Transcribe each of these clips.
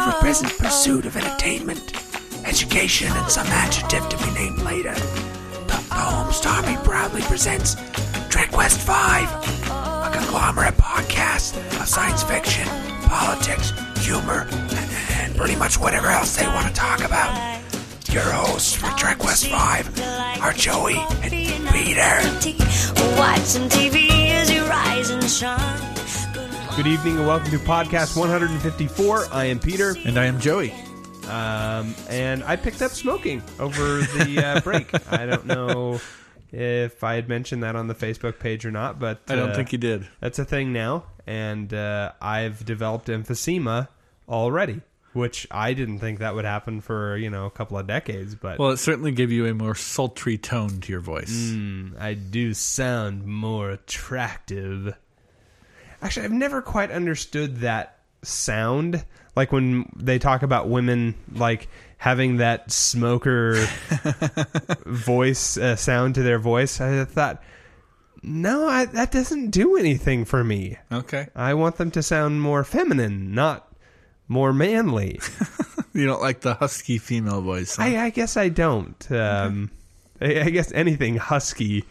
ever-present oh, pursuit of entertainment, education, and some adjective to be named later. The, the Holmes proudly presents Trek West 5, a conglomerate podcast of science fiction, politics, humor, and, and pretty much whatever else they want to talk about. Your hosts for Trek West 5 are Joey and Peter. Watch some TV as you rise and shine. Good evening and welcome to podcast 154. I am Peter, And I am Joey. um, and I picked up smoking over the uh, break. I don't know if I had mentioned that on the Facebook page or not, but I don't uh, think you did. that's a thing now, and uh, I've developed emphysema already, which I didn't think that would happen for you know a couple of decades, but Well, it certainly gave you a more sultry tone to your voice. Mm, I do sound more attractive. Actually, I've never quite understood that sound. Like when they talk about women, like having that smoker voice uh, sound to their voice. I thought, no, I, that doesn't do anything for me. Okay. I want them to sound more feminine, not more manly. You don't like the husky female voice. huh? I, I guess I don't. Um, I, I guess anything husky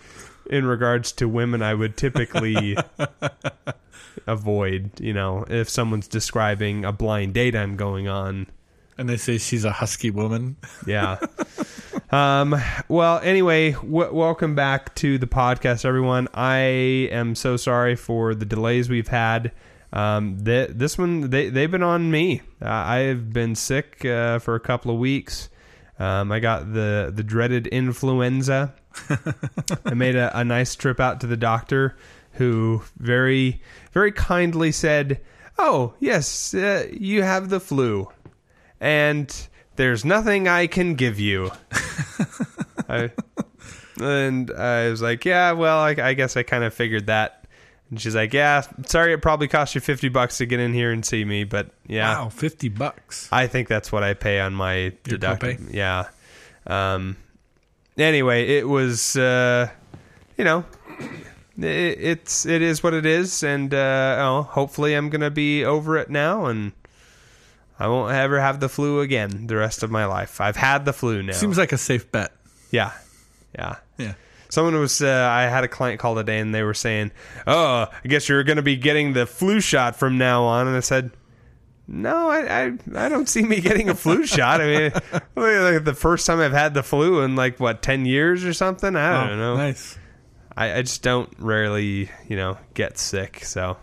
in regards to women, I would typically avoid. You know, if someone's describing a blind date I'm going on. and they say she's a husky woman. Yeah. um, well, anyway, w- welcome back to the podcast, everyone. I am so sorry for the delays we've had. Um, th- this one, they, they've been on me. Uh, I've been sick uh, for a couple of weeks. Um, I got the, the dreaded influenza. I made a, a nice trip out to the doctor who very, very kindly said, Oh, yes, uh, you have the flu and there's nothing I can give you. I, and I was like, yeah, well, I, I guess I kind of figured that. And she's like, yeah, sorry, it probably cost you 50 bucks to get in here and see me, but yeah, Wow, 50 bucks. I think that's what I pay on my deductible. Yeah. Um, anyway, it was, uh, you know, it, it's, it is what it is. And, uh, oh, hopefully I'm going to be over it now and I won't ever have the flu again the rest of my life. I've had the flu now. Seems like a safe bet. yeah. Yeah. Yeah. Someone was, uh, I had a client call today and they were saying, Oh, I guess you're going to be getting the flu shot from now on. And I said, No, I, I, I don't see me getting a flu shot. I mean, like the first time I've had the flu in like, what, 10 years or something? I don't Oh, know. Nice. I, I just don't rarely, you know, get sick. So,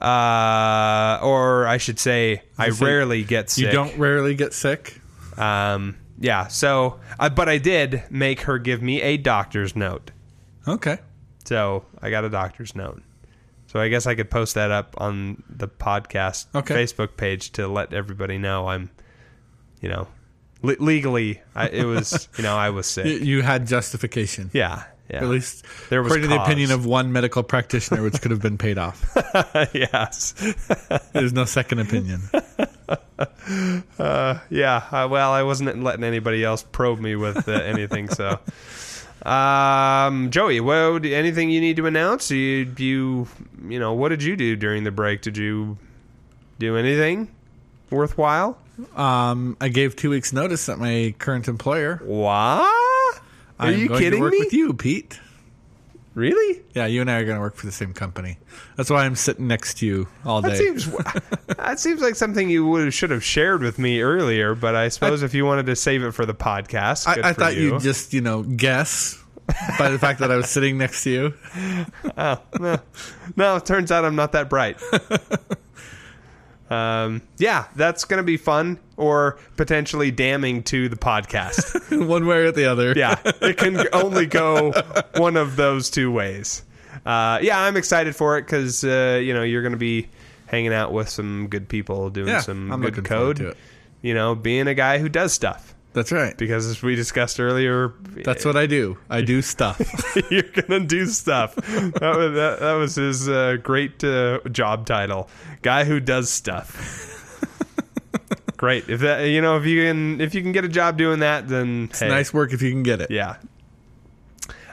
uh, or I should say, I rarely get sick. You don't rarely get sick. Um, yeah. So, uh, but I did make her give me a doctor's note. Okay. So I got a doctor's note. So I guess I could post that up on the podcast Okay. Facebook page to let everybody know I'm, you know, le- legally I, it was you know I was sick. you had justification. Yeah, yeah. At least There was according to the opinion of one medical practitioner, which could have been paid off. yes. There's no second opinion. Yeah. Uh, well, I wasn't letting anybody else probe me with uh, anything. so, um, Joey, what anything you need to announce? You, you, you know, what did you do during the break? Did you do anything worthwhile? Um, I gave two weeks' notice at my current employer. What? Are I'm you going kidding to work me? with you, Pete. Really? Yeah, you and I are going to work for the same company. That's why I'm sitting next to you all That day. seems that seems like something you would should have shared with me earlier. But I suppose if you wanted to save it for the podcast, good I, I thought you. you'd just, you know, guess by the fact that I was sitting next to you. Oh, no. no, it turns out I'm not that bright. um, yeah, that's going to be fun or potentially damning to the podcast. One way or the other. yeah, it can only go one of those two ways. Uh, yeah, I'm excited for it because uh, you know you're going to be hanging out with some good people doing Yeah, some I'm good looking forward code. to it. You know, being a guy who does stuff That's right. because as we discussed earlier, That's what I do. I do stuff. you're gonna do stuff. that, was, that, that was his uh, great uh, job title, guy who does stuff. Great. If that you know if you can if you can get a job doing that, then It's hey, nice work if you can get it. Yeah.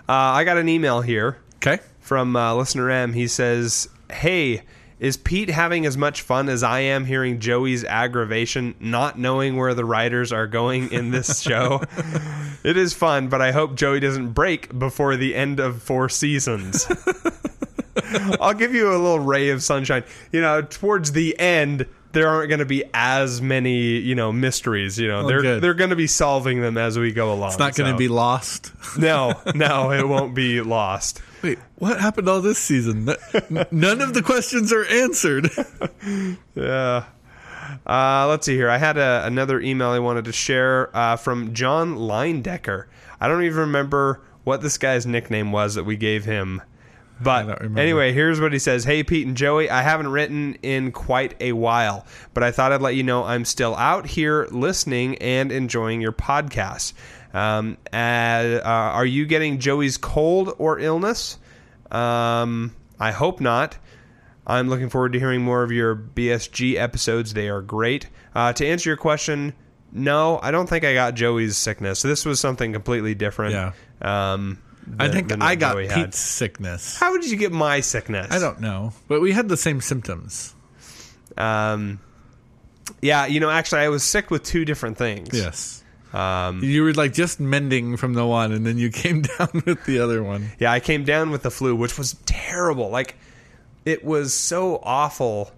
Uh, I got an email here Okay. from uh, listener M. He says, "Hey, is Pete having as much fun as I am hearing Joey's aggravation, not knowing where the writers are going in this show? it is fun, but I hope Joey doesn't break before the end of four seasons. I'll give you a little ray of sunshine. You know, towards the end, there aren't going to be as many, you know, mysteries. You know, Oh, they're good. they're going to be solving them as we go along. It's not going to be lost. No, no, it won't be lost. Wait, what happened all this season? None of the questions are answered. Yeah. Uh, let's see here. I had a, another email I wanted to share uh, from John Leindecker. I don't even remember what this guy's nickname was that we gave him. But anyway, here's what he says Hey, Pete and Joey, I haven't written in quite a while, but I thought I'd let you know I'm still out here listening and enjoying your podcast. Um, uh, uh, are you getting Joey's cold or illness? Um, I hope not. I'm looking forward to hearing more of your BSG episodes. They are great. Uh, to answer your question, no, I don't think I got Joey's sickness. This was something completely different. Yeah. Um, I think I got Joey Pete's had. sickness. How did you get my sickness? I don't know, but we had the same symptoms. Um, yeah, you know, actually, I was sick with two different things. Yes. Um, You were like just mending from the one, and then you came down with the other one. Yeah, I came down with the flu, which was terrible. Like it was so awful.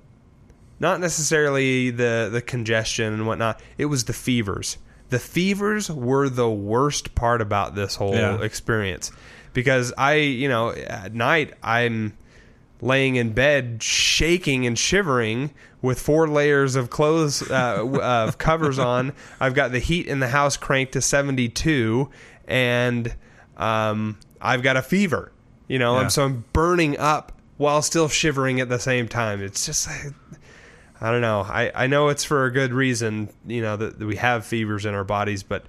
Not necessarily the the congestion and whatnot. It was the fevers. The fevers were the worst part about this whole Yeah. experience because I, you know, at night I'm laying in bed shaking and shivering with four layers of clothes uh, of covers on. I've got the heat in the house cranked to 72 and um, I've got a fever. You know, Yeah. and so I'm burning up while still shivering at the same time. It's just like I don't know. I, I know it's for a good reason, you know, that, that we have fevers in our bodies, but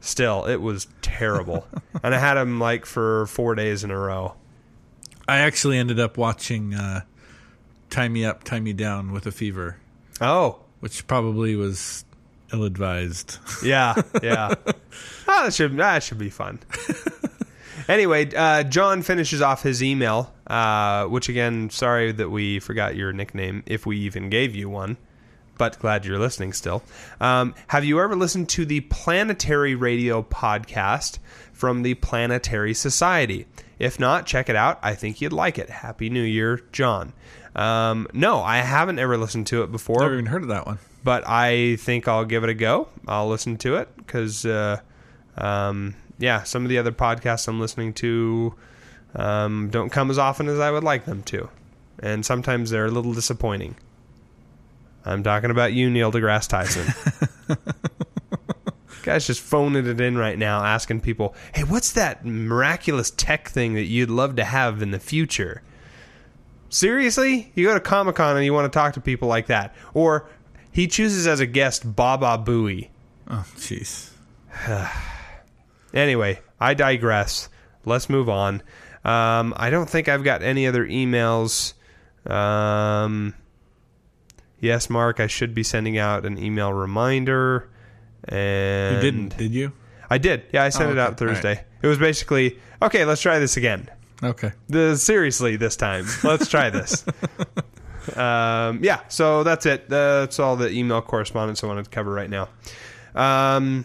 still, it was terrible. and I had them like for four days in a row. I actually ended up watching uh, "Tigh Me Up, Tigh Me Down" with a fever, Oh, which probably was ill-advised. Yeah, yeah. oh, that should that should be fun. anyway, uh, John finishes off his email, uh, which again, sorry that we forgot your nickname, if we even gave you one. But glad you're listening still. Um, have you ever listened to the Planetary Radio podcast from the Planetary Society? If not, check it out. I think you'd like it. Happy New Year, John. Um, no, I haven't ever listened to it before Never even heard of that one. but I think I'll give it a go. I'll listen to it because, uh, um, yeah, some of the other podcasts I'm listening to um, don't come as often as I would like them to, and sometimes they're a little disappointing. I'm talking about you, Neil deGrasse Tyson. Guy's just phoning it in right now, asking people, "Hey, what's that miraculous tech thing that you'd love to have in the future?" Seriously? You go to Comic Con and you want to talk to people like that. Or he chooses as a guest Baba Booey. Oh, jeez. Anyway, I digress. Let's move on. Um, I don't think I've got any other emails. Um, yes, Mark, I should be sending out an email reminder. And You didn't, did you? I did. Yeah, I sent Oh, it out okay. All right. Thursday. It was basically okay. Let's try this again. Okay. The, seriously, this time. Let's try this. um, yeah, so that's it. That's all the email correspondence I wanted to cover right now. Um,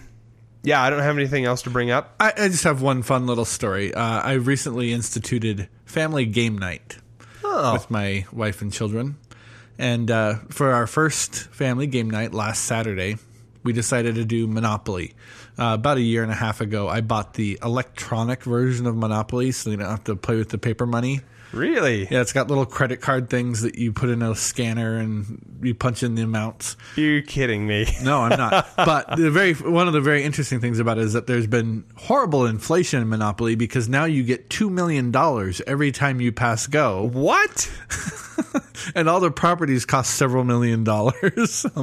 yeah, I don't have anything else to bring up. I, I just have one fun little story. Uh, I recently instituted family game night Oh. with my wife and children. And uh, for our first family game night last Saturday, we decided to do Monopoly. Uh, about a year and a half ago, I bought the electronic version of Monopoly so you don't have to play with the paper money. Really? Yeah, it's got little credit card things that you put in a scanner and you punch in the amounts. You're kidding me. No, I'm not. but the very one of the very interesting things about it is that there's been horrible inflation in Monopoly because now you get two million dollars every time you pass go, What? and all the properties cost several million dollars.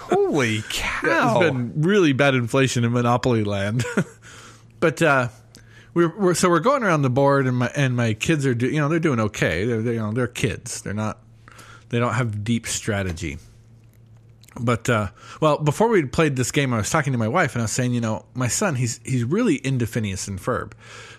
Holy cow. It's been really bad inflation in Monopoly land. but uh, we're, we're so we're going around the board, and my and my kids are do, you know they're doing okay. They're, they you know they're kids. They're not they don't have deep strategy. But uh, well, before we played this game, I was talking to my wife and I was saying, you know, my son, he's he's really into Phineas and Ferb,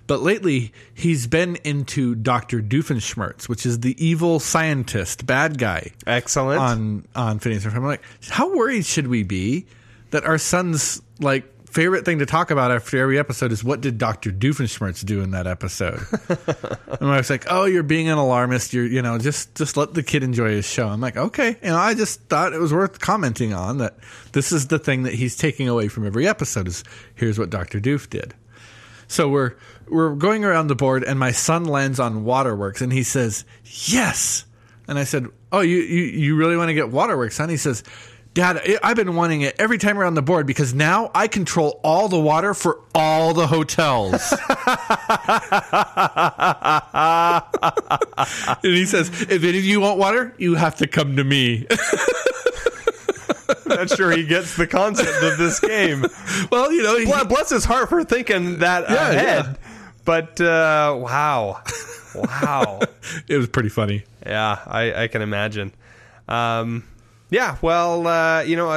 but lately he's been into Doctor Doofenshmirtz, which is the evil scientist, bad guy Excellent. on on Phineas and Ferb. I'm like, how worried should we be that our son's like favorite thing to talk about after every episode is what did Doctor Doofenshmirtz do in that episode? and my wife's like, oh, you're being an alarmist. You're you know just just let the kid enjoy his show. I'm like, okay. And I just thought it was worth commenting on that. This is the thing that he's taking away from every episode is here's what Doctor Doof did. So we're we're going around the board, and my son lands on Waterworks, and he says, "Yes." And I said, "Oh, you you, you really want to get Waterworks, son?" He says, "Dad, I- I've been wanting it every time we're on the board because now I control all the water for all the hotels." and he says, "If any of you want water, you have to come to me." not sure he gets the concept of this game. well, you know, he, Bless his heart for thinking that Yeah, ahead. yeah. But uh, wow, wow, it was pretty funny. yeah, I, I can imagine. Um, yeah, well, uh, you know,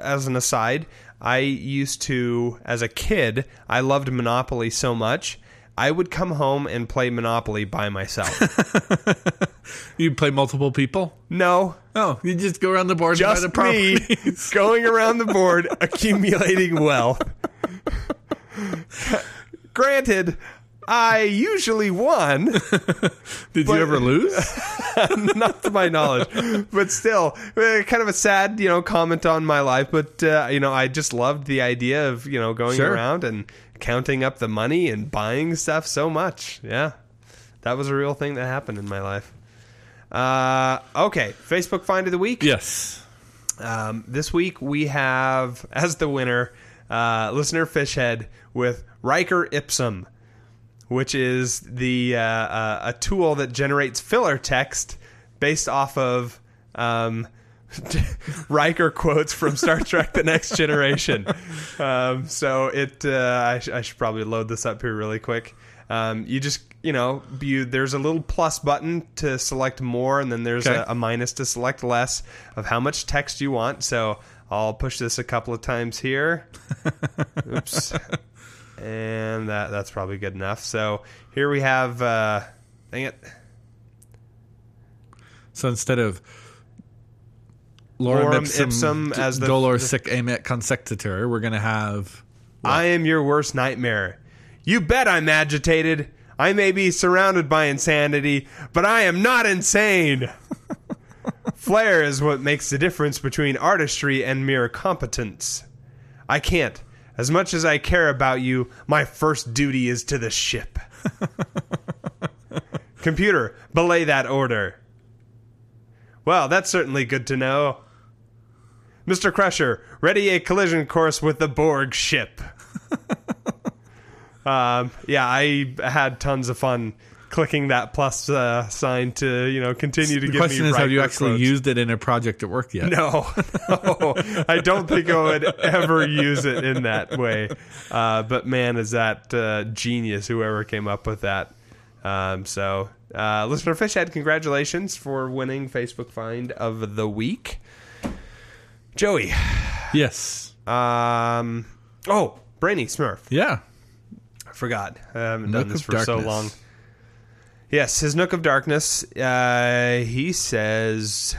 as an aside, I used to, as a kid, I loved Monopoly so much. I would come home and play Monopoly by myself. You play multiple people. no, Oh, you just go around the board and buy just the me going around the board accumulating wealth. Granted, I usually won, Did you ever lose? not to my knowledge, but still, uh, kind of a sad, you know, comment on my life. But uh, you know, I just loved the idea of you know going Sure. around and counting up the money and buying stuff so much. Yeah, that was a real thing that happened in my life. Uh, okay, Facebook find of the week. yes. Um, this week we have as the winner uh, listener Fishhead with Riker Ipsum, which is the uh, uh, a tool that generates filler text based off of um, Riker quotes from Star Trek: The Next Generation. Um, so it uh, I, sh- I should probably load this up here really quick. Um, you just you know you there's a little plus button to select more, and then there's Okay. a, a minus to select less of how much text you want. So I'll push this a couple of times here. Oops. And that that's probably good enough. So here we have uh dang it. So instead of lorem, Lorem ipsum, ipsum as the- dolor the- sic emet consectetur, we're going to have I am your worst nightmare. You bet I'm agitated. I may be surrounded by insanity, but I am not insane. Flair is what makes the difference between artistry and mere competence. I can't. As much as I care about you, my first duty is to the ship. Computer, belay that order. Well, that's certainly good to know. Mr. Crusher, ready a collision course with the Borg ship. um, yeah, I had tons of fun clicking that plus uh, sign to you know continue to the give question me is have you actually quotes. used it in a project at work yet? No, no, I don't think I would ever use it in that way. Uh, but man, is that uh, genius! Whoever came up with that. Um, so, uh, listener Fishhead, congratulations for winning Facebook Find of the Week. Joey, Yes. um, oh, Brainy Smurf. Yeah. I forgot. I haven't done this for so long. Yes, his Nook of Darkness. Uh, he says,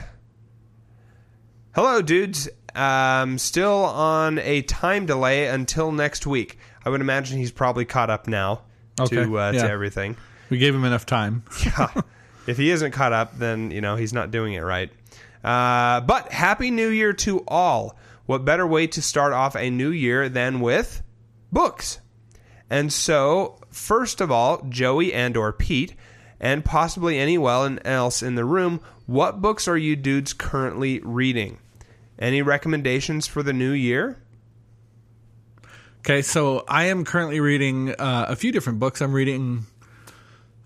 "Hello, dudes. Um, still on a time delay until next week. I would imagine he's probably caught up now Okay, to uh, yeah. to everything. We gave him enough time. Yeah. if he isn't caught up, then you know he's not doing it right. Uh, but happy New Year to all. What better way to start off a new year than with books? And so, first of all, Joey and or Pete, and possibly anyone else in the room, what books are you dudes currently reading? Any recommendations for the new year? Okay, so I am currently reading uh, a few different books. I'm reading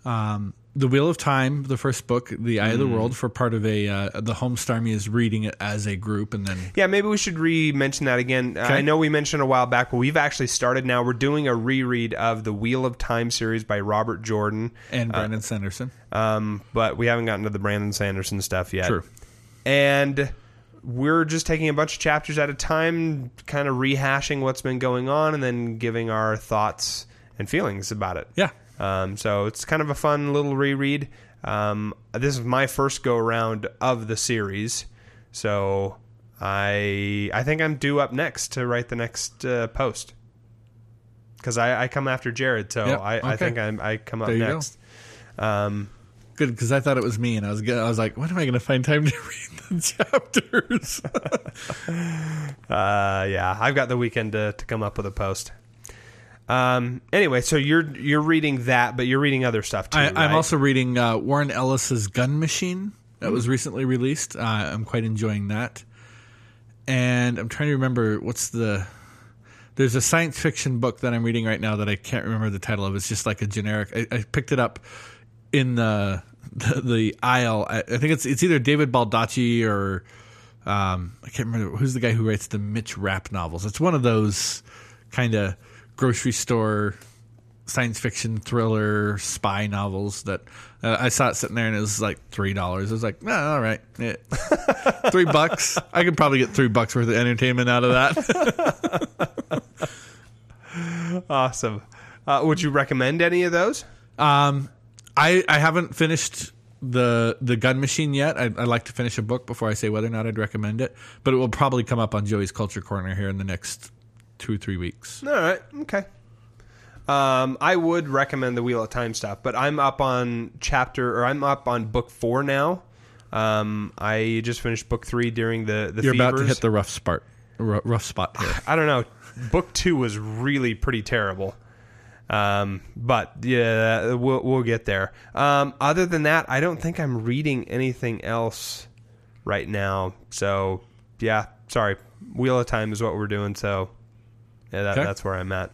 um, The Wheel of Time, the first book, The Eye of the Mm. World, for part of a uh, the Homestarmy is reading it as a group, and then Yeah, maybe we should re-mention that again. Uh, Okay. I know we mentioned a while back, but we've actually started now. We're doing a reread of the Wheel of Time series by Robert Jordan, and Brandon Sanderson. um, but we haven't gotten to the Brandon Sanderson stuff yet. True. And we're just taking a bunch of chapters at a time, kind of rehashing what's been going on, and then giving our thoughts and feelings about it. Yeah. Um, so it's kind of a fun little reread. Um, this is my first go around of the series, so I I think I'm due up next to write the next uh, post because I, I come after Jared, so Yep, I, I think I'm, I come up you go. next. Um, Good, because I thought it was me, and I was I was like, when am I going to find time to read the chapters? Uh, yeah, I've got the weekend to, to come up with a post. Um, anyway, so you're you're reading that, but you're reading other stuff too. I, I'm right? also reading uh, Warren Ellis's Gun Machine that was recently released. Uh, I'm quite enjoying that, and I'm trying to remember what's the. There's a science fiction book that I'm reading right now that I can't remember the title of. It's just like a generic. I, I picked it up in the the, the aisle. I, I think it's it's either David Baldacci or um, I can't remember who's the guy who writes the Mitch Rapp novels. It's one of those kind of grocery store science fiction thriller spy novels that uh, I saw it sitting there and it was like three dollars. I was like, no, all right, yeah. three bucks. I could probably get three bucks worth of entertainment out of that. awesome. Uh, would you recommend any of those? Um, I I haven't finished the the gun machine yet. I, I like to finish a book before I say whether or not I'd recommend it. But it will probably come up on Joey's Culture Corner here in the next two or three weeks. All right. Okay. Um, I would recommend the Wheel of Time stuff, but I'm up on chapter or I'm up on book four now. Um, I just finished book three during the the You're about to hit the rough spot. r- Rough spot here. I don't know. Book two was really pretty terrible. Um, but yeah, we'll we'll get there. Um, other than that, I don't think I'm reading anything else right now. So yeah, sorry. Wheel of Time is what we're doing. So yeah, that, Okay. that's where I'm at.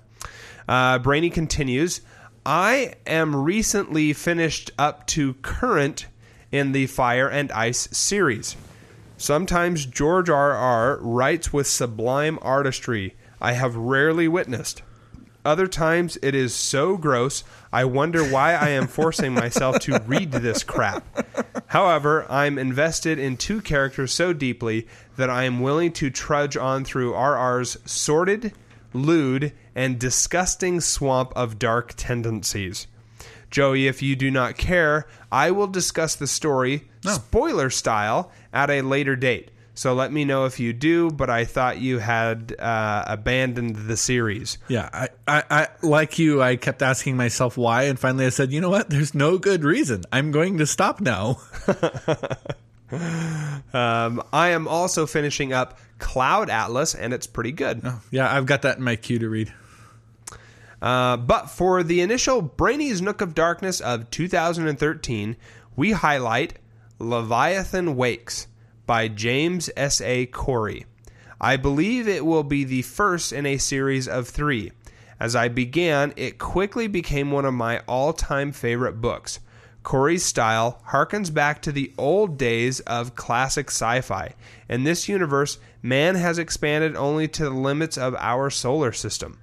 Uh, Brainy continues. I am recently finished up to current in the Fire and Ice series. Sometimes George R. R. writes with sublime artistry I have rarely witnessed. Other times it is so gross, I wonder why I am forcing myself to read this crap. However, I'm invested in two characters so deeply that I am willing to trudge on through RR's sordid, lewd, and disgusting swamp of dark tendencies. Joey, if you do not care, I will discuss the story, spoiler style, at a later date. So let me know if you do, but I thought you had uh, abandoned the series. Yeah, I, I, I like you. I kept asking myself why, and finally I said, you know what? There's no good reason. I'm going to stop now. Um, I am also finishing up Cloud Atlas, and it's pretty good. yeah, I've got that in my queue to read. Uh, but for the initial Brainy's Nook of Darkness of 2013, we highlight Leviathan Wakes by James S. A. Corey. I believe it will be the first in a series of three. As I began, it quickly became one of my all time favorite books. Corey's style harkens back to the old days of classic sci fi. In this universe, man has expanded only to the limits of our solar system.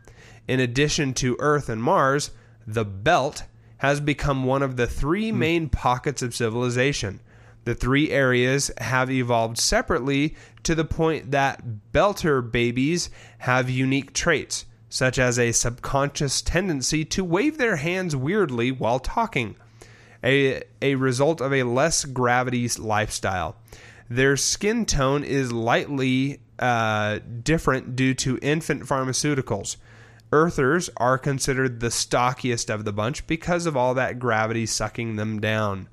In addition to Earth and Mars, the Belt has become one of the three hmm. main pockets of civilization. The three areas have evolved separately to the point that Belter babies have unique traits, such as a subconscious tendency to wave their hands weirdly while talking, a, a result of a less gravity lifestyle. Their skin tone is lightly uh, different due to infant pharmaceuticals. Earthers are considered the stockiest of the bunch because of all that gravity sucking them down.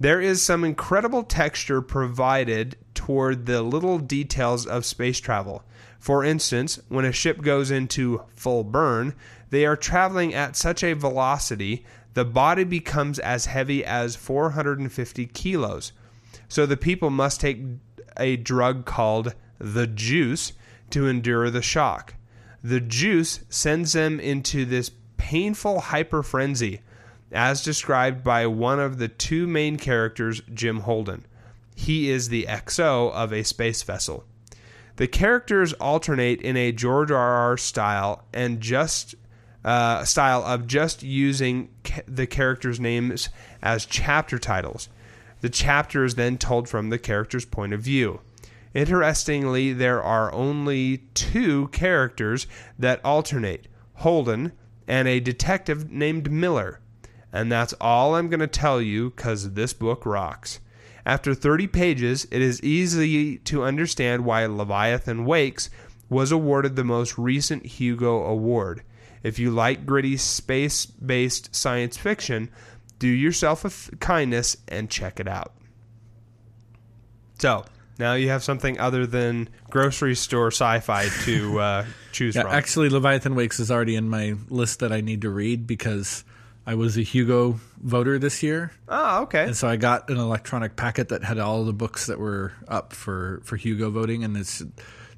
There is some incredible texture provided toward the little details of space travel. For instance, when a ship goes into full burn, they are traveling at such a velocity the body becomes as heavy as 450 kilos. So the people must take a drug called the juice to endure the shock. The juice sends them into this painful hyper frenzy, as described by one of the two main characters, Jim Holden. He is the XO of a space vessel. The characters alternate in a George R. R. style and just uh, style of just using ca- the characters' names as chapter titles. The chapter is then told from the character's point of view. Interestingly, there are only two characters that alternate Holden and a detective named Miller. And that's all I'm going to tell you because this book rocks. After 30 pages, it is easy to understand why Leviathan Wakes was awarded the most recent Hugo Award. If you like gritty space based science fiction, do yourself a f- kindness and check it out. So, now you have something other than grocery store sci fi to uh, choose Yeah, from. actually, Leviathan Wakes is already in my list that I need to read because I was a Hugo voter this year, oh, okay. and so I got an electronic packet that had all the books that were up for for Hugo voting, and it's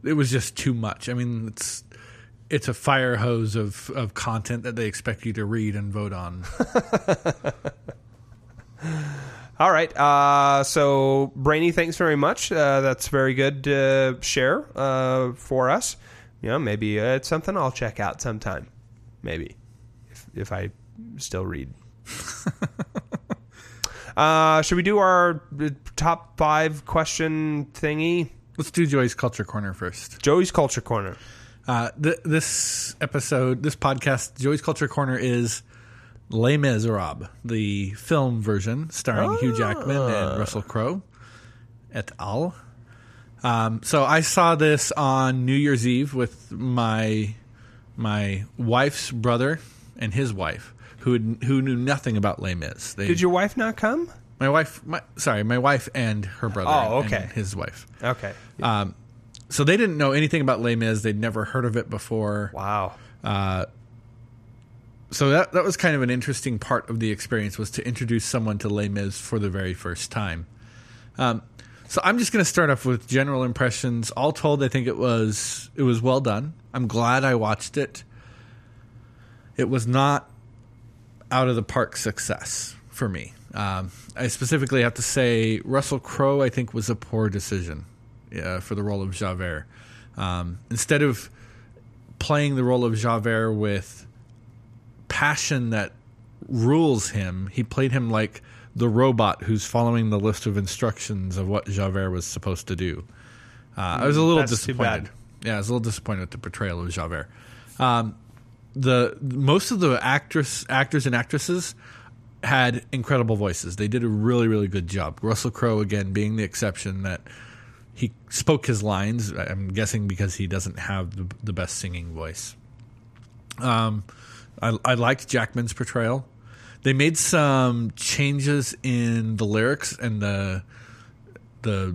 it was just too much. I mean, it's it's a fire hose of of content that they expect you to read and vote on. All right. Uh, so, Brainy, thanks very much. Uh, that's very good to share uh, for us. You know, maybe uh, it's something I'll check out sometime. Maybe if if I still read. uh, should we do our uh, top five question thingy? Let's do Joey's Culture Corner first. Joey's Culture Corner. Uh, th- this episode, this podcast, Joey's Culture Corner is Les Miserables, the film version starring Hugh Jackman and Russell Crowe et al. Um, so I saw this on New Year's Eve with my my wife's brother and his wife, who had, who knew nothing about Les Mis. They, Did your wife not come? my wife? My, sorry, my wife and her brother. Oh, and okay. his wife. Okay. Um, so they didn't know anything about Les Mis. They'd never heard of it before. wow. so that that was kind of an interesting part of the experience was to introduce someone to Les Mis for the very first time. Um, so I'm just going to start off with general impressions. All told, I think it was it was well done. I'm glad I watched it. It was not out of the park success for me. Um, I specifically have to say Russell Crowe. I think was a poor decision uh, for the role of Javert. Um, instead of playing the role of Javert with passion that rules him, he played him like the robot who's following the list of instructions of what Javert was supposed to do. Uh, I was a little That's disappointed. Yeah, I was a little disappointed with the portrayal of Javert. Um, the most of the actress actors and actresses had incredible voices. They did a really really good job. Russell Crowe again being the exception that he spoke his lines. I'm guessing because he doesn't have the, the best singing voice. Um, I, I liked Jackman's portrayal. They made some changes in the lyrics and the the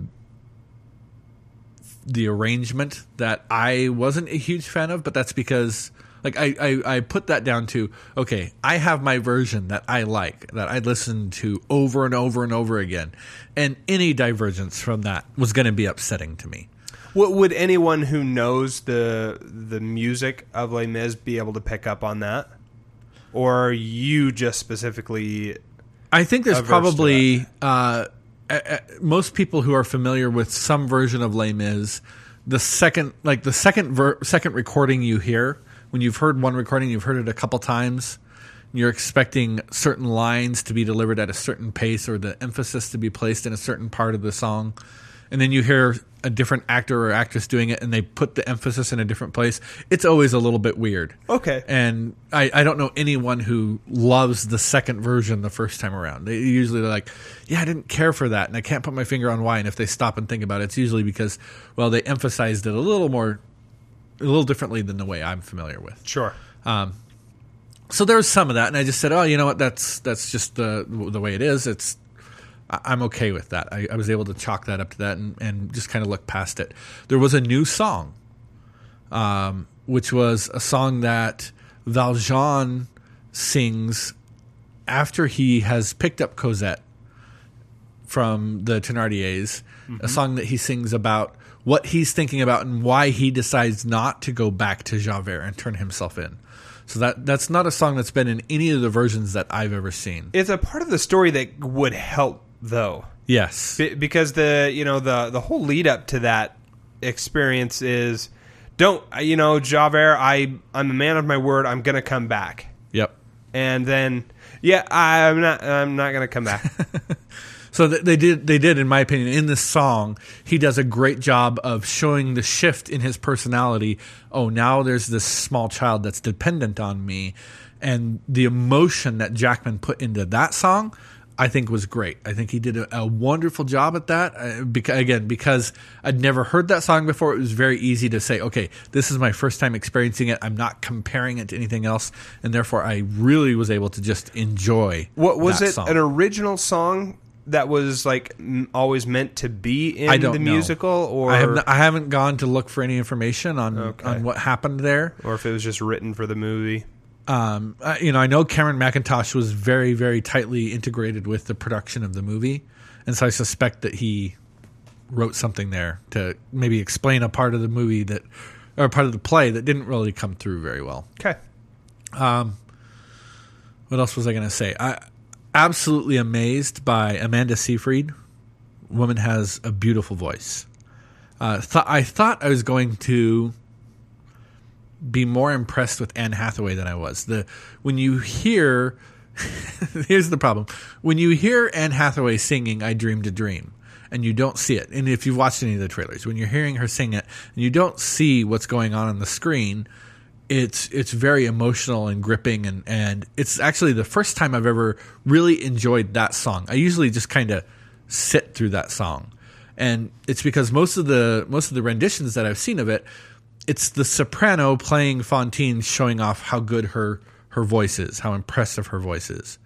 the arrangement that I wasn't a huge fan of, but that's because like I, I, I put that down to okay, I have my version that I like, that I listen to over and over and over again. And any divergence from that was gonna be upsetting to me. What would anyone who knows the the music of Les Mis be able to pick up on that? Or are you just specifically I think there's probably uh, most people who are familiar with some version of Les Mis. The second, like the second ver- second recording you hear, when you've heard one recording, you've heard it a couple times. You're expecting certain lines to be delivered at a certain pace, or the emphasis to be placed in a certain part of the song, and then you hear a different actor or actress doing it, and they put the emphasis in a different place. It's always a little bit weird. Okay. And I, I don't know anyone who loves the second version the first time around. They usually they're like, yeah, I didn't care for that, and I can't put my finger on why. And if they stop and think about it, it's usually because, well, they emphasized it a little more, a little differently than the way I'm familiar with. Sure. So there was some of that, and I just said, oh, you know what? That's that's just the the way it is. It's I'm okay with that. I, I was able to chalk that up to that and, and just kind of look past it. There was a new song, um, which was a song that Valjean sings after he has picked up Cosette from the Thenardiers, a song that he sings about what he's thinking about and why he decides not to go back to Javert and turn himself in. So that that's not a song that's been in any of the versions that I've ever seen. It's a part of the story that would help though. Yes. Be- because the you know the the whole lead up to that experience is don't you know Javert I I'm a man of my word I'm gonna come back Yep. and then yeah I'm not I'm not gonna come back So they did. They did, in my opinion, in this song, he does a great job of showing the shift in his personality. Oh, now there's this small child that's dependent on me, and the emotion that Jackman put into that song, I think was great. I think he did a, a wonderful job at that. Uh, beca- again, because I'd never heard that song before, it was very easy to say, okay, this is my first time experiencing it. I'm not comparing it to anything else, and therefore, I really was able to just enjoy. What was it? song. An original song that was like m- always meant to be in I don't the know. musical, or I, have n- I haven't gone to look for any information on Okay. on what happened there. or if it was just written for the movie. Um, you know, I know Cameron Mackintosh was very, very tightly integrated with the production of the movie, and so I suspect that he wrote something there to maybe explain a part of the movie that, or a part of the play that didn't really come through very well. Okay. What else was I going to say? I absolutely amazed by Amanda Seyfried. Woman has a beautiful voice. Uh, th- I thought I was going to be more impressed with Anne Hathaway than I was. The when you hear, here's the problem: when you hear Anne Hathaway singing "I Dreamed a Dream." And you don't see it. And if you've watched any of the trailers, when you're hearing her sing it and you don't see what's going on on the screen, it's it's very emotional and gripping and and it's actually the first time I've ever really enjoyed that song. I usually just kind of sit through that song. And it's because most of the most of the renditions that I've seen of it, it's the soprano playing Fontaine showing off how good her her voice is, how impressive her voice is.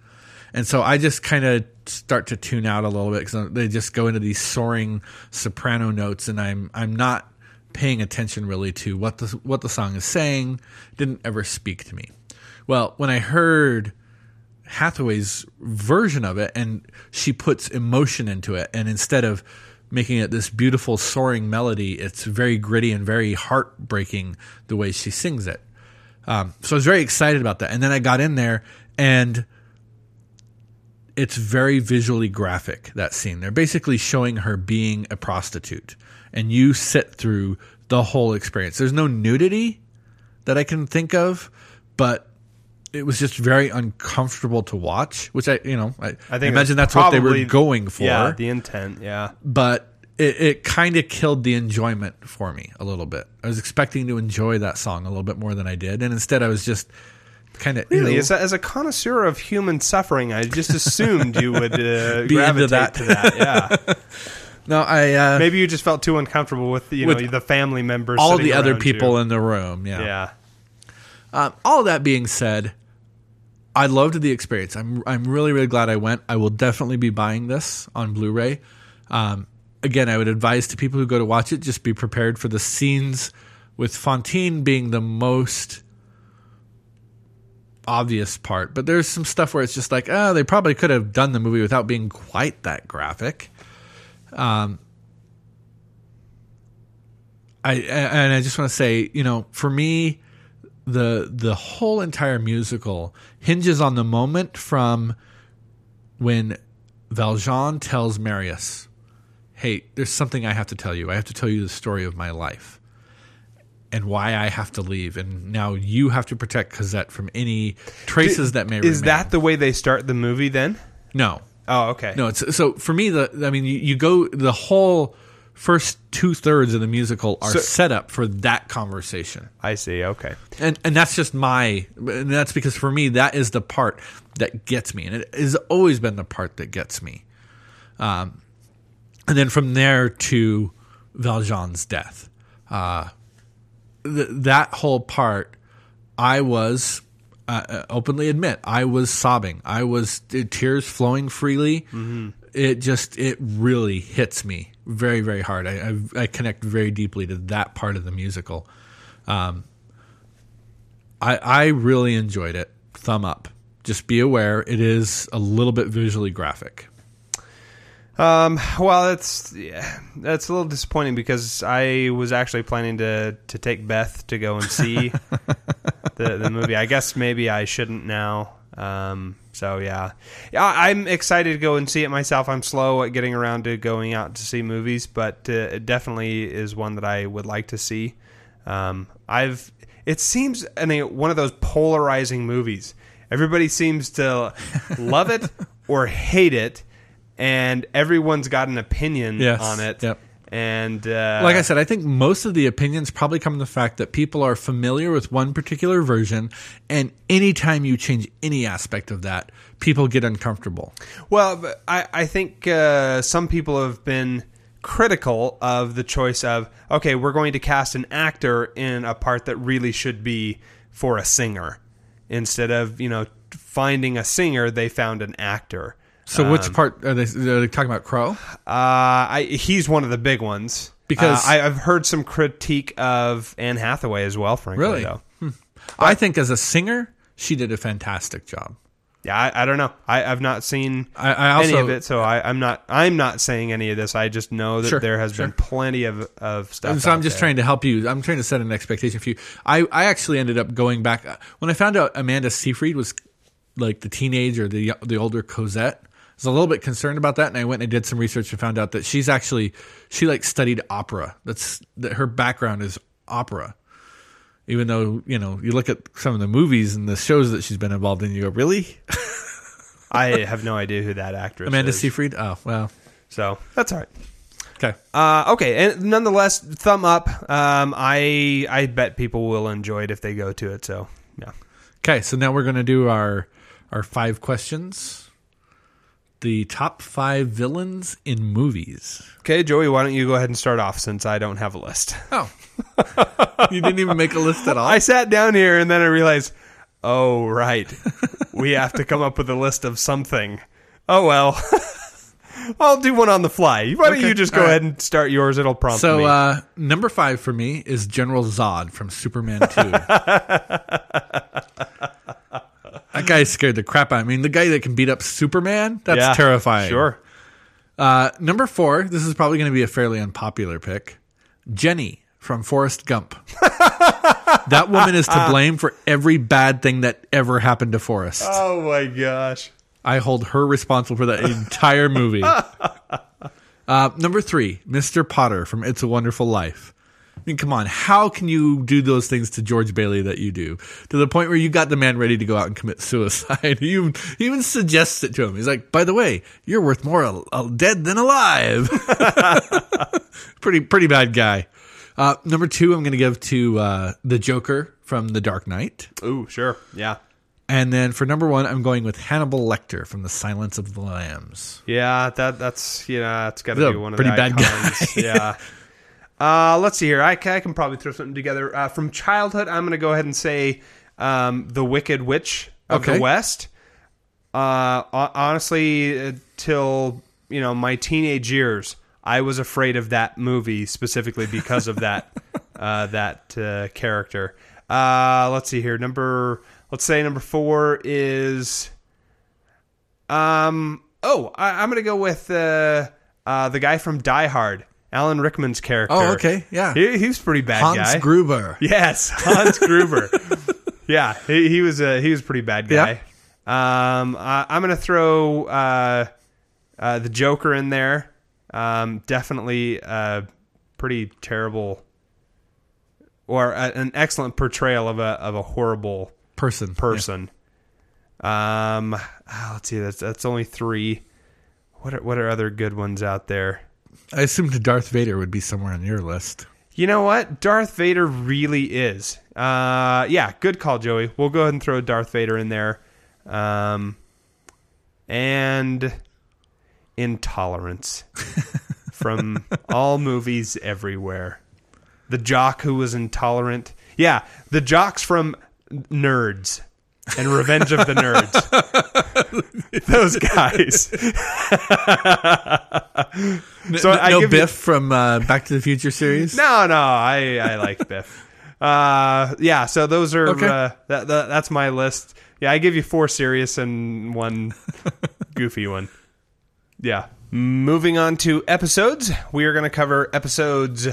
And so I just kind of start to tune out a little bit because they just go into these soaring soprano notes, and I'm I'm not paying attention really to what the what the song is saying. Didn't ever speak to me. Well, when I heard Hathaway's version of it, and she puts emotion into it, and instead of making it this beautiful soaring melody, it's very gritty and very heartbreaking the way she sings it. Um, so I was very excited about that, and then I got in there and it's very visually graphic that scene they're basically showing her being a prostitute and you sit through the whole experience there's no nudity that i can think of but it was just very uncomfortable to watch which i you know i, I think imagine that's that's what they were going for Yeah, the intent. Yeah. but it, it kind of killed the enjoyment for me a little bit i was expecting to enjoy that song a little bit more than i did and instead i was just kind of Really, as, a, as a connoisseur of human suffering, I just assumed you would uh, Be into gravitate that. to that. Yeah, no i uh, maybe you just felt too uncomfortable with you know the family members, all the other people you. in the room yeah Yeah, Um, all that being said, I loved the experience. I'm I'm really really glad I went. I will definitely be buying this on Blu-ray. Um, again, I would advise to people who go to watch it just be prepared for the scenes with Fontaine being the most obvious part. But there's some stuff where it's just like, oh, they probably could have done the movie without being quite that graphic. Um, I and I just want to say, you know, for me, the the whole entire musical hinges on the moment from when Valjean tells Marius, "Hey, there's something I have to tell you. I have to tell you the story of my life." And why I have to leave, and now you have to protect Cosette from any traces that may is remain. that the way they start the movie? Then? no? Oh, okay. No, it's so for me. The I mean, you, you go the whole first two thirds of the musical are So- set up for that conversation, I see. Okay. and and that's just my. And that's because for me that is the part that gets me, and it has always been the part that gets me. Um, and then from there to Valjean's death, uh, th- that whole part, I was. Uh, openly admit I was sobbing. I was uh, tears flowing freely. It just it really hits me very very hard. I, I I connect very deeply to that part of the musical. Um, I I really enjoyed it. Thumb up. Just be aware it is a little bit visually graphic. Um, well, that's yeah, that's a little disappointing because I was actually planning to to take Beth to go and see the the movie. I guess maybe I shouldn't now. Um, so yeah, yeah, I'm excited to go and see it myself. I'm slow at getting around to going out to see movies, but uh, it definitely is one that I would like to see. Um, I've it seems I mean, one of those polarizing movies. Everybody seems to love it or hate it and everyone's got an opinion Yes. on it. Yep. And uh, like I said, I think most of the opinions probably come from the fact that people are familiar with one particular version, and anytime you change any aspect of that, people get uncomfortable. Well, I, I think uh, some people have been critical of the choice of, okay, we're going to cast an actor in a part that really should be for a singer. Instead of, you know, finding a singer, they found an actor. So, which part are they, are they talking about? Crowe? Uh, I, he's one of the big ones. Because- Uh, I, I've heard some critique of Anne Hathaway as well, frankly, Really? though. I think as a singer, she did a fantastic job. Yeah, I, I don't know. I, I've not seen I- I also- any of it, so I, I'm not. I'm not saying any of this. I just know that Sure, there has sure. been plenty of of stuff. And so I'm just there. trying to help you. I'm trying to set an expectation for you. I, I actually ended up going back when I found out Amanda Seyfried was like the teenage or the the older Cosette. Was a little bit concerned about that, and I went and I did some research and found out that she's actually she like studied opera. That's that her background is opera. Even though you know you look at some of the movies and the shows that she's been involved in, you go, really, I have no idea who that actress Amanda is. Seyfried? Oh well, So that's all right. okay. Uh, okay, and nonetheless, thumb up. Um, I I bet people will enjoy it if they go to it. So yeah. Okay, so now we're going to do our our five questions. The top five villains in movies. Okay, Joey, why don't you go ahead and start off since I don't have a list. Oh, you didn't even make a list at all. I sat down here and then I realized, oh right, we have to come up with a list of something. Oh well. I'll do one on the fly. Why don't Okay, you just go right. ahead and start yours? It'll prompt so me. uh, number five for me is General Zod from Superman Two. that guy scared the crap out. of me. I mean, the guy that can beat up Superman—that's Yeah, terrifying. Sure. Uh, number four. This is probably going to be a fairly unpopular pick. Jenny from Forrest Gump. that woman is to blame for every bad thing that ever happened to Forrest. Oh my gosh. I hold her responsible for that entire movie. Uh, number three, Mr. Potter from It's a Wonderful Life. I mean, come on, how can you do those things to George Bailey that you do to the point where you got the man ready to go out and commit suicide? He even, even suggests it to him. He's like, "By the way, you're worth more al- al- dead than alive." pretty pretty bad guy. Uh, number two, I'm going to give to uh, the Joker from The Dark Knight. Ooh, sure. Yeah. And then for number one, I'm going with Hannibal Lecter from The Silence of the Lambs. Yeah, that that's yeah, that's got to be one of pretty the bad icons. yeah. Uh, let's see here. I, I can probably throw something together uh, from childhood. I'm going to go ahead and say um, the Wicked Witch of Okay. the West. Uh, honestly, uh, till you know my teenage years, I was afraid of that movie specifically because of that uh, that uh, character. Uh, let's see here. Number, let's say number four is um. Oh, I, I'm gonna go with uh, uh, the guy from Die Hard, Alan Rickman's character. Oh, okay, yeah. He, he was a pretty bad guy. Hans guy. Gruber. Yes, Hans Gruber. yeah, he, he was a he was a pretty bad guy. Um, I, I'm gonna throw uh, uh, the Joker in there. Um, definitely uh, pretty terrible, or a, an excellent portrayal of a of a horrible Person. person. Um, ah, let's see. That's that's only three. What are what are other good ones out there? I assumed Darth Vader would be somewhere on your list. You know what? Darth Vader really is. Uh, yeah, good call, Joey. We'll go ahead and throw Darth Vader in there. Um, and intolerance from all movies everywhere. The jock who was intolerant. Yeah, the jocks from Nerds and Revenge of the Nerds. Those guys. so no I give you- Biff from uh, Back to the Future series. no, no, I I like Biff. Uh, yeah. So those are Okay. uh, that, that that's my list. Yeah, I give you four serious and one goofy one. Yeah. Moving on to episodes, we are going to cover episodes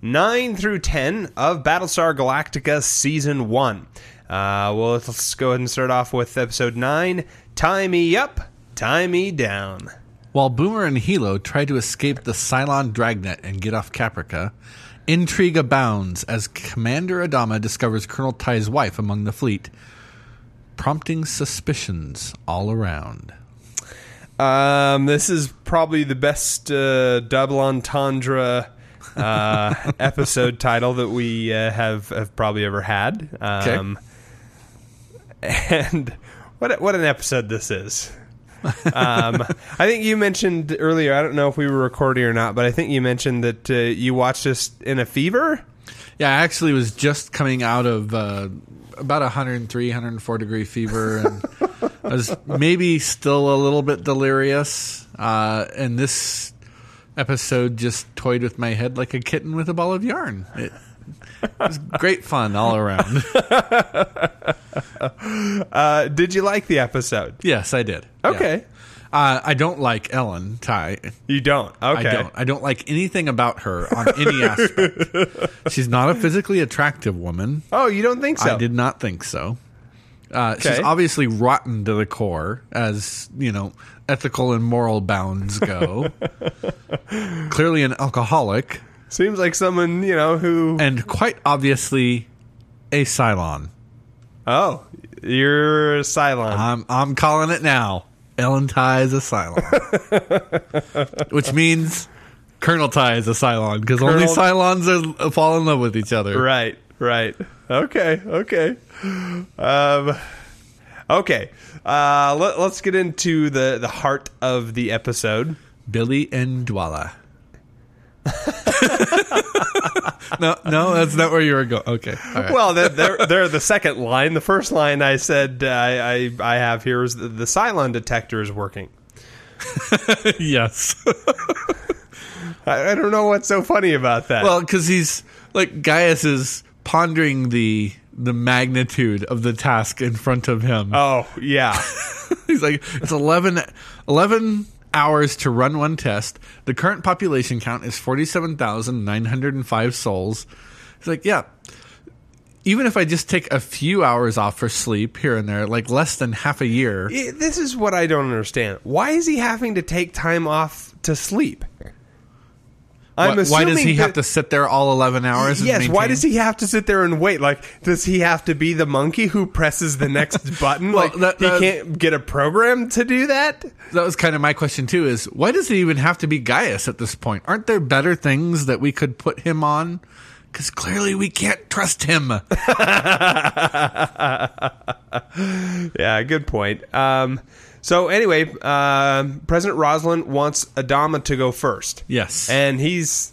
nine through ten of Battlestar Galactica season one. Uh, well, let's go ahead and start off with episode nine. Tigh me up, Tigh me down. While Boomer and Helo try to escape the Cylon dragnet and get off Caprica, intrigue abounds as Commander Adama discovers Colonel Tigh's wife among the fleet, prompting suspicions all around. Um, this is probably the best uh, double entendre uh, episode title that we uh, have have probably ever had. Um, And what what an episode this is. um, I think you mentioned earlier. I don't know if we were recording or not, but I think you mentioned that uh, you watched this in a fever. Yeah, I actually was just coming out of uh, about 103, 104 degree fever, and I was maybe still a little bit delirious. Uh, and this episode just toyed with my head like a kitten with a ball of yarn. It, was great fun all around. Uh, did you like the episode? yes, I did. Yeah. Okay, Uh, I don't like Ellen Tigh. you don't. Okay, I don't. I don't like anything about her on any aspect. She's not a physically attractive woman. Oh, you don't think so? I did not think so. Uh, She's obviously rotten to the core, as you know, ethical and moral bounds go. Clearly, an alcoholic, Seems like someone you know who. and quite obviously, a Cylon. Oh, you're a Cylon. I'm I'm calling it now. Ellen Tigh is a Cylon, which means Colonel Tigh is a Cylon because only Colonel- Cylons are, fall in love with each other. Right, right. Okay, okay. Um, okay. Uh, let, let's get into the, the heart of the episode. Billy and Dualla. No, no, that's not where you were going. Okay, all right. Well, they're, they're, the second line. The first line I said uh, I, I, I have here is the, the Cylon detector is working. yes. I, I don't know what's so funny about that. well, because he's like Gaius is pondering the the magnitude of the task in front of him. oh, yeah. He's like, it's 11, 11 hours to run one test. The current population count is 47,905 souls. It's like, yeah. Even if I just take a few hours off for sleep here and there, like less than half a year, I- this is what I don't understand. Why is he having to take time off to sleep? I'm why, why does he have to sit there all 11 hours? Yes, why does he have to sit there and wait? Like, does he have to be the monkey who presses the next button? Well, like, that- he can't get a program to do that? That was kind of my question too. Is why does it even have to be Gaius at this point? Aren't there better things that we could put him on? Because clearly we can't trust him. Yeah, good point. Um, so anyway, um President Roslin wants Adama to go first. Yes. and he's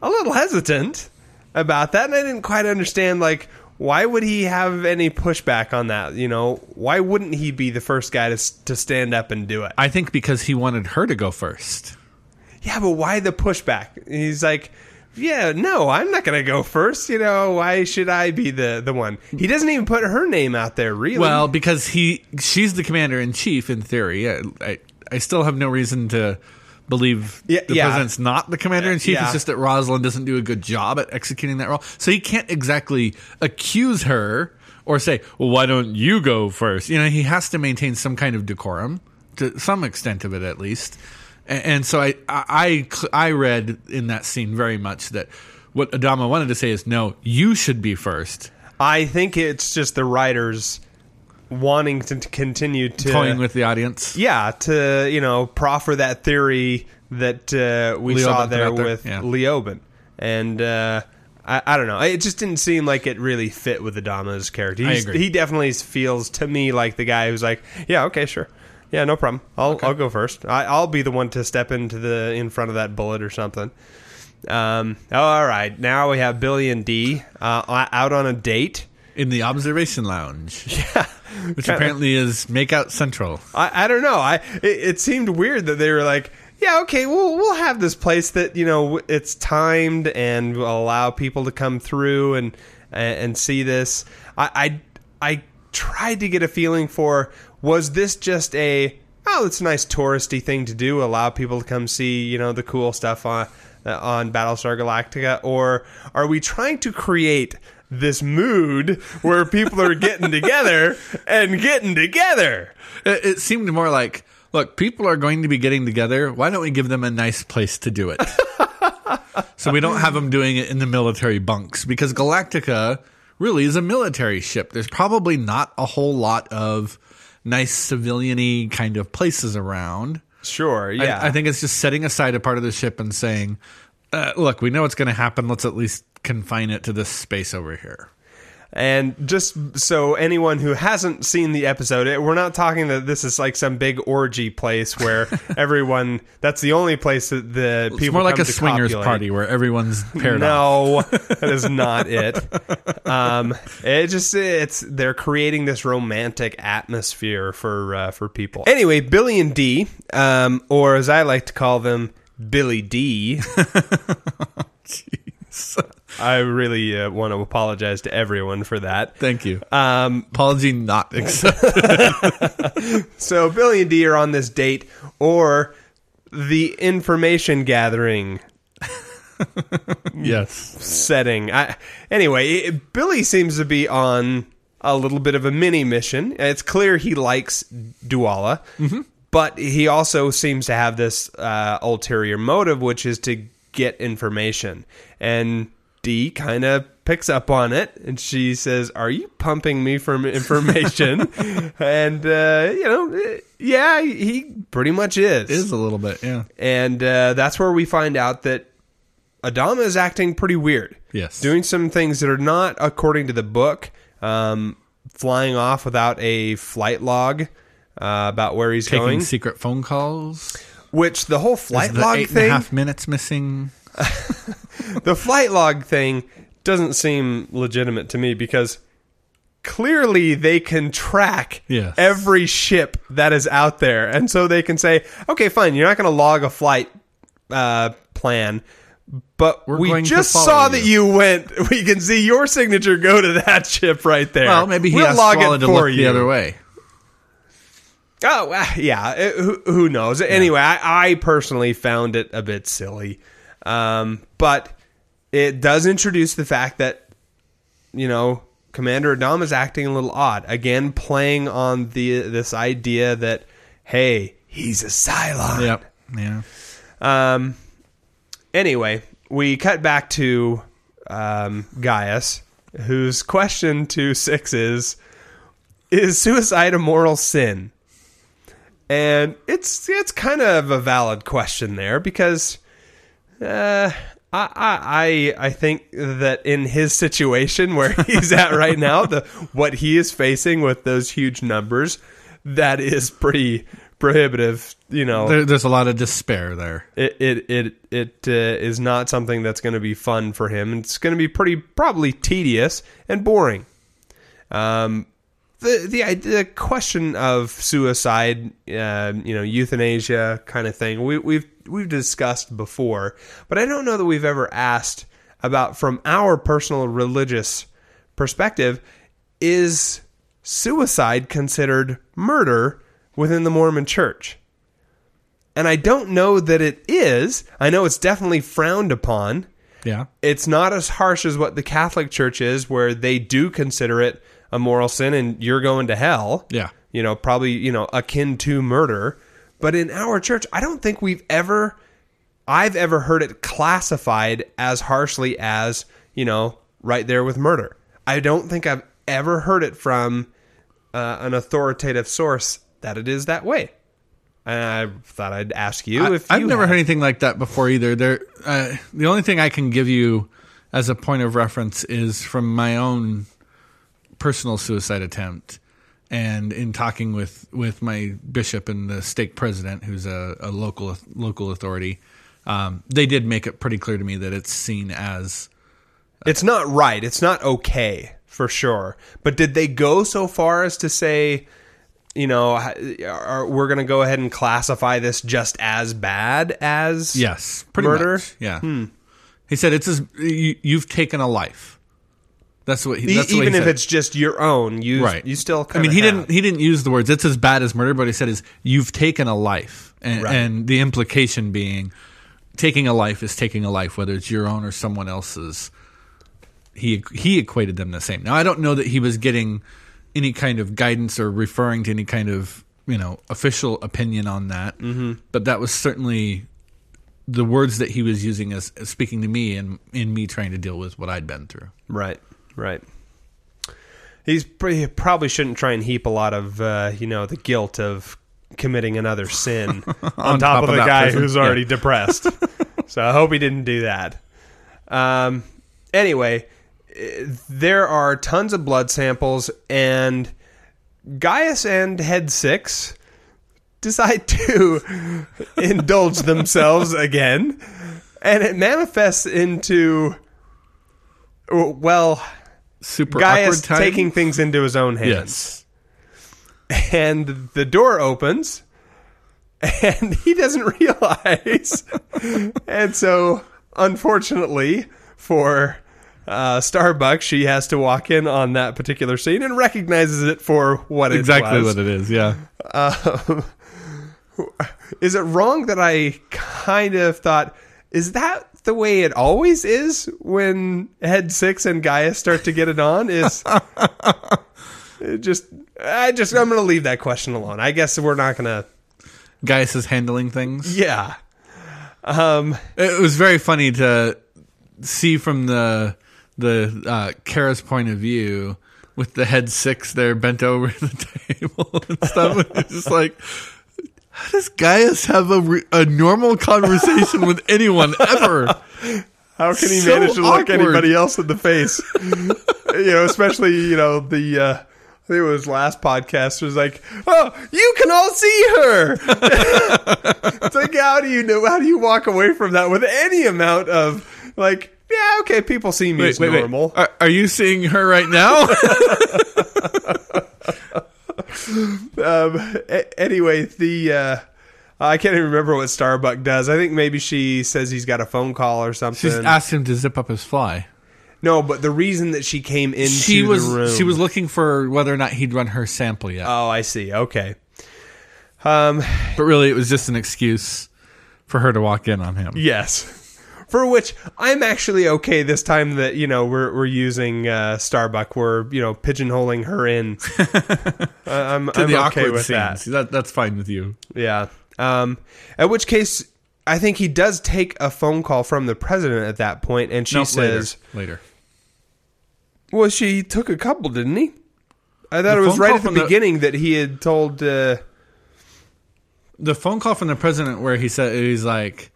a little hesitant about that, and I didn't quite understand like. Why would he have any pushback on that? You know, why wouldn't he be the first guy to to stand up and do it? I think because he wanted her to go first. Yeah, but why the pushback? He's like, yeah, no, I'm not going to go first. You know, why should I be the the one? He doesn't even put her name out there, really. Well, because he she's the commander in chief in theory. I, I I still have no reason to believe Yeah, the yeah. president's not the commander in chief. Yeah. It's just that Roslin doesn't do a good job at executing that role. So he can't exactly accuse her or say, "Well, why don't you go first? You know, he has to maintain some kind of decorum to some extent of it, at least. And, and so I, I I read in that scene very much that what Adama wanted to say is, "No, you should be first. I think it's just the writers wanting to continue to toying with the audience." yeah, to you know proffer that theory that uh, we Leoben saw there there, with yeah. Leoben, and uh, I, I don't know. It just didn't seem like it really fit with Adama's character. I agree. He definitely feels to me like the guy who's like, yeah, okay, sure. Yeah, no problem. I'll I'll go first. I, I'll be the one to step into the in front of that bullet or something. Um, all right, now we have Billy and Dee uh, out on a date. in the observation lounge, Yeah, which Kinda- apparently is Makeout Central. I, I don't know. I it, it seemed weird that they were like, yeah, okay, we'll we'll have this place that you know it's timed and will allow people to come through and and, and see this. I, I I tried to get a feeling for was this just a oh it's a nice touristy thing to do allow people to come see you know the cool stuff on uh, on Battlestar Galactica or are we trying to create this mood where people are getting together and getting together It, it seemed more like, look, people are going to be getting together. Why don't we give them a nice place to do it? so we don't have them doing it in the military bunks because Galactica really is a military ship. There's probably not a whole lot of nice civilian-y kind of places around. Sure. I- Yeah. I, think it's just setting aside a part of the ship and saying, uh, "Look, we know what's going to happen. Let's at least confine it to this space over here." And just so anyone who hasn't seen the episode, it- we're not talking that this is like some big orgy place where everyone. That's the only place that the It's people more like come a swingers copulate. party where everyone's paired off. No, that is not it. Um, it just it's they're creating this romantic atmosphere for uh, for people. Anyway, Billy and D, um, or as I like to call them, Billy D. I really uh, want to apologize to everyone for that. Thank you. Um, Apology not accepted. so Billy and Dee are on this date or the information gathering yes. setting. I, anyway, it- Billy seems to be on a little bit of a mini mission. It's clear he likes Dualla, but he also seems to have this uh, ulterior motive, which is to get information. And Dee kind of picks up on it, and she says, "Are you pumping me for information?" and uh, you know, yeah, he pretty much is. Is a little bit, yeah. And uh, that's where we find out that Adama is acting pretty weird. Yes. Doing some things that are not according to the book. Um, flying off without a flight log uh, about where he's Taking going. secret phone calls. Which the whole flight the log eight and a thing, half minutes missing. the flight log thing doesn't seem legitimate to me because clearly they can track Yes. every ship that is out there. And so they can say, okay, fine, you're not going to log a flight uh, plan. But We're we just saw you." that you went. We can see your signature go to that ship right there. Well, maybe he we'll asked log it to for look you. the other way. Oh, uh, yeah. uh, Who, who knows? Anyway, I, I personally found it a bit silly. Um, but it does introduce the fact that, you know, Commander Adam is acting a little odd. Again, playing on the this idea that, hey, he's a Cylon. Yep. Yeah. Um, anyway, we cut back to um, Gaius, whose question to Six is Is suicide a moral sin? And it's it's kind of a valid question there because uh, I, I I think that in his situation where he's at right now, the what he is facing with those huge numbers, that is pretty prohibitive. You know, There, there's a lot of despair there. it it it it uh, is not something that's going to be fun for him. It's going to be pretty probably tedious and boring. Um, the the idea- the question of suicide, uh, you know, euthanasia kind of thing. We, we've we've discussed before, but I don't know that we've ever asked about from our personal religious perspective. Is suicide considered murder within the Mormon Church? And I don't know that it is. I know it's definitely frowned upon. Yeah. It's not as harsh as what the Catholic Church is, where they do consider it a moral sin and you're going to hell. Yeah. You know, probably, you know, akin to murder. But in our church, I don't think we've ever, I've ever heard it classified as harshly as, you know, right there with murder. I don't think I've ever heard it from uh, an authoritative source that it is that way. And I thought I'd ask you I, if I've you never heard anything like that before either. There, uh, the only thing I can give you as a point of reference is from my own personal suicide attempt, and in talking with with my bishop and the stake president, who's a, a local local authority. Um, they did make it pretty clear to me that it's seen as It's not right. It's not okay for sure. But did they go so far as to say, you know, are, we're going to go ahead and classify this just as bad as yes, pretty murder? much. Yeah, he said it's as you, you've taken a life. That's what he. That's what he even if said. it's just your own, you right you still. i mean he have. didn't he didn't use the words it's as bad as murder but he said is you've taken a life and, Right. and the implication being taking a life is taking a life whether it's your own or someone else's he he equated them the same now i don't know that he was getting any kind of guidance or referring to any kind of you know official opinion on that mm-hmm. but that was certainly the words that he was using as, as speaking to me and in me trying to deal with what i'd been through Right, right. he's he probably shouldn't try and heap a lot of uh, you know the guilt of committing another sin on, top, of, the that guy who's Yeah. already depressed. so I hope he didn't do that. Um, anyway, eh, there are tons of blood samples, and Gaius and Head Six decide to indulge themselves again, and it manifests into well, Super Gaius awkward time. taking things into his own hands yes. and the door opens and he doesn't realize and so unfortunately for uh, Starbucks, she has to walk in on that particular scene and recognizes it for what it Exactly was. what it is. Yeah. Um, is it wrong that I kind of thought, is that the way it always is when Head Six and Gaia start to get it on? Is just I just I'm going to leave that question alone. I guess we're not going to. Gaius is handling things. Yeah. Um. It was very funny to see from the the uh, Kara's point of view with the head six there bent over the table and stuff. It's just like, how does Gaius have a, re- a normal conversation with anyone ever? How can he So manage to look anybody else in the face? you know, especially you know the. Uh, I think it was last podcast was like, oh, you can all see her. it's like, how do you know? How do you walk away from that with any amount of like, yeah, okay, people see me as normal. Are, are you seeing her right now? Um, a- anyway, the uh, I can't even remember what Starbuck does. I think maybe she says he's got a phone call or something. She's asked him to zip up his fly. no, but the reason that she came into She was the room, she was looking for whether or not he'd run her sample yet. Oh, I see. Okay. Um. but really, it was just an excuse for her to walk in on him. Yes. For which I'm actually okay this time that you know we're we're using uh, Starbuck. We're you know pigeonholing her in. I- I'm, To I'm the okay awkward with scenes. that. That, that's fine with you. Yeah. Um. At which case, I think he does take a phone call from the president at that point, and she No, says, later. later. "Well, she took a couple, didn't he?" I thought The it was right at the- beginning that he had told. Uh, The phone call from the president where he said he's like,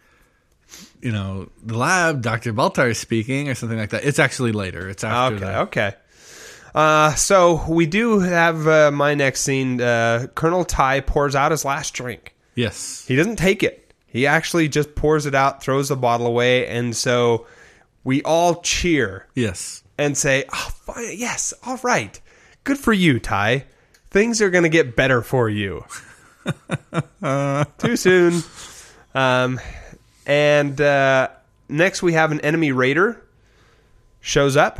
you know, the lab, Dr. Baltar is speaking or something like that. It's actually later. It's after Okay, that. okay. Uh, so we do have uh, my next scene. Uh, Colonel Tigh pours out his last drink. Yes. He doesn't take it. He actually just pours it out, throws the bottle away, and so we all cheer Yes. and say, oh, fine, "Yes, all right, good for you, Tigh. Things are going to get better for you." Too soon. Um, and uh, next we have an enemy raider shows up.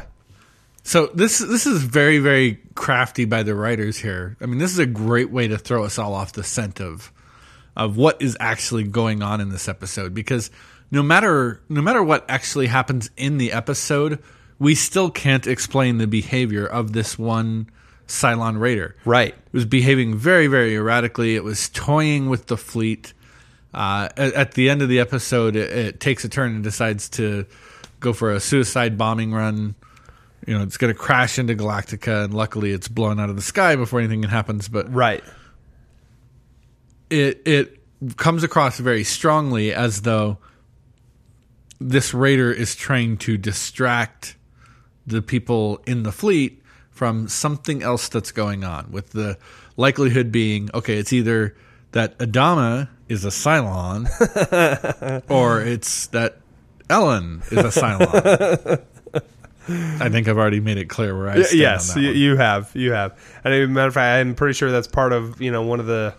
So this this is very very crafty by the writers here. I mean, this is a great way to throw us all off the scent of of what is actually going on in this episode because no matter no matter what actually happens in the episode, we still can't explain the behavior of this one Cylon raider. Right. It was behaving very, very erratically. It was toying with the fleet. Uh, at, at the end of the episode, it, it takes a turn and decides to go for a suicide bombing run. You know, it's going to crash into Galactica, and luckily, it's blown out of the sky before anything happens. But Right. it it comes across very strongly as though this raider is trying to distract the people in the fleet from something else that's going on with the likelihood being okay it's either that Adama is a Cylon or it's that Ellen is a Cylon. I think I've already made it clear where I stand yes, on you have. You have. And as a matter of fact, I'm pretty sure that's part of you know one of the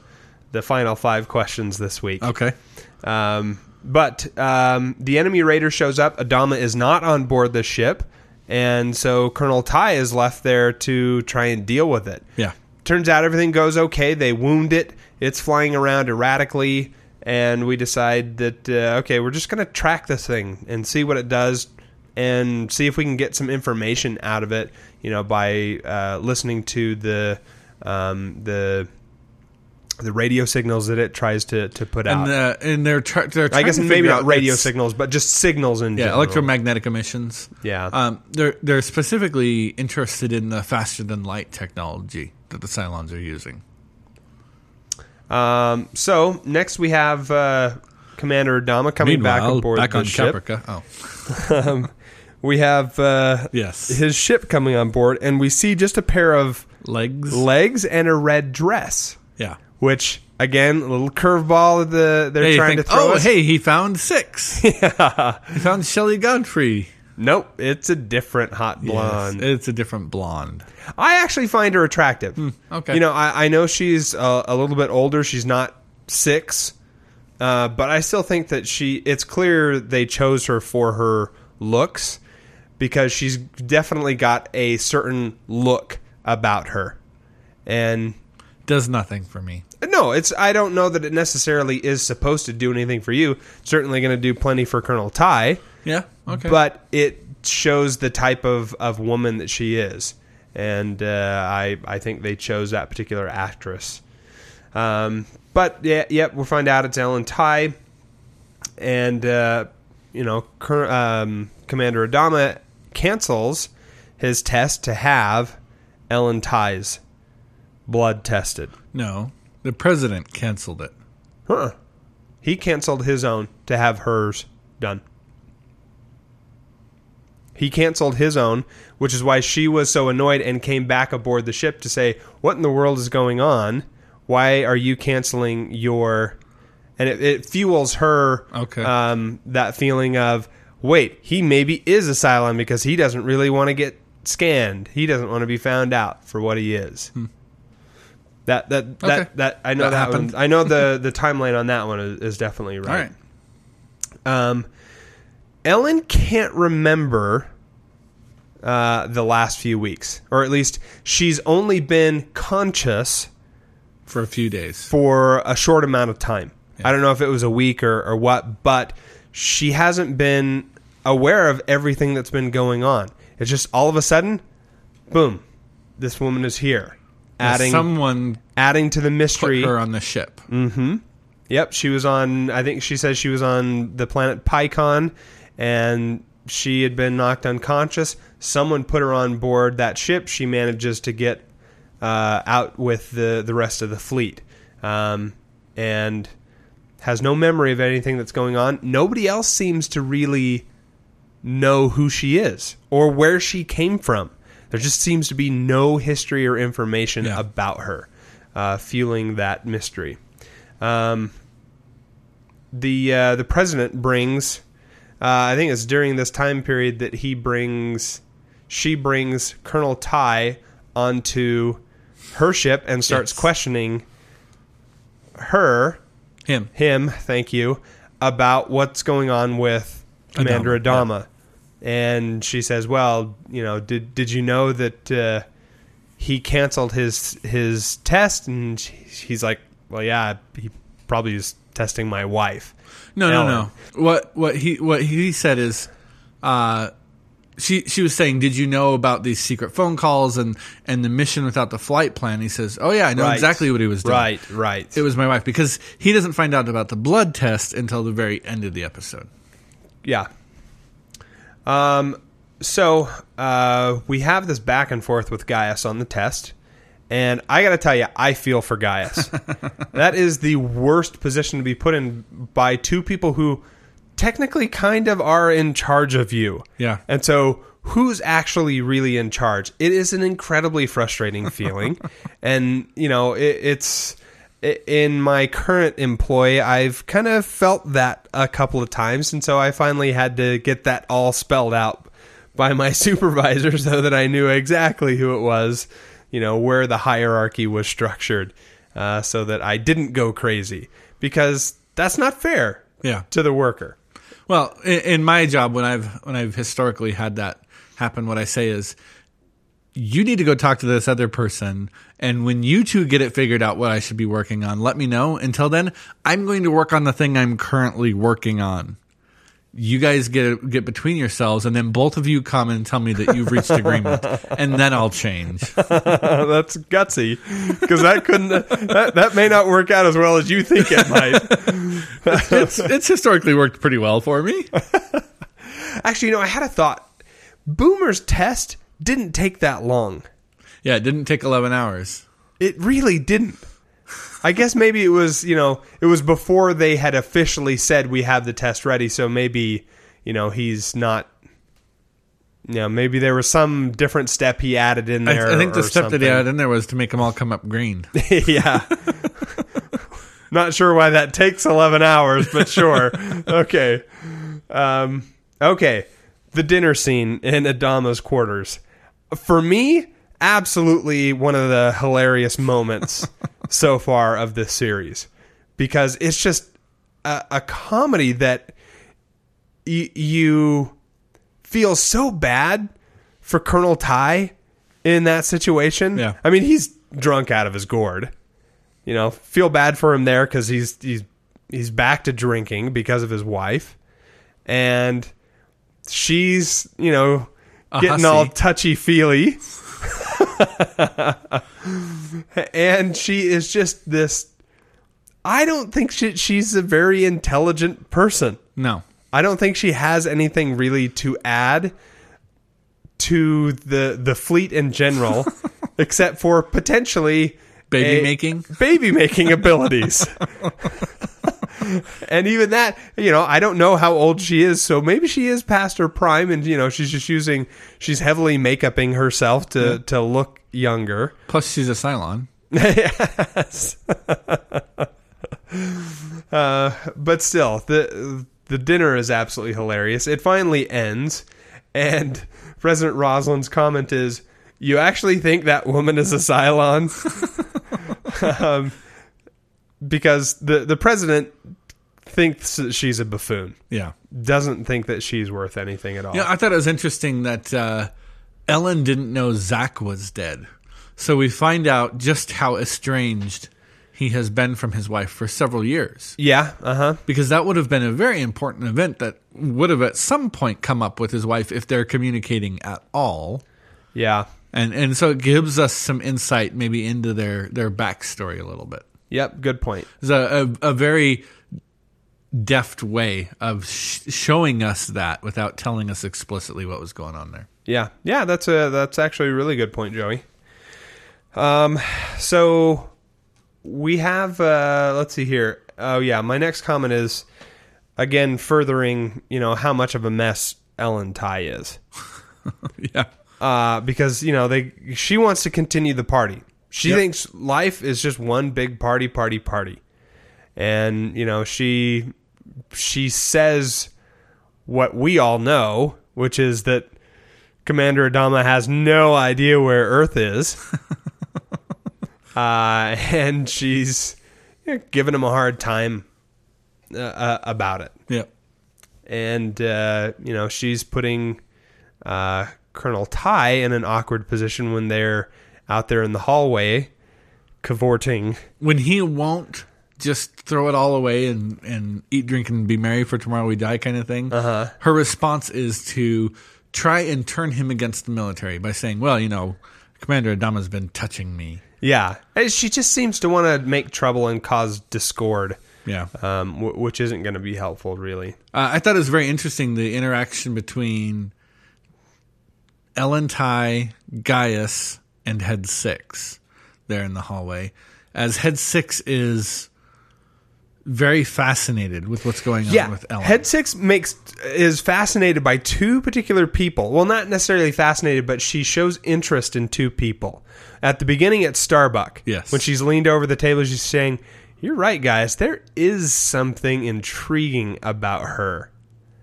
the final five questions this week. Okay. Um, but um, the enemy raider shows up. Adama is not on board the ship, and so Colonel Tigh is left there to try and deal with it. Yeah. Turns out everything goes okay. They wound it. It's flying around erratically, and we decide that uh, okay, we're just going to track this thing and see what it does, and see if we can get some information out of it. You know, by uh, listening to the um, the the radio signals that it tries to to put out. And, uh, and they're, try- they're I trying guess to maybe figure not out radio signals, but just signals in Yeah, general. electromagnetic emissions. Yeah. Um, they're they're specifically interested in the faster than light technology that the Cylons are using. Um, so next we have uh, Commander Adama coming back Meanwhile, aboard back the on ship. Caprica. Oh, We have uh, Yes. his ship coming on board, and we see just a pair of legs. legs and a red dress, yeah. which again, a little curveball that they're Hey, trying think, to throw oh, us. hey, he found six. yeah. He found Shelley Godfrey. Nope, it's a different hot blonde. Yes, it's a different blonde. I actually find her attractive. Hmm, okay. You know, I, I know she's a, a little bit older. She's not six, uh, but I still think that she. It's clear they chose her for her looks because she's definitely got a certain look about her, and Does nothing for me. no, it's. I don't know that it necessarily is supposed to do anything for you. Certainly going to do plenty for Colonel Tigh. Yeah. Okay. but it shows the type of, of woman that she is, and uh, I I think they chose that particular actress. Um, but yeah, yep, we'll find out it's Ellen Tigh, and uh, you know, Cur- um, Commander Adama cancels his test to have Ellen Tigh's blood tested. no, the president canceled it. Huh. He canceled his own to have hers done. He canceled his own, which is why she was so annoyed and came back aboard the ship to say, What in the world is going on? Why are you canceling your. And it, it fuels her Okay. um, that feeling of, wait, he maybe is a Cylon because he doesn't really want to get scanned. He doesn't want to be found out for what he is. That that that Hmm. Okay. that I know That that, happened. one. I know the the timeline on that one is, is definitely All right. right. Um, Ellen can't remember uh, the last few weeks, or at least she's only been conscious For a few days. for a short amount of time. I don't know if it was a week or, or what, but she hasn't been aware of everything that's been going on. It's just all of a sudden, boom, this woman is here, adding Someone adding to the mystery. her on the ship. Yep, she was on. I think she says she was on the planet Picon, and she had been knocked unconscious. Someone put her on board that ship. She manages to get uh, out with the the rest of the fleet, um, and has no memory of anything that's going on. Nobody else seems to really know who she is or where she came from. There just seems to be no history or information Yeah. about her, uh, fueling that mystery. Um, the uh, the president brings, uh, I think it's during this time period that he brings, she brings Colonel Tigh onto her ship and starts Yes. questioning her Him. him, thank you, about what's going on with Commander Adama, Adama. And she says, "Well, you know, did did you know that uh, he canceled his his test?" And he's like, "Well, yeah, he probably is testing my wife." No, no, no. What what he what he said is, uh, she she was saying, did you know about these secret phone calls and and the mission without the flight plan? He says, oh yeah, I know Right. exactly what he was doing. Right, right. It was my wife because he doesn't find out about the blood test until the very end of the episode. Yeah. Um. So uh, we have this back and forth with Gaius on the test, and I got to tell you, I feel for Gaius. that is the worst position to be put in by two people who technically kind of are in charge of you. Yeah. And so, who's actually really in charge? It is an incredibly frustrating feeling, and you know, it, it's in my current employ. I've kind of felt that a couple of times, and so I finally had to get that all spelled out by my supervisor, so that I knew exactly who it was. You know, where the hierarchy was structured, uh, so that I didn't go crazy because that's not fair Yeah. to the worker. Well, in, in my job, when I've when I've historically had that happen, what I say is, you need to go talk to this other person, and when you two get it figured out, what I should be working on, let me know. Until then, I'm going to work on the thing I'm currently working on. You guys get get between yourselves, and then both of you come and tell me that you've reached agreement, and then I'll change. That's gutsy because that couldn't that, that may not work out as well as you think it might. It's, it's historically worked pretty well for me. Actually, you know, I had a thought. Boomer's test didn't take that long. Yeah, it didn't take eleven hours. It really didn't. I guess maybe it was, you know, it was before they had officially said we have the test ready, so maybe, you know, he's not you know, maybe there was some different step he added in I, there. I think the step that something. he had in there was to make them all come up green. yeah. Not sure why that takes 11 hours, but sure. okay. Um, okay. The dinner scene in Adama's quarters. For me, absolutely one of the hilarious moments so far of this series because it's just a, a comedy that y- you feel so bad for Colonel Tigh in that situation. Yeah. I mean, he's drunk out of his gourd. You know, feel bad for him there because he's he's he's back to drinking because of his wife, and she's you know A getting all touchy feely, and she is just this. I don't think she, she's a very intelligent person. No, I don't think she has anything really to add to the the fleet in general, except for potentially Baby making? baby making abilities. and even that, you know, I don't know how old she is, so maybe she is past her prime, and you know, she's just using, she's heavily makeuping herself to to look younger. plus she's a Cylon. yes. uh, but still, the the dinner is absolutely hilarious. It finally ends, and President Roslin's comment is, "You actually think that woman is a Cylon?" um, because the the president thinks that she's a buffoon, Yeah. doesn't think that she's worth anything at all. Yeah, I thought it was interesting that uh, Ellen didn't know Zak was dead. So we find out just how estranged he has been from his wife for several years. yeah, uh huh. Because that would have been a very important event that would have at some point come up with his wife if they're communicating at all. Yeah. And and so it gives us some insight maybe into their, their backstory a little bit. Yep. Good point. It's a, a, a very deft way of sh- showing us that without telling us explicitly what was going on there. Yeah, yeah, that's a that's actually a really good point, Joey. Um, so we have uh, let's see here. Oh yeah, my next comment is again furthering you know how much of a mess Ellen Tigh is. Yeah. Uh, because you know they she wants to continue the party. She Yep. thinks life is just one big party, party, party, and you know she she says what we all know, which is that Commander Adama has no idea where Earth is, uh, and she's you know, giving him a hard time uh, uh, about it Yeah. and uh, you know she's putting uh, Colonel Tigh in an awkward position when they're out there in the hallway cavorting. when he won't just throw it all away and, and eat, drink, and be merry for tomorrow we die kind of thing, uh-huh. her response is to try and turn him against the military by saying, well, you know, Commander Adama's been touching me. Yeah, And she just seems to want to make trouble and cause discord, Yeah. um, w- which isn't going to be helpful, really. Uh, I thought it was very interesting the interaction between Ellen Tigh, Gaius, and Head Six there in the hallway, as Head Six is very fascinated with what's going on Yeah, with Ellen. Head Six makes is fascinated by two particular people. Well, not necessarily fascinated, but she shows interest in two people. At the beginning, at Starbuck, Yes. when she's leaned over the table, she's saying, "You're right, Gaius. There is something intriguing about her."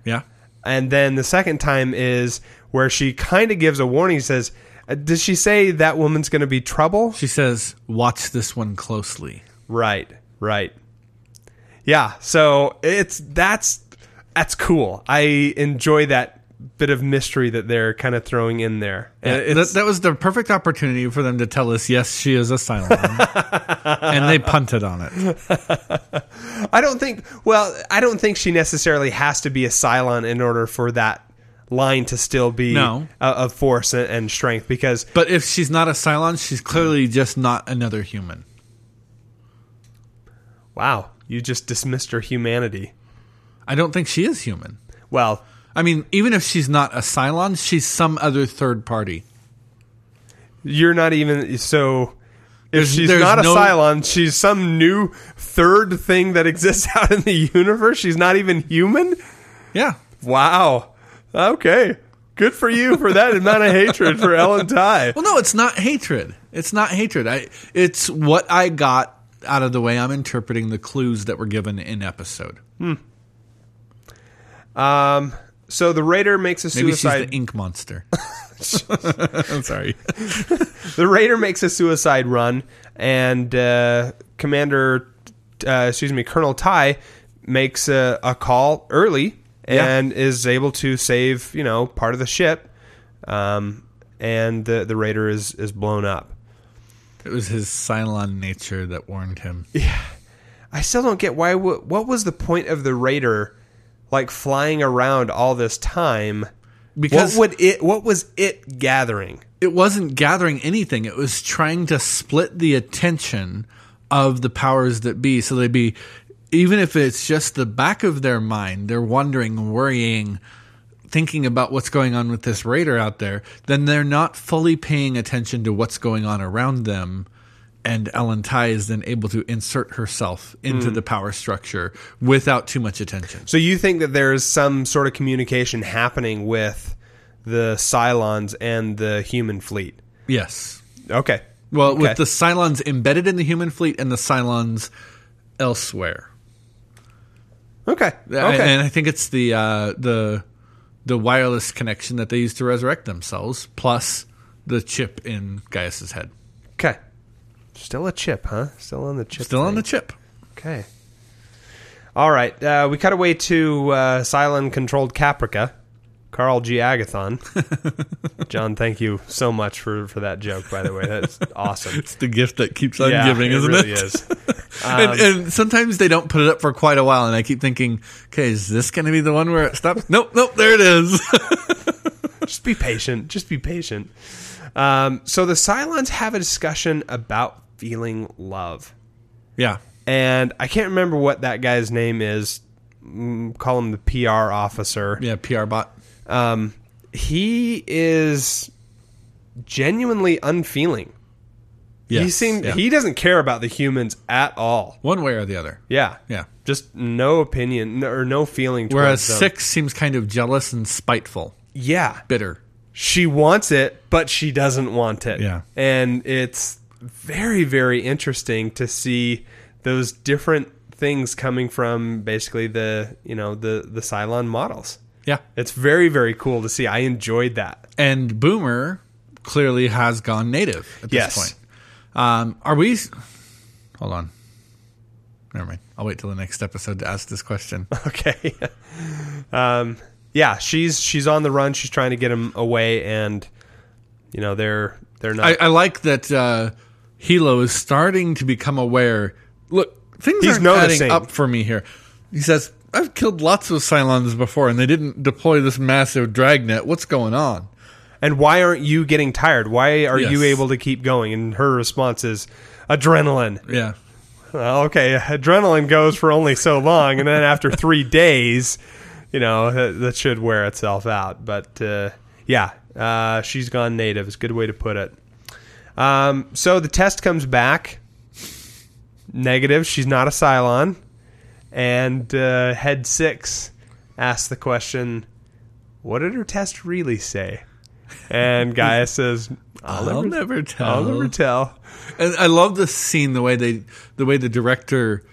yeah, And then the second time is where she kind of gives a warning. Says, uh, "Does she say that woman's going to be trouble?" she says, "Watch this one closely." Right, right. Yeah, so it's that's that's cool. I enjoy that bit of mystery that they're kind of throwing in there. And that, that was the perfect opportunity for them to tell us, yes, she is a Cylon. and they punted on it. I don't think. Well, I don't think she necessarily has to be a Cylon in order for that line to still be No. a- of force and, and strength. Because But if she's not a Cylon, she's clearly just not another human. wow, you just dismissed her humanity. I don't think she is human. Well, I mean, even if she's not a Cylon, she's some other third party. you're not even so. If There's- she's there's not a no- Cylon, she's some new third thing that exists out in the universe. She's not even human. Yeah. Wow. Okay. Good for you for that amount of hatred for Ellen Tigh. Well, no, it's not hatred. It's not hatred. I. It's what I got out of the way I'm interpreting the clues that were given in episode. Hmm. Um. So the Raider makes a suicide. Maybe she's the ink monster. I'm sorry. the Raider makes a suicide run, and uh, Commander, uh, excuse me, Colonel Tigh makes a, a call early and is able to save you know part of the ship, um, and the the Raider is is blown up. It was his Cylon nature that warned him. Yeah, I still don't get why. w- What was the point of the Raider, like flying around all this time? Because what would it? What was it gathering? it wasn't gathering anything. It was trying to split the attention of the powers that be. So they'd be, even if it's just the back of their mind, they're wondering, worrying, thinking about what's going on with this raider out there, then they're not fully paying attention to what's going on around them. And Ellen Tigh is then able to insert herself into hmm. the power structure without too much attention. So you think that there is some sort of communication happening with the Cylons and the human fleet? Yes. Okay. Well, Okay. with the Cylons embedded in the human fleet and the Cylons elsewhere. Okay. I- And I think it's the uh, the the wireless connection that they use to resurrect themselves, plus the chip in Gaius's head. okay. Still a chip, huh? Still on the chip. Still on the chip. Okay. All right. Uh, we cut away to uh, Cylon controlled Caprica. Carl G. Agathon. John, thank you so much for, for that joke, by the way. That's awesome. It's the gift that keeps on yeah, giving, it isn't really it? is. and, and sometimes they don't put it up for quite a while, and I keep thinking, okay, is this going to be the one where it stops? nope, nope, there it is. Just be patient. Just be patient. Um, so the Cylons have a discussion about feeling love. yeah. And I can't remember what that guy's name is. Mm, Call him the PR officer. Yeah, PR bot. Um, he is genuinely unfeeling. Yes. he seemed yeah. he doesn't care about the humans at all. One way or the other. Yeah, Yeah. just no opinion or no feeling. Whereas towards them. Six seems kind of jealous and spiteful, yeah, bitter. she wants it, but she doesn't want it. Yeah. and it's very very interesting to see those different things coming from basically the you know the the Cylon models. Yeah. It's very very cool to see. I enjoyed that. And Boomer clearly has gone native at this Yes. point. Um, are we? Hold on. Never mind. I'll wait till the next episode to ask this question. Okay. um, yeah, she's she's on the run. She's trying to get him away, and you know they're they're not. I, I like that uh, Helo is starting to become aware. Look, things He's are noticing. adding up for me here. He says, "I've killed lots of Cylons before, and they didn't deploy this massive dragnet. What's going on?" and why aren't you getting tired? Why are you able to keep going? And her response is adrenaline. Yeah. Well, okay, adrenaline goes for only so long, and then after three days, you know that, that should wear itself out. But uh, yeah, uh, she's gone native. Is a good way to put it. Um, so the test comes back negative. She's not a Cylon, and uh, Head Six asks the question, "What did her test really say?" And Gaius says, "I'll, I'll never, never tell. I'll never tell." And I love this scene the way they the way the director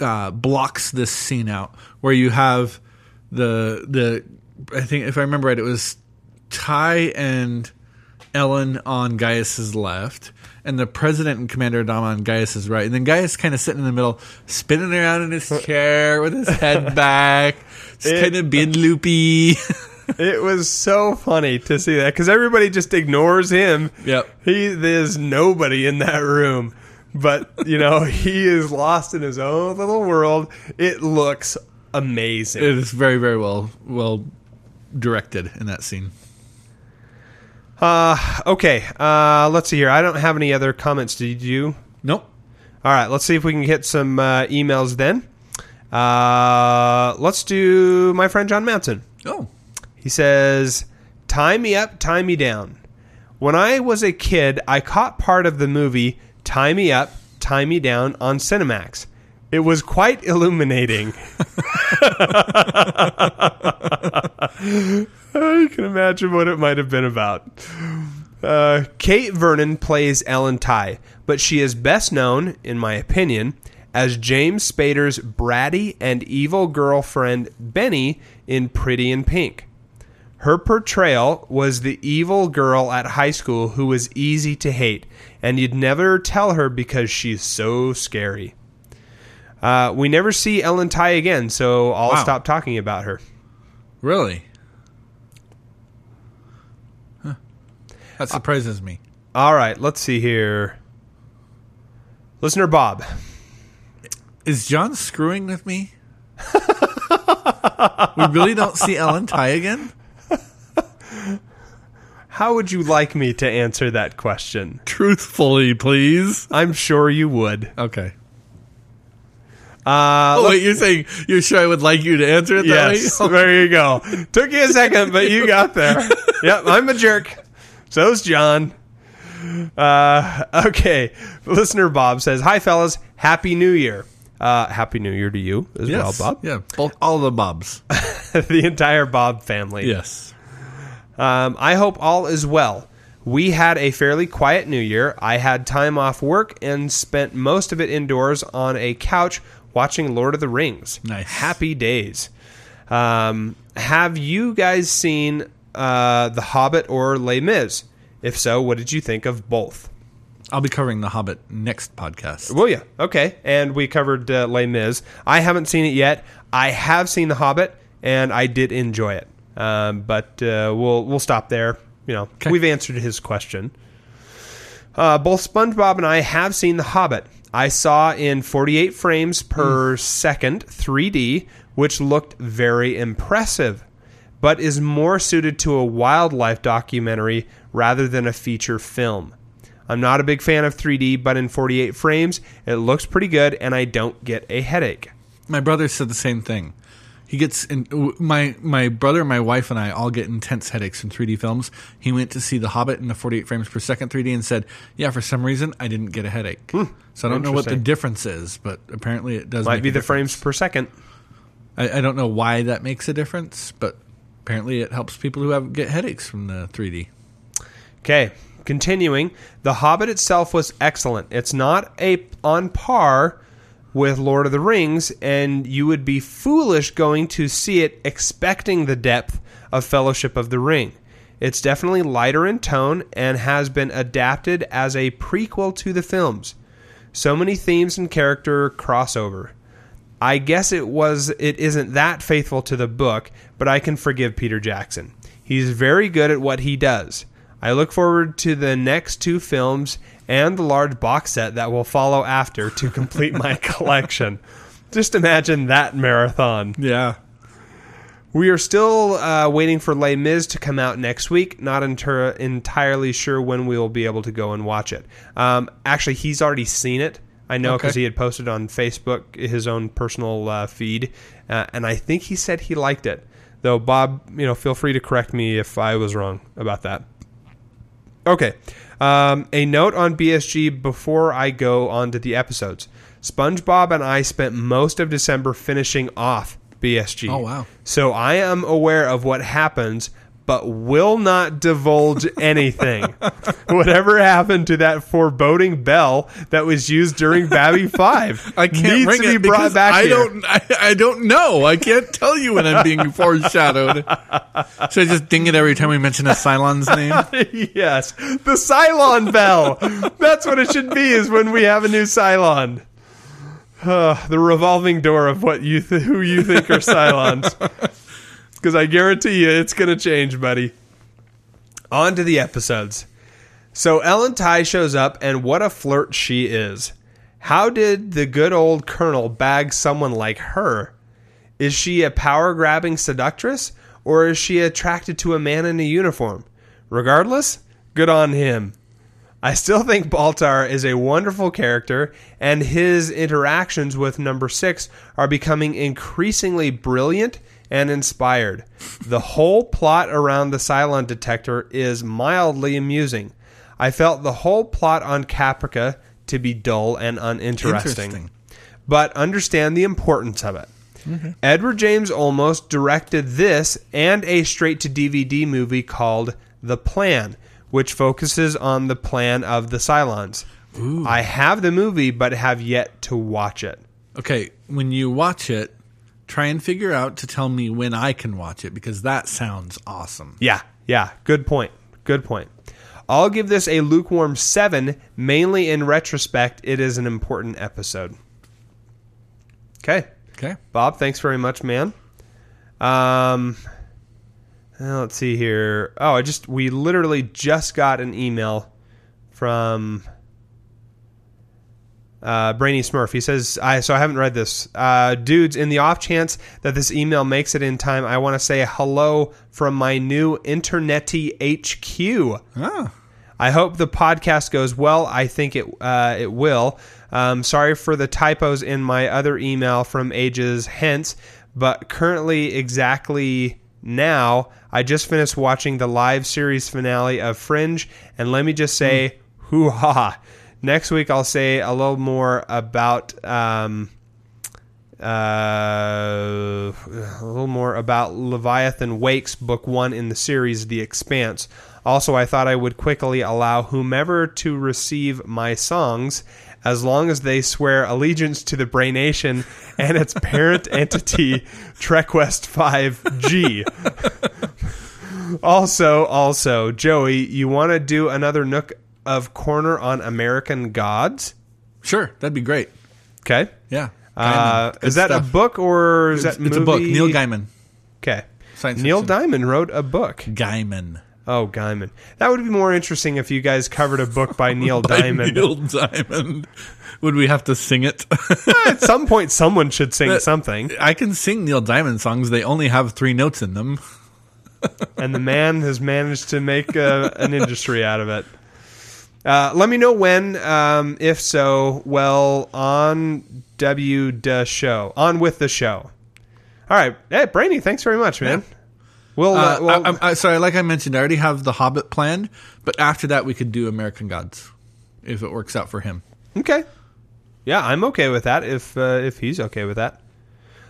uh, blocks this scene out where you have the the I think if I remember right it was Tigh and Ellen on Gaius's left and the president and Commander Adama on Gaius's right and then Gaius kind of sitting in the middle spinning around in his chair with his head back just It- kind of being loopy it was so funny to see that because everybody just ignores him. Yep. He there's nobody in that room, but you know he is lost in his own little world. It looks amazing. It is very, very well well directed in that scene. Uh, okay. Uh, let's see here. I don't have any other comments. Did you? Nope. All right. Let's see if we can get some uh, emails then. Uh, let's do my friend John Manson. Oh. He says, Tie me up, tie me down. When I was a kid, I caught part of the movie Tie Me Up, Tie Me Down on Cinemax. It was quite illuminating. you can imagine what it might have been about. Uh, Kate Vernon plays Ellen Tigh, but she is best known, in my opinion, as James Spader's bratty and evil girlfriend Benny in Pretty in Pink. Her portrayal was the evil girl at high school who was easy to hate, and you'd never tell her because she's so scary. Uh, we never see Ellen Tigh again, so I'll Wow. stop talking about her. Really? That surprises me. All right, let's see here. Listener Bob. Is John screwing with me? we really don't see Ellen Tigh again? How would you like me to answer that question? Truthfully, please. I'm sure you would. Okay. Uh, Oh, wait, you're saying you're sure I would like you to answer it that yes, way? there you go. Took you a second, but you got there. yep, I'm a jerk. So's John. Uh, okay, listener Bob says, "Hi fellas, happy New Year." Uh, happy New Year to you as Yes. well, Bob. Yeah, both, all the Bobs. the entire Bob family. yes. Um, I hope all is well. We had a fairly quiet New Year. I had time off work and spent most of it indoors on a couch watching Lord of the Rings. Nice. Happy days. Um, have you guys seen uh, The Hobbit or Les Mis? If so, what did you think of both? I'll be covering The Hobbit next podcast. Will you? Okay. And we covered uh, Les Mis. I haven't seen it yet. I have seen The Hobbit, and I did enjoy it. Um, but uh, we'll we'll stop there. You know, Okay. we've answered his question. Uh, both SpongeBob and I have seen The Hobbit. I saw in 48 frames per second 3D, which looked very impressive, but is more suited to a wildlife documentary rather than a feature film. I'm not a big fan of 3D, but in 48 frames, it looks pretty good and I don't get a headache. My brother said the same thing. He gets in, my my brother, my wife, and I all get intense headaches from 3D films. He went to see The Hobbit in the 48 frames per second 3D and said, "Yeah, for some reason I didn't get a headache." Hmm. so I don't know what the difference is, but apparently it does. Might be the difference. frames per second. I, I don't know why that makes a difference, but apparently it helps people who have get headaches from the 3D. Okay, continuing. The Hobbit itself was excellent. It's not a on par with Lord of the Rings, and you would be foolish going to see it expecting the depth of Fellowship of the Ring. It's definitely lighter in tone and has been adapted as a prequel to the films. So many themes and character crossover. I guess it was it isn't that faithful to the book, but I can forgive Peter Jackson. He's very good at what he does. I look forward to the next two films and the large box set that will follow after to complete my collection. Just imagine that marathon. Yeah. We are still uh, waiting for Les Mis to come out next week. Not entirely sure when we will be able to go and watch it. Um, actually, he's already seen it. I know because Okay. he had posted on Facebook his own personal uh, feed, uh, and I think he said he liked it. Though Bob, you know, feel free to correct me if I was wrong about that. Okay. Um, a note on BSG before I go on to the episodes. SpongeBob and I spent most of December finishing off BSG. Oh, wow. So I am aware of what happens, but will not divulge anything. Whatever happened to that foreboding bell that was used during Babby Five? I can't needs to be it brought back I here. don't. I, I don't know. I can't tell you when I'm being foreshadowed. Should I just ding it every time we mention a Cylon's name? yes, the Cylon bell. That's what it should be. Is when we have a new Cylon. Uh, the revolving door of what you th- who you think are Cylons. Because I guarantee you it's going to change, buddy. On to the episodes. So Ellen Tigh shows up, and what a flirt she is. How did the good old Colonel bag someone like her? Is she a power grabbing seductress, or is she attracted to a man in a uniform? Regardless, good on him. I still think Baltar is a wonderful character, and his interactions with number six are becoming increasingly brilliant and inspired. The whole plot around the Cylon detector is mildly amusing. I felt the whole plot on Caprica to be dull and uninteresting, but understand the importance of it. Mm-hmm. Edward James Olmos directed this and a straight to DVD movie called The Plan, which focuses on the plan of the Cylons. I have the movie, but have yet to watch it. Okay, when you watch it, try and figure out to tell me when I can watch it because that sounds awesome. Yeah, yeah, good point. Good point. I'll give this a lukewarm 7, mainly in retrospect, it is an important episode. Okay. Okay. Bob, thanks very much, man. Um, uh, let's see here. Oh, I just we literally just got an email from uh, Brainy Smurf. He says, "I so I haven't read this, uh, dudes. In the off chance that this email makes it in time, I want to say hello from my new internety HQ. Oh. I hope the podcast goes well. I think it uh, it will. Um, sorry for the typos in my other email from ages hence, but currently, exactly now, I just finished watching the live series finale of Fringe, and let me just say, hoo ha! Next week, I'll say a little more about. Um, uh, a little more about Leviathan Wakes, book one in the series, The Expanse. Also, I thought I would quickly allow whomever to receive my songs as long as they swear allegiance to the Bray Nation and its parent entity, TrekWest 5G. also, also, Joey, you want to do another Nook of Corner on American Gods? Sure, that'd be great. Okay. Yeah. Uh, is that a book or is It's, that it's a book. Neil Gaiman. Okay. Science Neil fiction. Diamond wrote a book. Gaiman. Oh, Gaiman. That would be more interesting if you guys covered a book by Neil By Diamond. Neil Diamond. Would we have to sing it? At some point, someone should sing something, I can sing Neil Diamond songs. They only have three notes in them. and the man has managed to make uh an industry out of it. Uh, let me know when, um, if so, well, on W the show, on with the show. All right, hey, Brainy, thanks very much, man. We'll, uh, Uh, well, I, I'm- I, sorry, like I mentioned, I already have The Hobbit planned, but after that, we could do American Gods if it works out for him. Okay. Yeah, I'm okay with that if uh, if he's okay with that.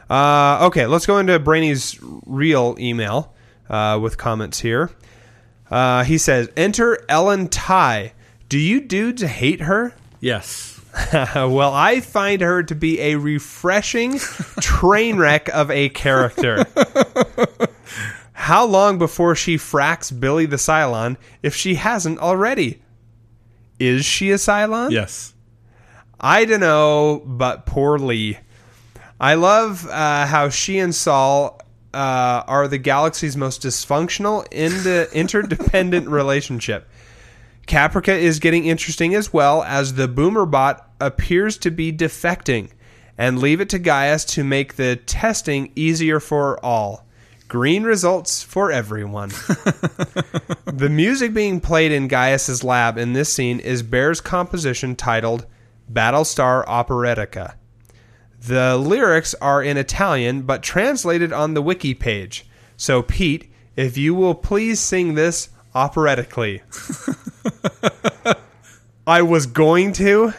Uh, okay, let's go into Brainy's real email uh, with comments here. Uh, he says, "Enter Ellen Tigh. Do you dudes hate her? Yes. well, I find her to be a refreshing train wreck of a character. How long before she fracks Billy the Cylon if she hasn't already? Is she a Cylon? Yes. I don't know, but poor Lee. I love uh, how she and Saul uh, are the galaxy's most dysfunctional ind- interdependent relationship. Caprica is getting interesting as well as the boomer bot appears to be defecting, and leave it to Gaius to make the testing easier for all. Green results for everyone. the music being played in Gaius's lab in this scene is Bear's composition titled Battlestar Operatica. The lyrics are in Italian but translated on the wiki page. So, Pete, if you will please sing this operatically. I was going to.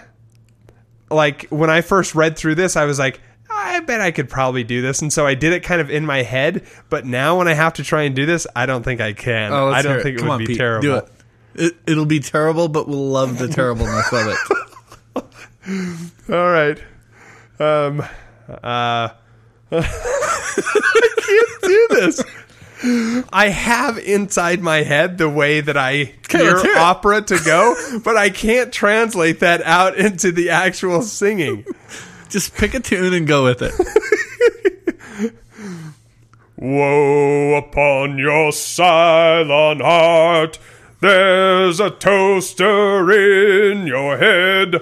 Like, when I first read through this, I was like, I bet I could probably do this. And so I did it kind of in my head. But now when I have to try and do this, I don't think I can. Oh, I don't think it Come would on, be Pete, terrible. Do it. it. It'll be terrible, but we'll love the terribleness of it. All right. Um, uh, I can't do this. I have inside my head the way that I hear let's hear it. opera to go, but I can't translate that out into the actual singing. Just pick a tune and go with it. Woe upon your Cylon heart! There's a toaster in your head,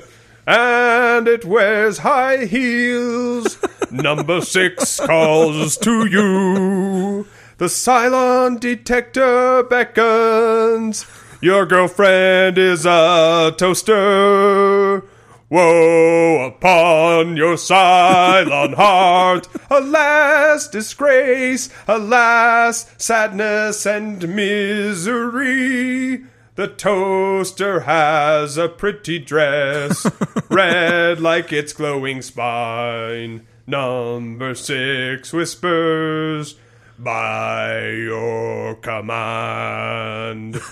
and it wears high heels. Number six calls to you. The Cylon detector beckons. Your girlfriend is a toaster. Woe upon your Cylon heart! Alas, disgrace! Alas, sadness and misery! The toaster has a pretty dress, red like its glowing spine. Number six whispers, by your command.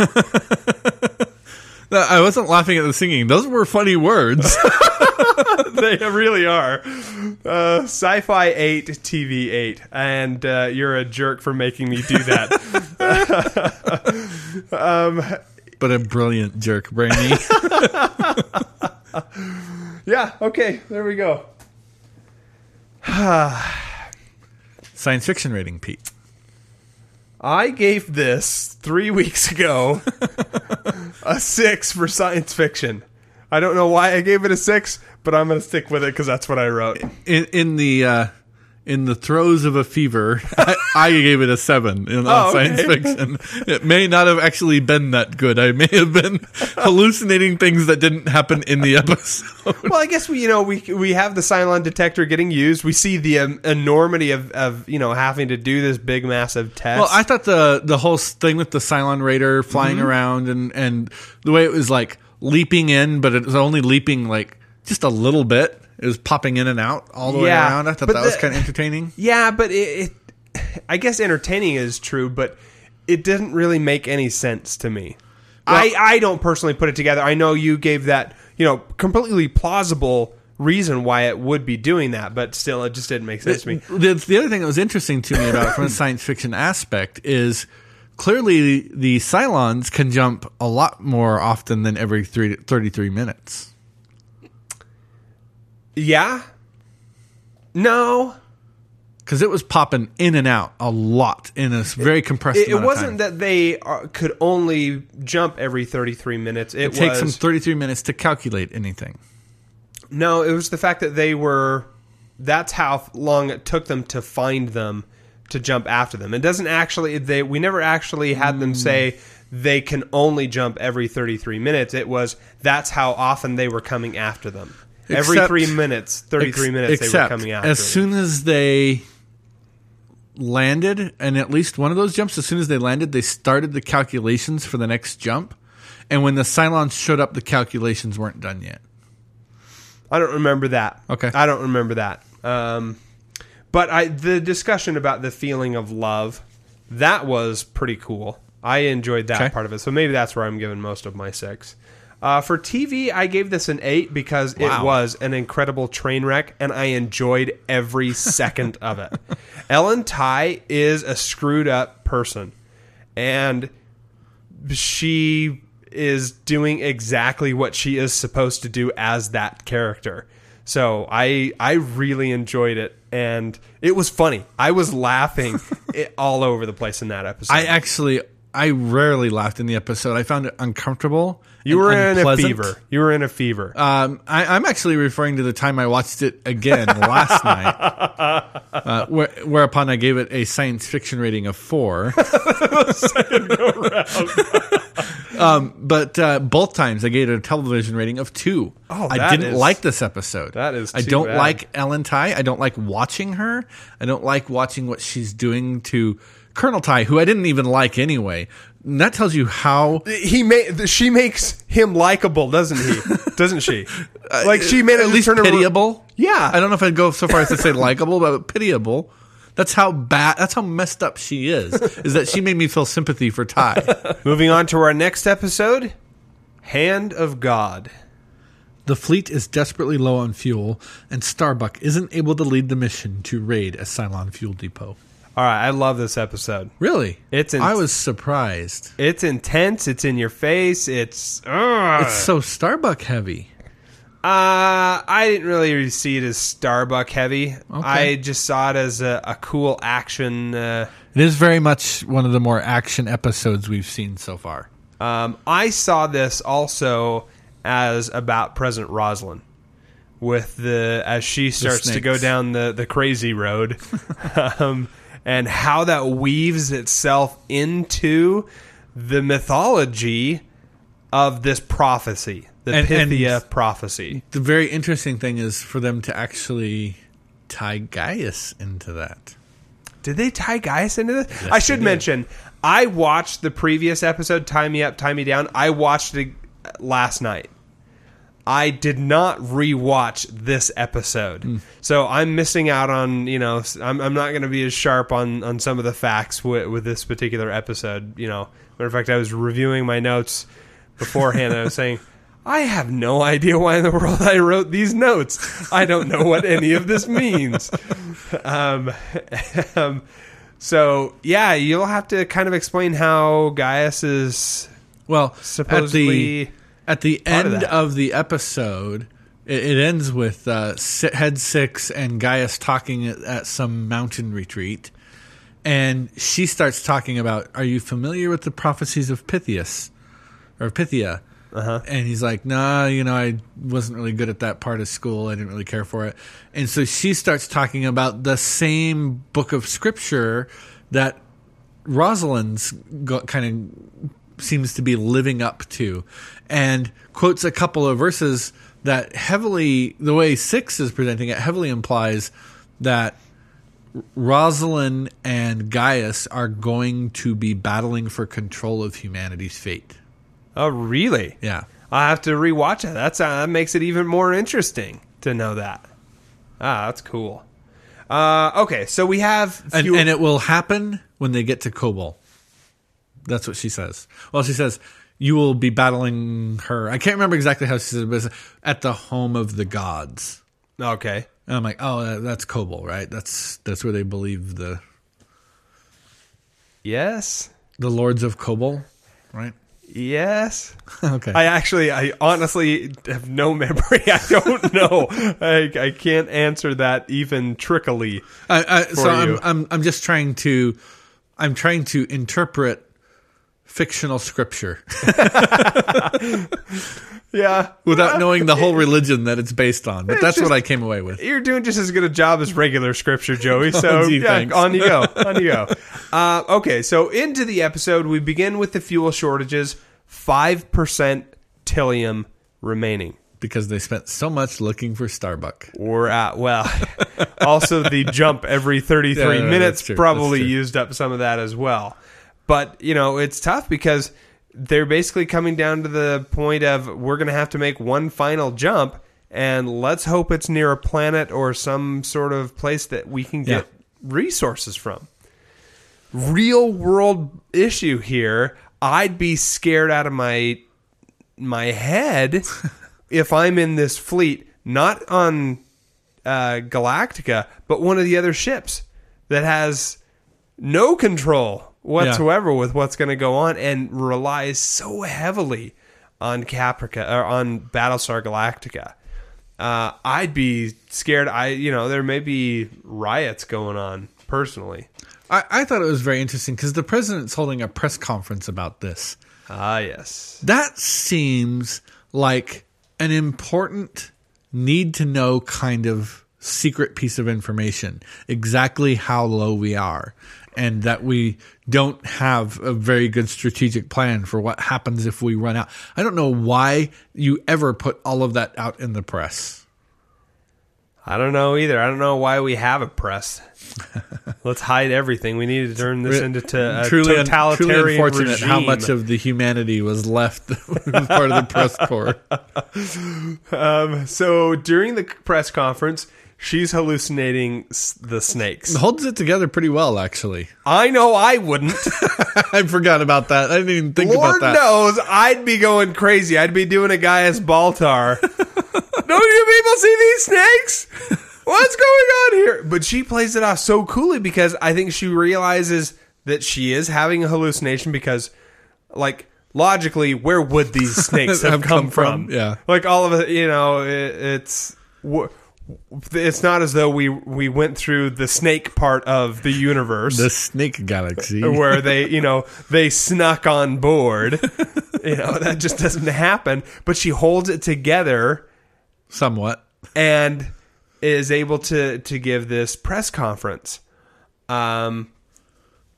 No, I wasn't laughing at the singing. Those were funny words. they really are. Uh, Sci Fi 8, TV 8. And uh, you're a jerk for making me do that. but a brilliant jerk, Brainy. yeah, okay, there we go. Science fiction rating, Pete. I gave this three weeks ago a six for science fiction. I don't know why I gave it a six, but I'm going to stick with it because that's what I wrote. In, in the uh, in the throes of a fever, I, I gave it a seven in Oh, science okay. fiction. It may not have actually been that good. I may have been hallucinating things that didn't happen in the episode. Well, I guess we, you know, we we have the Cylon detector getting used. We see the um, enormity of, of you know having to do this big massive test. Well, I thought the the whole thing with the Cylon Raider flying Mm-hmm. around and and the way it was like leaping in, but it was only leaping like just a little bit. It was popping in and out all the way around. I thought that was kind of entertaining. yeah, but it, it, I guess entertaining is true, but it didn't really make any sense to me. I I don't personally put it together. I know you gave that you know completely plausible reason why it would be doing that, but still, it just didn't make sense to me. The, the other thing that was interesting to me about from a science fiction aspect is clearly the Cylons can jump a lot more often than every three, 33 minutes. Yeah. No, Because it was popping in and out a lot in a very compressed it, it wasn't that they are, could only jump every 33 minutes. It, It takes them 33 minutes to calculate anything. no, it was the fact that they were. That's how long it took them to find them to jump after them. It doesn't actually. They we never actually had Hmm. them say they can only jump every 33 minutes. It was that's how often they were coming after them. Every Except- three minutes, 33 Ex- minutes, they were coming out. as soon as they landed, and at least one of those jumps, as soon as they landed, they started the calculations for the next jump. And when the Cylons showed up, the calculations weren't done yet. I don't remember that. Okay. I don't remember that. Um, but I the discussion about the feeling of love that was pretty cool. I enjoyed that Okay. part of it. So maybe that's where I'm giving most of my six. Uh, for TV, I gave this an eight because it was an incredible train wreck, and I enjoyed every second of it. Ellen Tigh is a screwed up person, and she is doing exactly what she is supposed to do as that character. So I I really enjoyed it and it was funny. I was laughing it, all over the place in that episode. I actually, I rarely laughed in the episode. I found it uncomfortable. You were in a fever. You were in a fever. Um, I, I'm actually referring to the time I watched it again last night, uh, where, whereupon I gave it a science fiction rating of four. um, but uh, both times I gave it a television rating of two. Oh, I didn't is- like this episode. that is I don't bad. like Ellen Tigh. I don't like watching her. I don't like watching what she's doing to Colonel Tigh, who I didn't even like anyway. And that tells you how he made she makes him likable, doesn't he? doesn't she? Uh, like she made at least turn around- pitiable. Yeah. I don't know if I'd go so far as to say likable, but pitiable. That's how bad. That's how messed up she is. Is that she made me feel sympathy for Tigh. Moving on to our next episode, Hand of God. the fleet is desperately low on fuel, and Starbuck isn't able to lead the mission to raid a Cylon fuel depot. All right, I love this episode. Really? It's in- I was surprised. It's intense. It's in your face. It's. Ugh. It's so Starbuck heavy. Uh, I didn't really see it as Starbuck heavy. I just saw it as a, a cool action. Uh, It is very much one of the more action episodes we've seen so far. um, I saw this also as about President Roslin, with the as she starts to go down the the crazy road, um, and how that weaves itself into the mythology of this prophecy, the And- and- Pythia prophecy. The very interesting thing is for them to actually tie Gaius into that. Did they tie Gaius into this? Yes, I should mention, I watched the previous episode, Tigh Me Up, Tigh Me Down. I watched it last night. I did not rewatch this episode. Hmm. So I'm missing out on, you know, I'm, I'm not going to be as sharp on, on some of the facts with, with this particular episode. You know, matter of fact, I was reviewing my notes beforehand and I was saying, I have no idea why in the world I wrote these notes. I don't know what any of this means. Um, um, so yeah, you'll have to kind of explain how Gaius is Well, supposedly. at the at the part end that. of, the episode, it, it ends with uh, Head Six and Gaius talking at, at some mountain retreat, and she starts talking about, "Are you familiar with the prophecies of Pythias or Pythia?" Uh-huh. And he's like, "Nah, you know, I wasn't really good at that part of school. I didn't really care for it." And so she starts talking about the same book of scripture that Roslin's got kind of seems to be living up to, and quotes a couple of verses that heavily, the way Six is presenting it, heavily implies that Roslin and Gaius are going to be battling for control of humanity's fate. oh, really? Yeah. I'll have to rewatch it. That's uh, that makes it even more interesting to know that. Ah, that's cool. Uh, okay, so we have And, few- and it will happen when they get to Kobol. That's what she says. Well, she says, you will be battling her. I can't remember exactly how she says it, but it's at the home of the gods. okay. And I'm like, oh, uh, that's Kobol, right? That's that's where they believe the Yes. the lords of Kobol, right? Yes. okay. I actually, I honestly have no memory. I don't know. I, I can't answer that even trickily. I, I, so. I'm, I'm I'm just trying to I'm trying to interpret fictional scripture Yeah. without knowing the whole religion that it's based on. But that's just- what I came away with. You're doing just as good a job as regular scripture, Joey. So gee, yeah, on you go, on you go. Uh, okay, so into the episode, we begin with the fuel shortages. Five percent tylium remaining. Because they spent so much looking for Starbuck. We're at well. also, the jump every 33 Yeah, yeah, minutes probably used up some of that as well. But you know, it's tough because they're basically coming down to the point of we're going to have to make one final jump, and let's hope it's near a planet or some sort of place that we can get Yeah. resources from. Real world issue here. I'd be scared out of my my head if I'm in this fleet, not on uh, Galactica, but one of the other ships that has no control whatsoever with what's going to go on and relies so heavily on Caprica or on Battlestar Galactica. Uh, I'd be scared. I, you know, there may be riots going on personally. I, I thought it was very interesting because the president's holding a press conference about this. Ah, yes. That seems like an important, need to know kind of secret piece of information. Exactly how low we are. And that we don't have a very good strategic plan for what happens if we run out. I don't know why you ever put all of that out in the press. I don't know either. I don't know why we have a press. Let's hide everything. We need to turn this into to a truly, un- totalitarian truly unfortunate regime. how much of the humanity was left part of the press corps. Um, so during the press conference, she's hallucinating s- the snakes. Holds it together pretty well, actually. I know I wouldn't. I forgot about that. I didn't even think Lord about that. Lord knows I'd be going crazy. I'd be doing a Gaius Baltar. Don't you people see these snakes? What's going on here? But she plays it off so coolly because I think she realizes that she is having a hallucination because, like, logically, where would these snakes have, Have come, come from? from, yeah. like all of it. You know, it, it's. wh- It's not as though we we went through the snake part of the universe The Snake Galaxy. where they, you know, they snuck on board. you know, that just doesn't happen. But she holds it together Somewhat. and is able to to give this press conference. Um,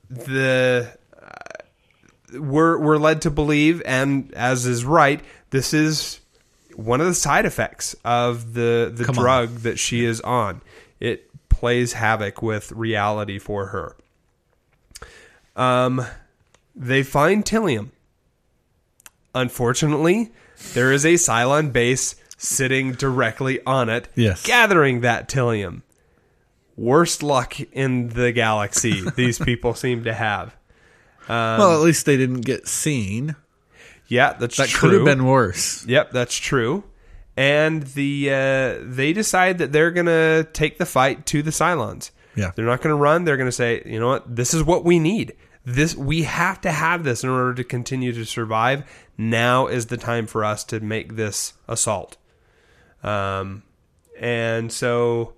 the uh, we're we're led to believe, and as is right, this is one of the side effects of the the Come on. drug that she is on. It plays havoc with reality for her. Um, they find tylium. Unfortunately, there is a Cylon base sitting directly on it, Yes. gathering that tylium. Worst luck in the galaxy these people seem to have. well, at least they didn't get seen. Yeah, that's That true. could have been worse. Yep, that's true. And the uh, they decide that they're gonna take the fight to the Cylons. Yeah. they're not gonna run. They're gonna say, you know what, this is what we need. This we have to have this in order to continue to survive. Now is the time for us to make this assault. Um, and so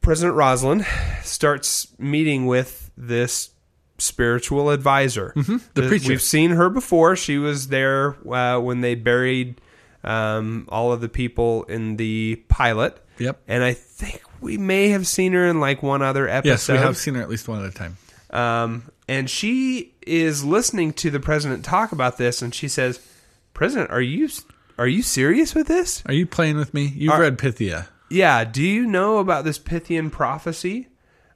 President Roslin starts meeting with this spiritual advisor. the Th- preacher. We've seen her before. She was there uh, when they buried um, all of the people in the pilot. Yep. And I think we may have seen her in like one other episode. Yes, we have seen her at least one at a time. Um, and she is listening to the president talk about this, and she says, "President, are you are you serious with this? Are you playing with me? You've Are- read Pythia. Yeah. Do you know about this Pythian prophecy?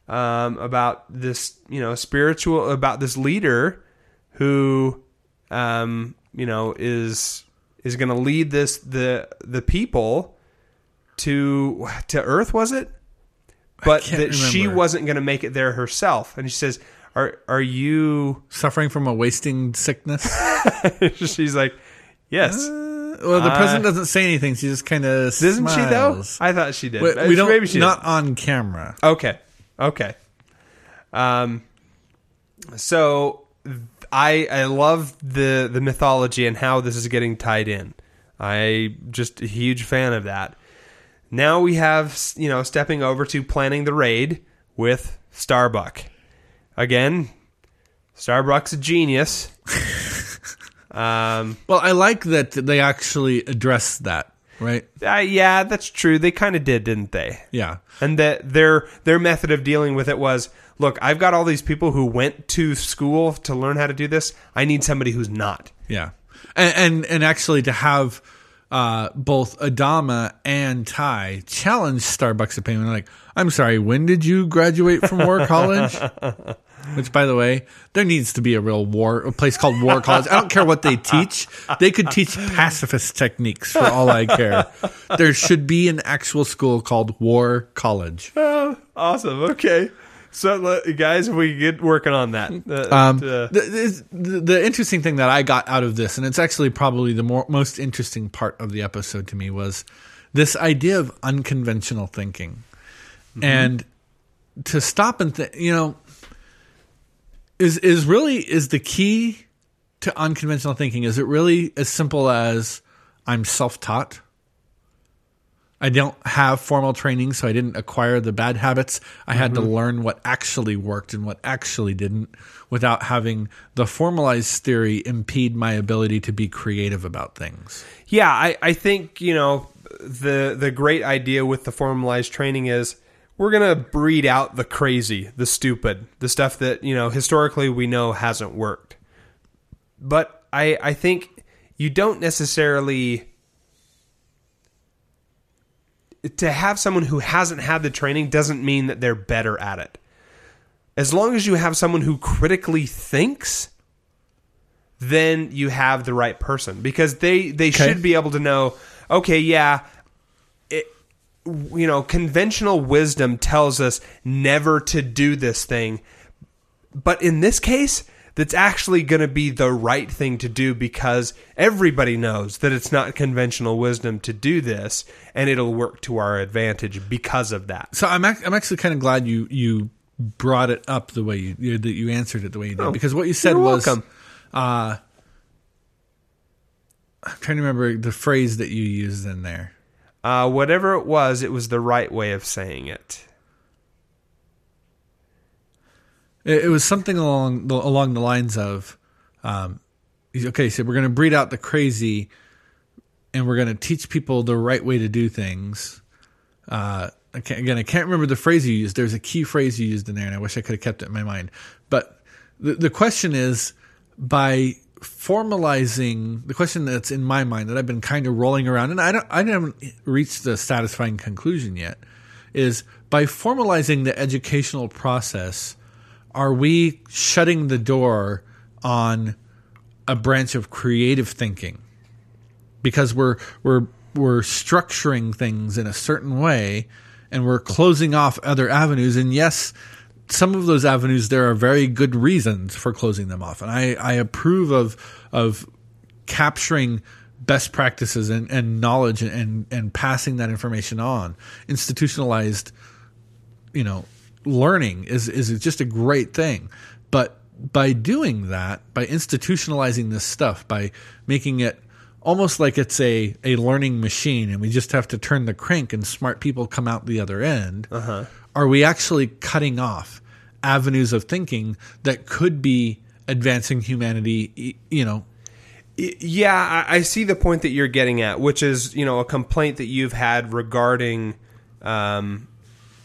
Um, about this, you know, spiritual about this leader who, um, you know, is is going to lead this the the people to to Earth. Was it? But that she wasn't going to make it there herself. And she says, "Are are you?" Suffering from a wasting sickness? She's like, "Yes." well, the president doesn't say anything. She just kind of Doesn't she though? I thought she did. we, Uh, we don't. Maybe she not on camera. Okay. Okay. Um. So I I love the the mythology and how this is getting tied in. I just a huge fan of that. Now we have you know stepping over to planning the raid with Starbuck. Again, Starbuck's a genius. um. Well, I like that they actually address that. Right? Uh, yeah, that's true. They kind of did, didn't they? Yeah. And that their their method of dealing with it was, look, I've got all these people who went to school to learn how to do this. I need somebody who's not. Yeah, and and, and actually to have uh, both Adama and Tigh challenge Starbucks opinion, like, I'm sorry, when did you graduate from War College? Which, by the way, there needs to be a real war, a place called War College. I don't care what they teach; they could teach pacifist techniques for all I care. There should be an actual school called War College. Oh, awesome. Okay. So, guys, we get working on that. Uh, Um, uh, the, the, the interesting thing that I got out of this, and it's actually probably the more, most interesting part of the episode to me, was this idea of unconventional thinking. And to stop and think, you know, is is really is the key to unconventional thinking. Is it really as simple as I'm self taught? I don't have formal training, so I didn't acquire the bad habits. I had to mm-hmm. learn what actually worked and what actually didn't without having the formalized theory impede my ability to be creative about things. yeah, I, I think you know the the great idea with the formalized training is we're gonna breed out the crazy, the stupid, the stuff that you know historically we know hasn't worked. But I I think you don't necessarily to have someone who hasn't had the training doesn't mean that they're better at it. As long as you have someone who critically thinks, then you have the right person because they they should be able to know. Okay, yeah, you know, conventional wisdom tells us never to do this thing, but in this case, that's actually going to be the right thing to do because everybody knows that it's not conventional wisdom to do this, and it'll work to our advantage because of that. So I'm ac- I'm actually kind of glad you you brought it up the way you, you that you answered it the way you did because what you said was welcome. Uh, I'm trying to remember the phrase that you used in there. Uh, whatever it was, it was the right way of saying it. It, it was something along the, along the lines of, um, okay, so we're going to breed out the crazy, and we're going to teach people the right way to do things. Uh, I again, I can't remember the phrase you used. There's a key phrase you used in there, and I wish I could have kept it in my mind. But the the question is, by formalizing the question that's in my mind that I've been kind of rolling around, and I don't, I haven't reached the satisfying conclusion yet, is by formalizing the educational process, are we shutting the door on a branch of creative thinking? Because we're we're we're structuring things in a certain way and we're closing off other avenues and yes some of those avenues there are very good reasons for closing them off. And i, I approve of of capturing best practices and, and knowledge and, and passing that information on. Institutionalized you know learning is is just a great thing. But by doing that by institutionalizing this stuff by making it almost like it's a, a learning machine and we just have to turn the crank and smart people come out the other end Uh-huh. are we actually cutting off avenues of thinking that could be advancing humanity you know Yeah, I, see the point that you're getting at, which is you know a complaint that you've had regarding um,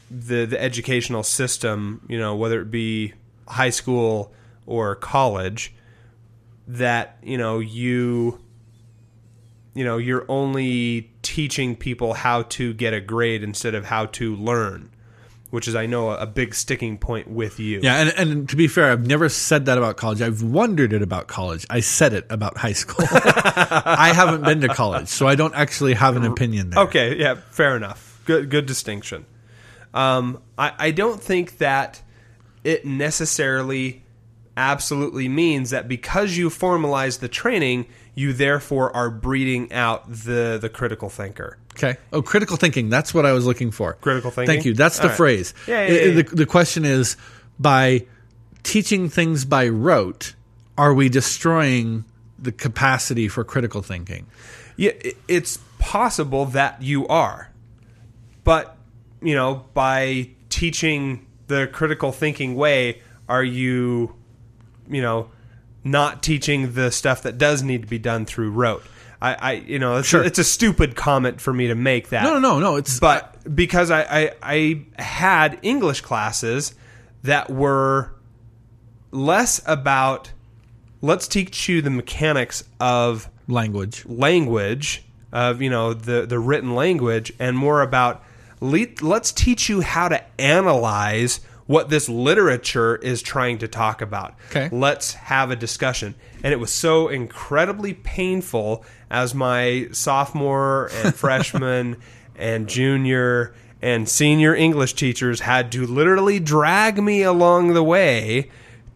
the the educational system. You know whether it be high school or college, that you know you you know you're only teaching people how to get a grade instead of how to learn, which is I know a, big sticking point with you. yeah and, and to be fair i've never said that about college i've wondered it about college i said it about high school i haven't been to college so i don't actually have an opinion there Okay, yeah, fair enough. Good, good distinction. Um, I, I don't think that it necessarily absolutely means that because you formalize the training, you therefore are breeding out the the critical thinker. Okay. Oh, critical thinking. That's what I was looking for. Critical thinking? Thank you. That's the All right. phrase. Yeah, yeah, yeah, The, the question is by teaching things by rote, are we destroying the capacity for critical thinking? Yeah, it's possible that you are, but you know, by teaching the critical thinking way, are you, you know, not teaching the stuff that does need to be done through rote? I, I you know, it's, Sure. it's a stupid comment for me to make that. No, no, no, no. It's but because I, I I had English classes that were less about let's teach you the mechanics of language. language of you know the the written language and more about le- let's teach you how to analyze what this literature is trying to talk about. Okay. Let's have a discussion. And it was so incredibly painful as my sophomore and freshman and junior and senior English teachers had to literally drag me along the way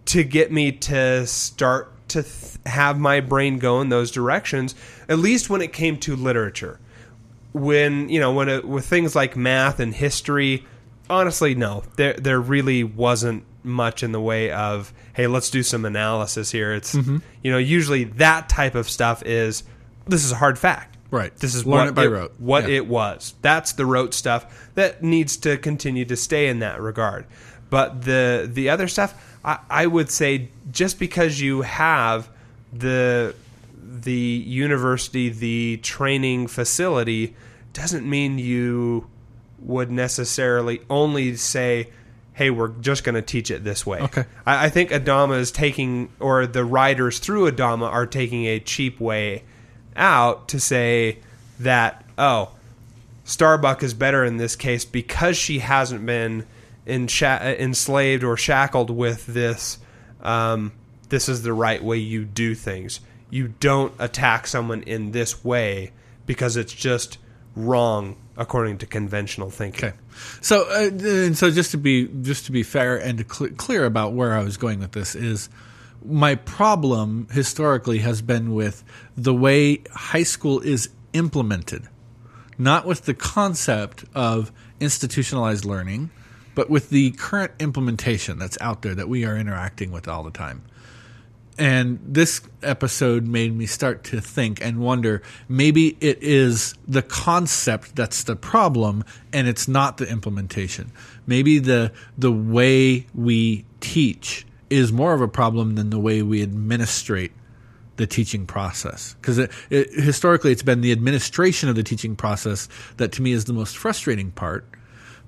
to get me to start to th- have my brain go in those directions, at least when it came to literature. When, you know, when it, with things like math and history, honestly, no, there, there really wasn't much in the way of, hey, let's do some analysis here. It's, mm-hmm. you know, usually that type of stuff is, this is a hard fact. Right. This is Learn what it by rote. What Yeah. it was. That's the rote stuff that needs to continue to stay in that regard. But the the other stuff, I, I would say, just because you have the the university, the training facility, doesn't mean you would necessarily only say, "Hey, we're just going to teach it this way." Okay. I, I think Adama is taking, or the riders through Adama are taking a cheap way out to say that, oh, Starbuck is better in this case because she hasn't been ensha- enslaved or shackled with this. Um, this is the right way you do things. You don't attack someone in this way because it's just wrong according to conventional thinking. Okay. So, uh, and so just to be just to be fair and to cl- clear about where I was going with this is my problem historically has been with the way high school is implemented, not with the concept of institutionalized learning, but with the current implementation that's out there that we are interacting with all the time. and this episode made me start to think and wonder maybe it is the concept that's the problem and it's not the implementation. Maybe the the way we teach is more of a problem than the way we administrate the teaching process. Because it, it, historically it's been the administration of the teaching process that to me is the most frustrating part.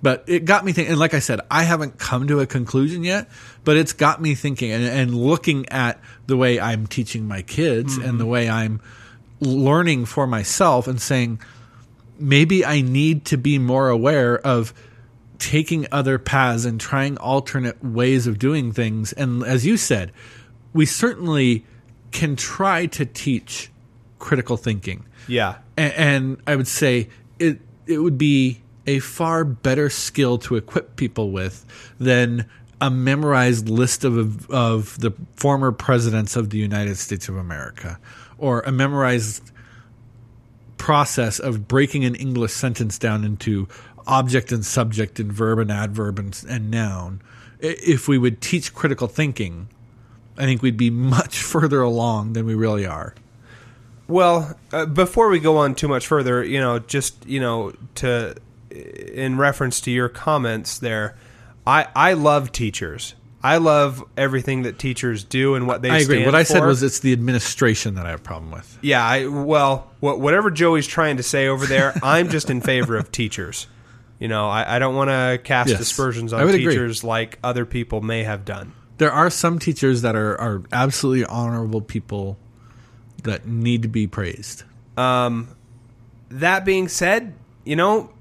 But it got me thinking and like i said i haven't come to a conclusion yet but it's got me thinking and, and looking at the way i'm teaching my kids and the mm-hmm. way i'm learning for myself and saying maybe i need to be more aware of taking other paths and trying alternate ways of doing things and as you said we certainly can try to teach critical thinking Yeah. and, and I would say it it would be a far better skill to equip people with than a memorized list of of the former presidents of the United States of America or a memorized process of breaking an English sentence down into object and subject and verb and adverb and, and noun. If we would teach critical thinking, I think we'd be much further along than we really are. Well, uh, before we go on too much further, you know, just you know, to in reference to your comments there, I I love teachers. I love everything that teachers do and what they. Say. I agree. What I said for. was it's the administration that I have a problem with. Yeah, I, well, what, whatever Joey's trying to say over there, I'm just in favor of teachers. You know, I, I don't want to cast Yes, aspersions on would agree. teachers like other people may have done. There are some teachers that are, are absolutely honorable people that need to be praised. Um, that being said, you know,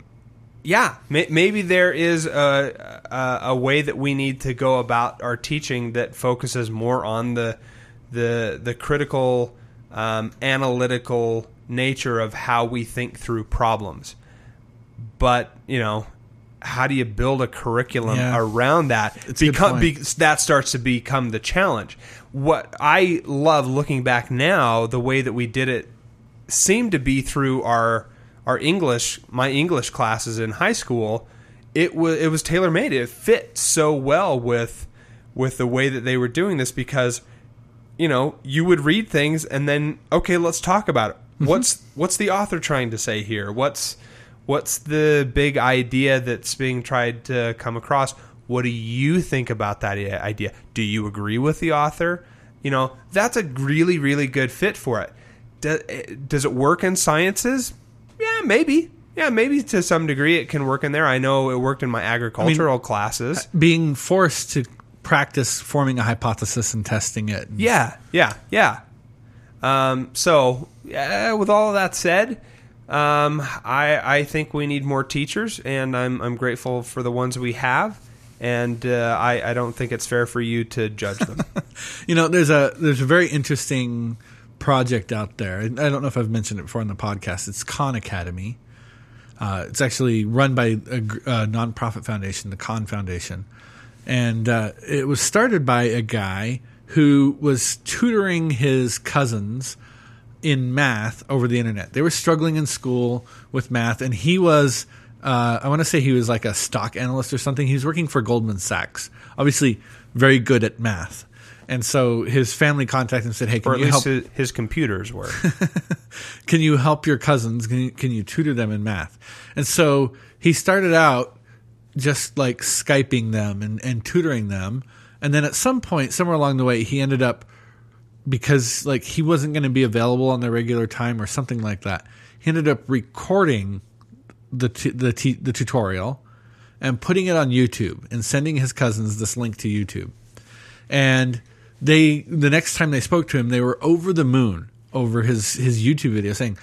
yeah, may, maybe there is a, a a way that we need to go about our teaching that focuses more on the the the critical, um, analytical nature of how we think through problems. But you know, how do you build a curriculum Yeah. around that? Become, be, that starts to become the challenge. What I love looking back now, the way that we did it seemed to be through our our English, my English classes in high school. It was it was tailor made. It fit so well with with the way that they were doing this because you know you would read things and then okay, let's talk about it. What's what's the author trying to say here? What's what's the big idea that's being tried to come across? What do you think about that idea? Do you agree with the author? You know, that's a really, really good fit for it. Eh, does it work in sciences? Yeah, maybe. Yeah, maybe to some degree it can work in there. I know it worked in my agricultural classes. Being forced to practice forming a hypothesis and testing it. Yeah, yeah, yeah. Um, so, yeah, with all of that said, um, I I think we need more teachers, and I'm I'm grateful for the ones we have, and uh, I I don't think it's fair for you to judge them. You know, there's a there's a very interesting project out there. I don't know if I've mentioned it before on the podcast. It's Khan Academy. Uh, it's actually run by a, a nonprofit foundation, the Khan Foundation, and uh, it was started by a guy who was tutoring his cousins in math over the internet. They were struggling in school with math, and he was. Uh, I want to say he was like a stock analyst or something. He was working for Goldman Sachs. Obviously, very good at math. And so his family contacted him and said, "Hey, or can at you least help? his, his computers were. Can you help your cousins? Can you, can you tutor them in math?" And so he started out just like skyping them and, and tutoring them, and then at some point, somewhere along the way, he ended up because like he wasn't going to be available on the regular time or something like that. He ended up recording the t- the t- the tutorial and putting it on YouTube and sending his cousins this link to YouTube. And they the next time they spoke to him, they were over the moon over his his YouTube video saying,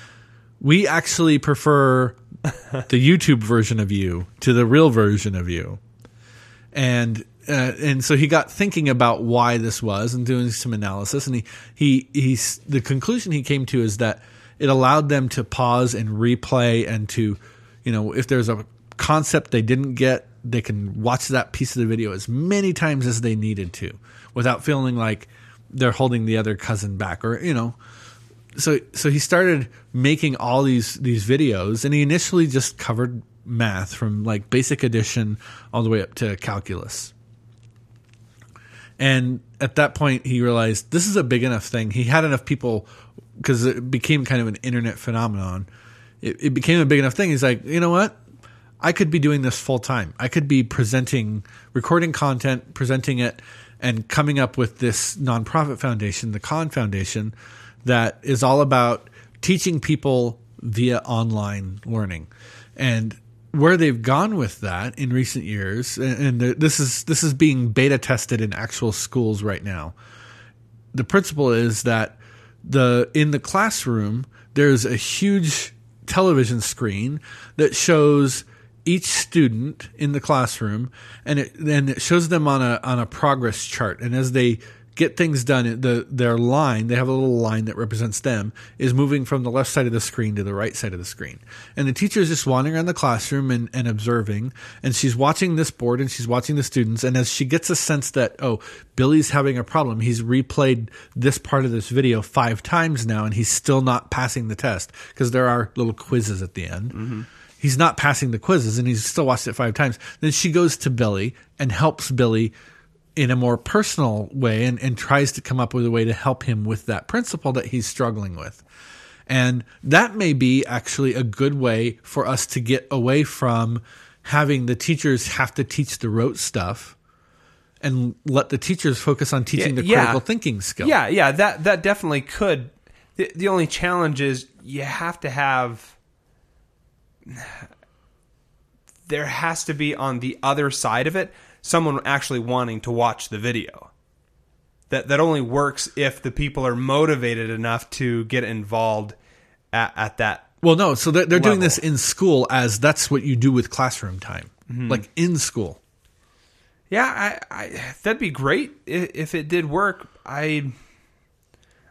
"We actually prefer the YouTube version of you to the real version of you." And uh, and so he got thinking about why this was and doing some analysis and he he he's the conclusion he came to is that it allowed them to pause and replay and to you know if there's a concept they didn't get they can watch that piece of the video as many times as they needed to without feeling like they're holding the other cousin back or you know so so he started making all these these videos and he initially just covered math from like basic addition all the way up to calculus and at that point, he realized this is a big enough thing. He had enough people because it became kind of an internet phenomenon. It, it became a big enough thing. He's like, you know what? I could be doing this full time. I could be presenting, recording content, presenting it, and coming up with this nonprofit foundation, the Khan Foundation, that is all about teaching people via online learning. And where they've gone with that in recent years, and this is this is being beta tested in actual schools right now. The principle is that the in the classroom there's a huge television screen that shows each student in the classroom and it and it shows them on a on a progress chart. And as they get things done the their line they have a little line that represents them is moving from the left side of the screen to the right side of the screen. And the teacher is just wandering around the classroom and, and observing and she's watching this board and she's watching the students and as she gets a sense that oh billy's having a problem he's replayed this part of this video five times now and he's still not passing the test because there are little quizzes at the end mm-hmm. He's not passing the quizzes and he's still watched it five times. Then she goes to Billy and helps Billy in a more personal way and, and tries to come up with a way to help him with that principle that he's struggling with. And that may be actually a good way for us to get away from having the teachers have to teach the rote stuff and let the teachers focus on teaching Yeah, the yeah. critical thinking skill. Yeah, yeah, that that definitely could. The, the only challenge is you have to have. There has to be on the other side of it someone actually wanting to watch the video. That that only works if the people are motivated enough to get involved at, at that. Well, no, so they're, they're doing this in school as that's what you do with classroom time, Mm-hmm. like in school. Yeah, I, I that'd be great if, if it did work. I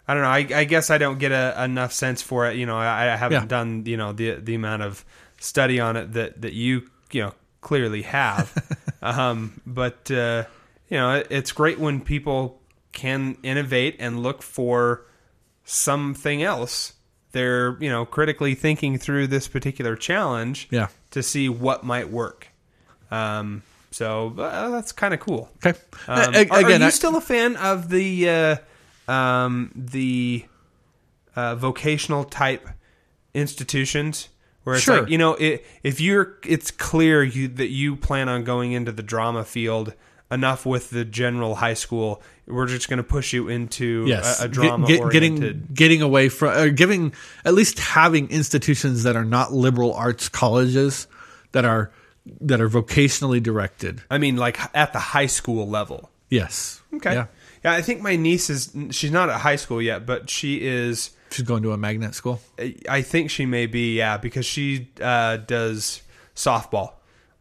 I don't know. I, I guess I don't get a, enough sense for it. You know, I, I haven't Yeah. done you know the the amount of study on it that that you you know clearly have. um, but uh, you know, it, it's great when people can innovate and look for something else. They're you know critically thinking through this particular challenge. Yeah. To see what might work. Um, so uh, that's kind of cool. Okay. Um, are, are you I- still a fan of the uh, um, the uh, vocational type institutions where it's Sure. like you know it, if you're it's clear you that you plan on going into the drama field enough with the general high school we're just going to push you into yes, a, a drama get- oriented getting getting away from or giving at least having institutions that are not liberal arts colleges that are that are vocationally directed. I mean like at the high school level Yes. okay Yeah. yeah I think my niece is she's not at high school yet but she is She's going to a magnet school. I think she may be, yeah, because she uh, does softball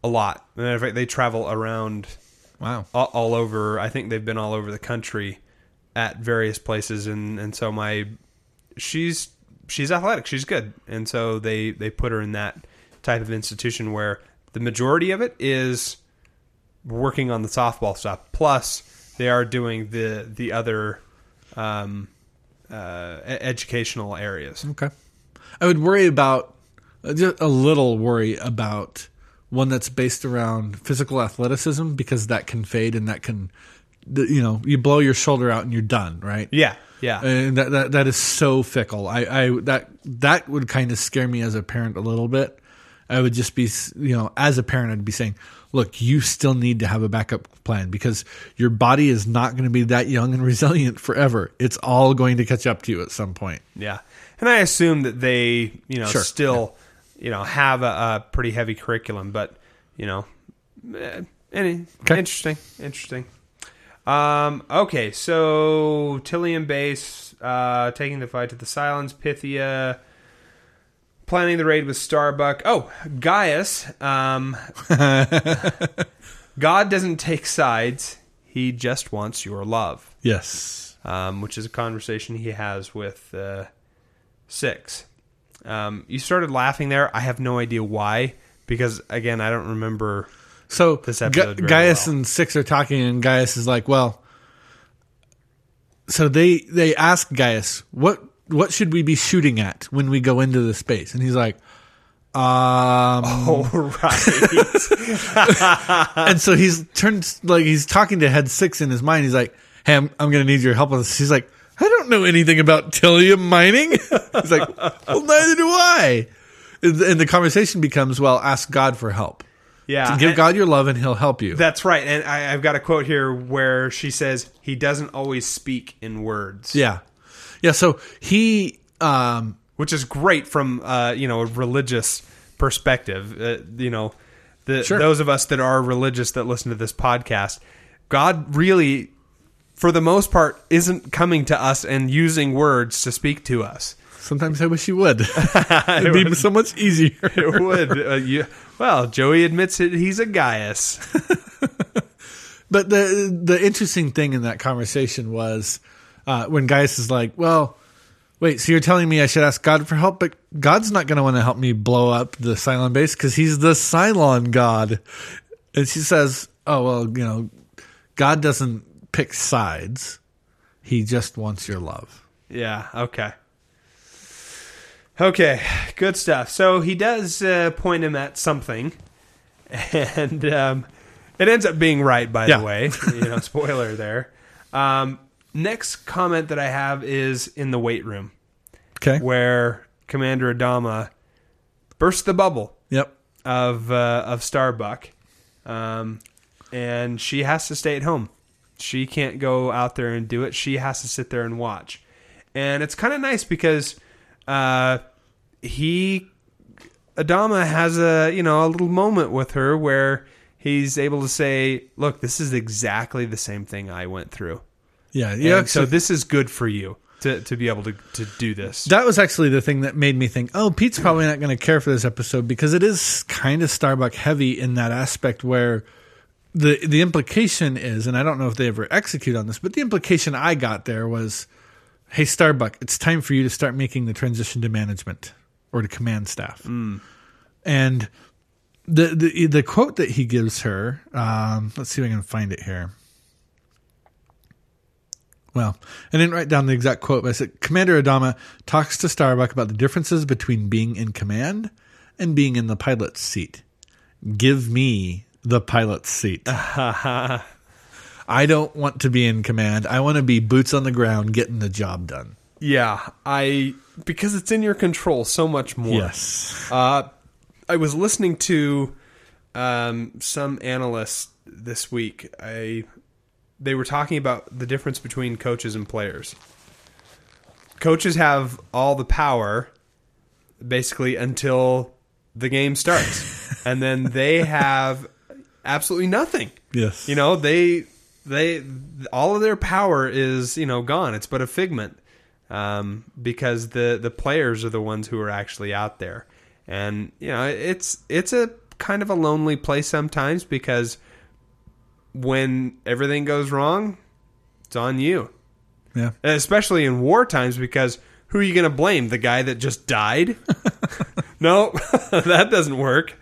a lot. Matter of fact, they travel around Wow. all, all over. I think they've been all over the country at various places, and and so my she's she's athletic, she's good, and so they they put her in that type of institution where the majority of it is working on the softball stuff. Plus, they are doing the the other um, uh, educational areas. Okay. I would worry about uh, just a little worry about one that's based around physical athleticism because that can fade and that can you know, you blow your shoulder out and you're done, right? Yeah, yeah. and that, that that is so fickle. I, I that that would kind of scare me as a parent a little bit. I would just be, you know, as a parent, I'd be saying, look, you still need to have a backup plan because your body is not going to be that young and resilient forever. It's all going to catch up to you at some point. Yeah, and I assume that they, you know, Sure, still, you know, have a, a pretty heavy curriculum, but you know, eh, any Okay. interesting, interesting. Um, okay, so tylium base, uh, taking the fight to the Cylons, Pythia, planning the raid with Starbuck. Oh, Gaius. Um, God doesn't take sides; he just wants your love Yes. um, which is a conversation he has with uh, Six. Um, you started laughing there. I have no idea why, because again, I don't remember. So This Ga- episode very Gaius well. and Six are talking, and Gaius is like, "Well." So they they ask Gaius, "What what should we be shooting at when we go into the space?" And he's like, "Um." Oh right, and so he's turned like he's talking to Head Six in his mind. He's like, "Hey, I'm, I'm going to need your help with this." She's like, "I don't know anything about tylium mining." He's like, "Well, neither do I." And and the conversation becomes, "Well, ask God for help. Yeah, Give God your love, and He'll help you." That's right, and I, I've got a quote here where she says he doesn't always speak in words. yeah, yeah. So he, um, which is great from uh, you know a religious perspective. Uh, you know, the, Sure. those of us that are religious that listen to this podcast, God really, for the most part, isn't coming to us and using words to speak to us. sometimes I wish He would. It'd be so much easier. It would. uh, you, well, Joey admits it. He's a Gaius. But the the interesting thing in that conversation was uh, when Gaius is like, "Well, wait, so you're telling me I should ask God for help, but God's not going to want to help me blow up the Cylon base because He's the Cylon God." And she says, "Oh well, you know, God doesn't pick sides; He just wants your love." Yeah. Okay. Okay. Good stuff. So he does uh, point him at something, and um, it ends up being right. By Yeah. the way, you know, spoiler there. Um, next comment that I have is in the weight room Okay. where Commander Adama bursts the bubble Yep. of uh, of Starbuck, um, and she has to stay at home. She can't go out there and do it. She has to sit there and watch, and it's kind of nice because uh, he Adama has a you know a little moment with her where he's able to say, "Look, this is exactly the same thing I went through, Yeah. and Yeah. so this is good for you." To, to be able to, to do this. That was actually the thing that made me think, oh, Pete's probably not going to care for this episode because it is kind of Starbuck heavy in that aspect where the the implication is, and I don't know if they ever execute on this, but the implication I got there was, hey, Starbuck, it's time for you to start making the transition to management or to command staff. And the, the the quote that he gives her, um, let's see if I can find it here. Well, I didn't write down the exact quote, but I said Commander Adama talks to Starbuck about the differences between being in command and being in the pilot's seat. Give me the pilot's seat. I don't want to be in command. I want to be boots on the ground getting the job done. Yeah, I because it's in your control so much more. Yes. Uh, I was listening to um, some analysts this week. I they were talking about the difference between coaches and players. Coaches have all the power basically until the game starts, and then they have absolutely nothing. Yes. You know, they they all of their power is you know gone. It's but a figment um, because the the players are the ones who are actually out there, and you know it's it's a kind of a lonely place sometimes because when everything goes wrong, it's on you. Yeah. And especially in war times because who are you going to blame? The guy that just died? no, that doesn't work.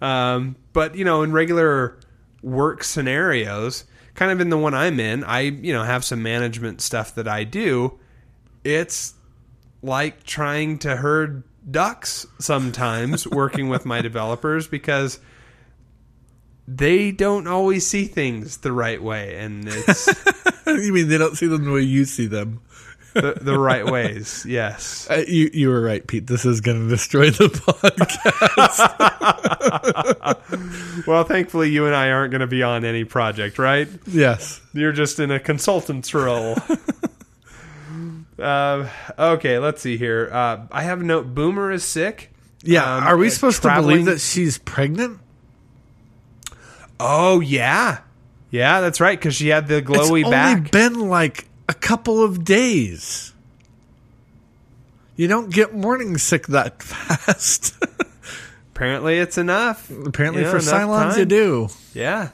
Um, but you know, in regular work scenarios, kind of in the one I'm in, I you know have some management stuff that I do. It's like trying to herd ducks sometimes working with my developers because they don't always see things the right way and it's you mean they don't see them the way you see them? the, the right ways yes Uh, you you were right, Pete. This is going to destroy the podcast. well thankfully you and i aren't going to be on any project right yes. you're just in a consultant's role uh, okay let's see here uh, i have a note boomer is sick Yeah. Um, Are we uh, supposed to believe that she's pregnant? Oh yeah yeah that's right because she had the glowy It's glowy only been like a couple of days. You don't get morning sick that fast. apparently it's enough Apparently, You know, for Cylons, you do. Yeah.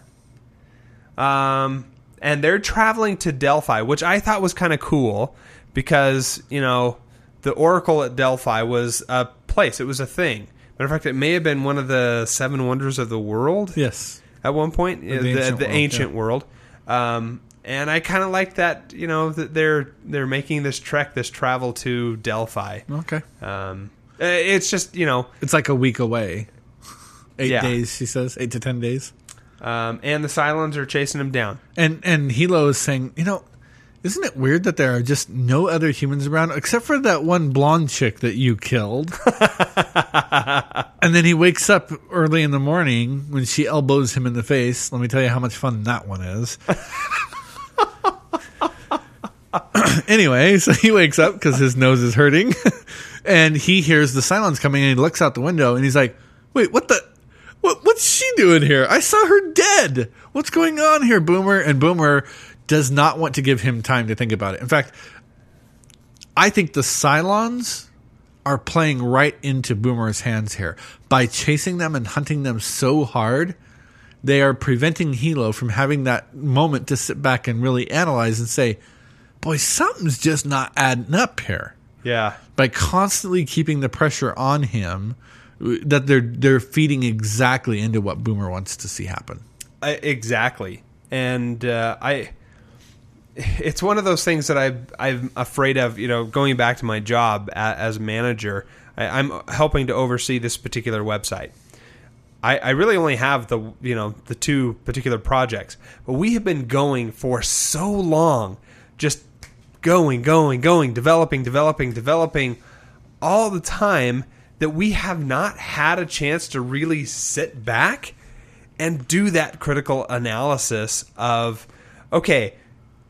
Um, and they're traveling to Delphi, which I thought was kind of cool because you know the Oracle at Delphi was a place; it was a thing. Matter of fact, it may have been one of the seven wonders of the world Yes. At one point, the uh, the, ancient the world, ancient world. Um, and I kind of like that, you know, that they're they're making this trek, this travel to Delphi. Okay. Um, uh, it's just you know, It's like a week away. Eight Yeah. days, she says. Eight to ten days. um, and the Cylons are chasing him down. And and Helo is saying, you know, Isn't it weird that there are just no other humans around except for that one blonde chick that you killed? and then he wakes up early in the morning when she elbows him in the face. Let me tell you how much fun that one is. anyway, so he wakes up because his nose is hurting, and he hears the Cylons coming, and he looks out the window, and he's like, "Wait, what the? What, what's she doing here? I saw her dead. What's going on here, Boomer?" And Boomer does not want to give him time to think about it. In fact, I think the Cylons are playing right into Boomer's hands here by chasing them and hunting them so hard. They are preventing Helo from having that moment to sit back and really analyze and say, boy, something's just not adding up here. Yeah. By constantly keeping the pressure on him, that they're they're feeding exactly into what Boomer wants to see happen. I, exactly. And uh, I, it's one of those things that I I'm afraid of. You know, going back to my job as manager, I, I'm helping to oversee this particular website. I, I really only have the you know the two particular projects, but we have been going for so long, just going, going, going, developing, developing, developing, all the time that we have not had a chance to really sit back and do that critical analysis of okay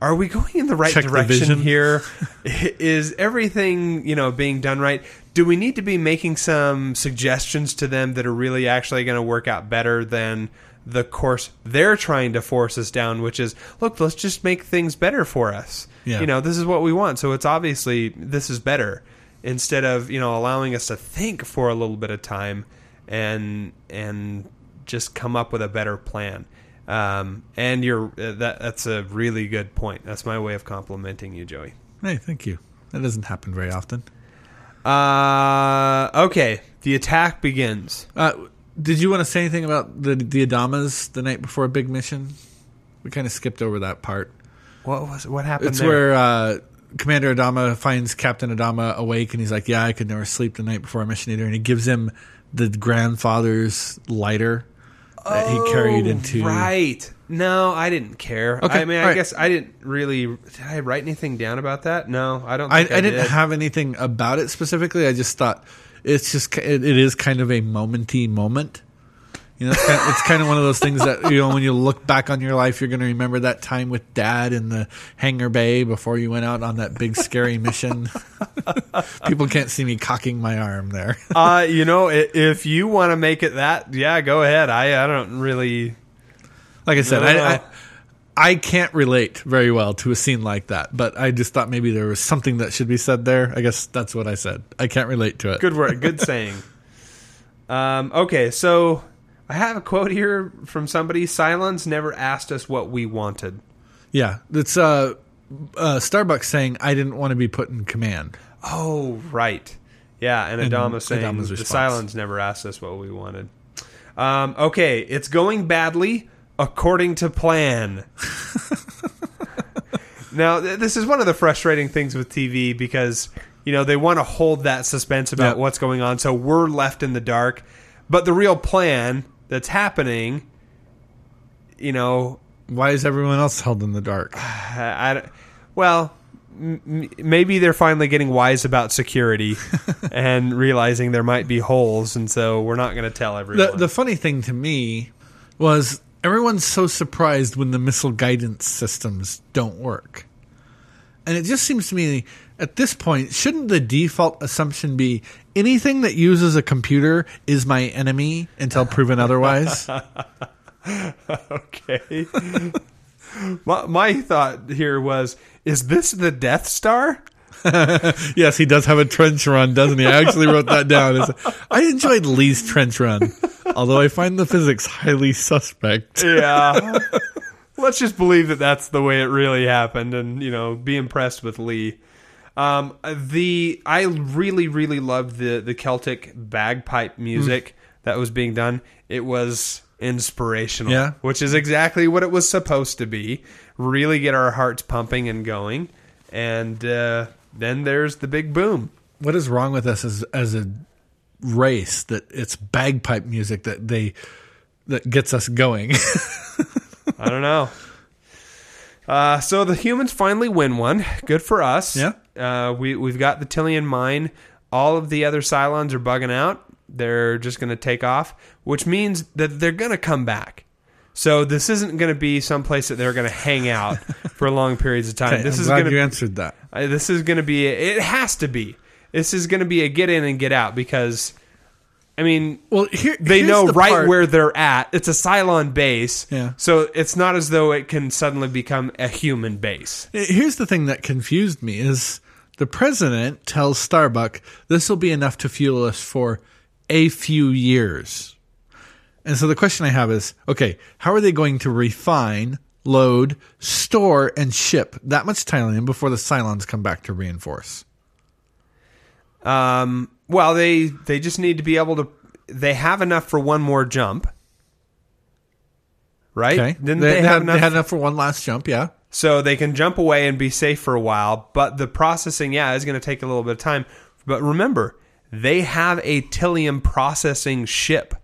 are we going in the right Check direction vision. here? Is everything you know being done right? Do we need to be making some suggestions to them that are really actually going to work out better than the course they're trying to force us down which is look let's just make things better for us. Yeah. you know this is what we want so it's obviously this is better. Instead of you know allowing us to think for a little bit of time and and just come up with a better plan um, and you're uh, that that's a really good point that's my way of complimenting you joey Hey, thank you. That doesn't happen very often. uh, okay the attack begins Uh, did you want to say anything about the the Adamas the night before a big mission? We kind of skipped over that part. what was what happened It's there? where uh, Commander Adama finds Captain Adama awake, and he's like, "Yeah, I could never sleep the night before a mission either." And he gives him the grandfather's lighter that he carried Oh, into. right no i didn't care Okay, i mean i right. guess i didn't really did i write anything down about that no i don't I, think I, didn't did. have anything about it specifically. I just thought it's just it, it is kind of a momenty moment. You know, it's kind, of, it's kind of one of those things that you know when you look back on your life, you're going to remember that time with Dad in the hangar bay before you went out on that big scary mission. People can't see me cocking my arm there. uh, you know, if you want to make it that, yeah, go ahead. I, I don't really. Like I said, No, I, I. I can't relate very well to a scene like that, but I just thought maybe there was something that should be said there. I guess that's what I said. I can't relate to it. Good word, good saying. Um, okay, so I have a quote here from somebody. Cylons never asked us what we wanted. Yeah, it's uh, uh, Starbucks saying I didn't want to be put in command. Oh, right. Yeah, and And Adama saying Adama's the Cylons never asked us what we wanted. Um, okay, it's going badly according to plan. now, th- this is one of the frustrating things with TV because you know they want to hold that suspense about Yep. what's going on, so we're left in the dark. But the real plan that's happening, you know, Why is everyone else held in the dark? I, I well, m- maybe they're finally getting wise about security and realizing there might be holes, and so we're not going to tell everyone. The the funny thing to me was everyone's so surprised when the missile guidance systems don't work. And it just seems to me at this point, shouldn't the default assumption be anything that uses a computer is my enemy until proven otherwise? okay. my, my thought here was: Is this the Death Star? yes, he does have a trench run, doesn't he? I actually wrote that down. It's- I enjoyed Lee's trench run, although I find the physics highly suspect. Yeah. Let's just believe that that's the way it really happened, and you know, be impressed with Lee. Um, the I really, really loved the the Celtic bagpipe music that was being done. It was inspirational, Yeah. which is exactly what it was supposed to be. Really get our hearts pumping and going, and uh, then there's the big boom. what is wrong with us as as a race that it's bagpipe music that they that gets us going. I don't know. Uh, so the humans finally win one. Good for us. Yeah. Uh, we we've got the tylium mine. All of the other Cylons are bugging out. They're just going to take off, which means that they're going to come back. So this isn't going to be someplace that they're going to hang out for long periods of time. Okay, this I'm is glad going you answered that. uh, this is going to be it has to be. This is going to be a get in and get out because I mean, Well, here they know the right part- where they're at. It's a Cylon base. Yeah. So it's not as though it can suddenly become a human base. Here's the thing that confused me is the president tells Starbuck this will be enough to fuel us for a few years. And so the question I have is, okay, how are they going to refine, load, store, and ship that much tylium before the Cylons come back to reinforce? Um, well, they they just need to be able to. They have enough for one more jump, right? Okay, Didn't they, they, they have had, enough? they had enough for one last jump, yeah. So they can jump away and be safe for a while. But the processing, yeah, is going to take a little bit of time. But remember, they have a tylium processing ship.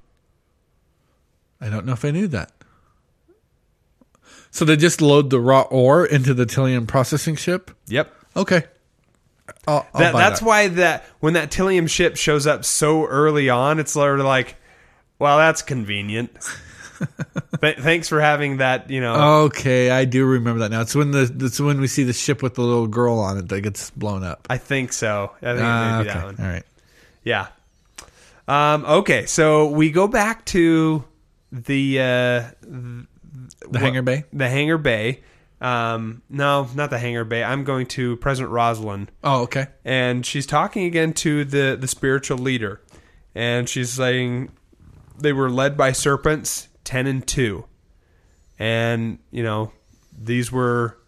I don't know if I knew that. So they just load the raw ore into the tylium processing ship? Yep. Okay. I'll, I'll That, that's that. why that when that tylium ship shows up so early on, it's sort of like, well, that's convenient. Th- thanks for having that. You know, Okay, I do remember that now. It's when the it's when we see the ship with the little girl on it that gets blown up. I think so. I think Ah, it may be okay, that one. all right. Yeah. Um, okay, so we go back to the uh, The hangar bay. the hangar bay. Um, no, not the hangar bay. I'm going to President Roslin. Oh, okay. and she's talking again to the the spiritual leader and she's saying they were led by serpents 10 and 2 and you know these were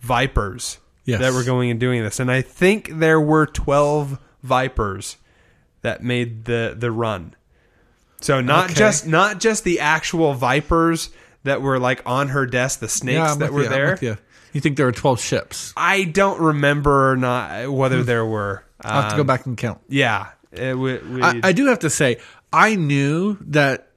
vipers Yes. that were going and doing this and i think there were 12 vipers that made the the run so not Okay. just not just the actual vipers that were like on her desk the snakes Yeah, that were you, there you. You think there were twelve ships? I don't remember or not whether there were. I'll have to go Um, back and count. Yeah, it, we, I, I do have to say, I knew that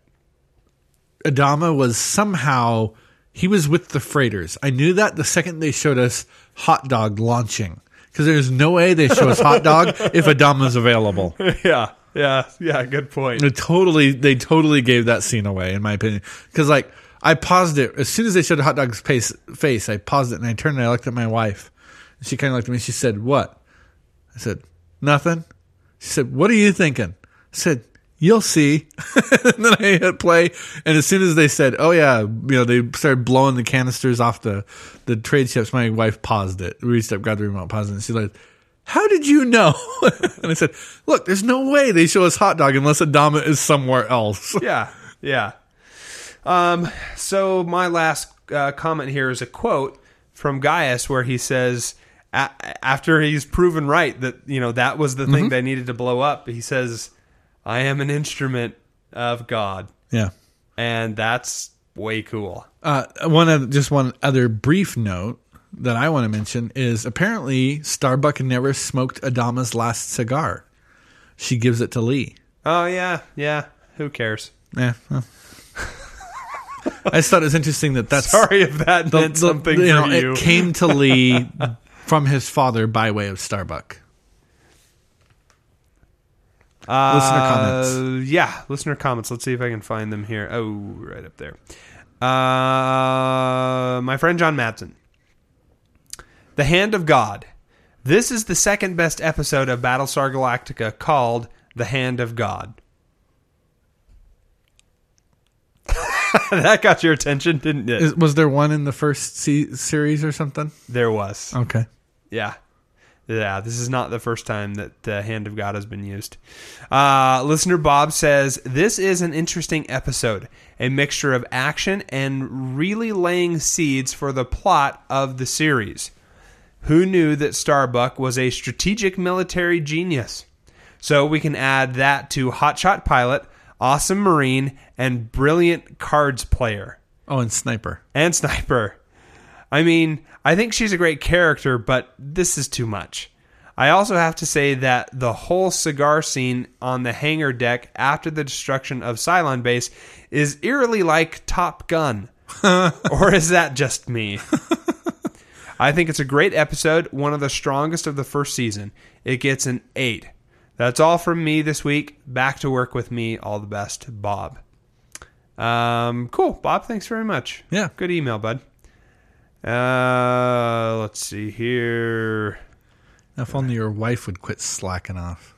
Adama was somehow he was with the freighters. I knew that the second they showed us hot dog launching. Because there's no way they show us hot dog if Adama's available. yeah, yeah, yeah. Good point. It totally, they totally gave that scene away, in my opinion. Because like I paused it as soon as they showed hot dog's face. Face, I paused it and I turned and I looked at my wife. And she kind of looked at me. She said, "What?" I said, "Nothing." She said, "What are you thinking?" I said, "You'll see." and then I hit play, and as soon as they said, "Oh yeah," you know, they started blowing the canisters off the the trade ships. My wife paused it, reached up, grabbed the remote, paused it, and she's like. How did you know? and I said, "Look, there's no way they show us hot dog unless Adama is somewhere else." yeah, yeah. Um. So my last uh, comment here is a quote from Gaius, where he says, a- after he's proven right that you know that was the thing they needed to blow up, he says, "I am an instrument of God," Yeah. and that's way cool. Uh, one just one other brief note that I want to mention is apparently Starbuck never smoked Adama's last cigar. She gives it to Lee. Oh yeah, yeah. Who cares? Yeah. well. I just thought it was interesting that that's Sorry if that the- meant the- something you know, you. It came to Lee from his father by way of Starbuck. Listener comments. Uh, yeah, listener comments. Let's see if I can find them here. Oh, right up there. Uh, my friend John Madsen. The Hand of God. This is the second best episode of Battlestar Galactica called The Hand of God. that got your attention, didn't it? Is, was there one in the first se- series or something? there was. Okay. Yeah. Yeah, this is not the first time that the hand of God has been used. Uh, listener Bob says, This is an interesting episode, a mixture of action and really laying seeds for the plot of the series. Who knew that Starbuck was a strategic military genius? So we can add that to hotshot pilot, awesome marine, and brilliant cards player Oh, and Sniper. and Sniper. I mean, I think she's a great character, but this is too much. I also have to say that the whole cigar scene on the hangar deck after the destruction of Cylon Base is eerily like Top Gun. or is that just me? I think it's a great episode, one of the strongest of the first season. It gets an 8. That's all from me this week. Back to work with me. All the best, Bob. Um, cool, Bob. Thanks very much. Yeah. good email, bud. Uh, let's see here. If only your wife would quit slacking off.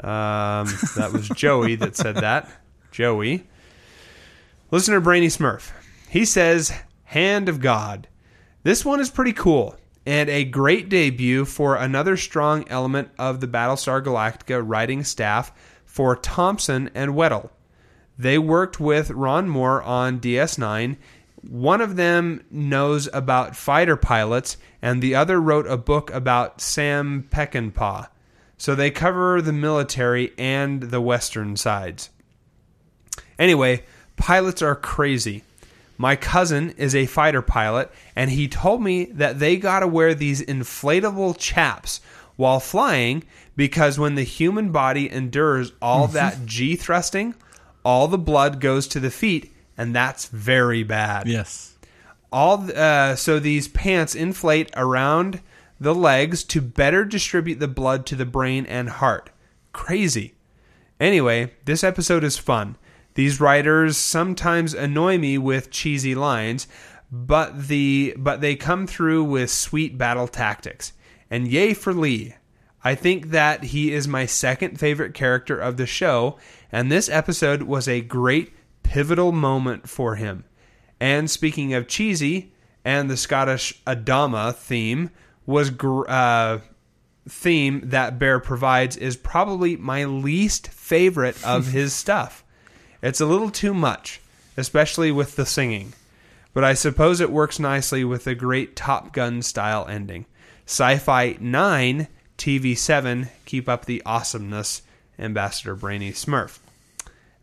Um, that was Joey that said that. Joey. Listener Brainy Smurf. He says, Hand of God. This one is pretty cool and a great debut for another strong element of the Battlestar Galactica writing staff for Thompson and Weddle. They worked with Ron Moore on DS9. One of them knows about fighter pilots, and the other wrote a book about Sam Peckinpah. So they cover the military and the western sides. Anyway, pilots are crazy. My cousin is a fighter pilot, and he told me that they got to wear these inflatable chaps while flying because when the human body endures all mm-hmm. that G thrusting, all the blood goes to the feet, and that's very bad. Yes. all uh, so these pants inflate around the legs to better distribute the blood to the brain and heart. Crazy. Anyway this episode is fun. These writers sometimes annoy me with cheesy lines but the but they come through with sweet battle tactics. And yay for lee. I think that he is my second favorite character of the show and this episode was a great pivotal moment for him and speaking of cheesy, and the Scottish Adama theme was gr- uh, theme that Bear provides is probably my least favorite of his stuff. It's a little too much, especially with the singing, but I suppose it works nicely with a great Top Gun style ending. Sci-Fi 9, TV 7, keep up the awesomeness, Ambassador Brainy Smurf.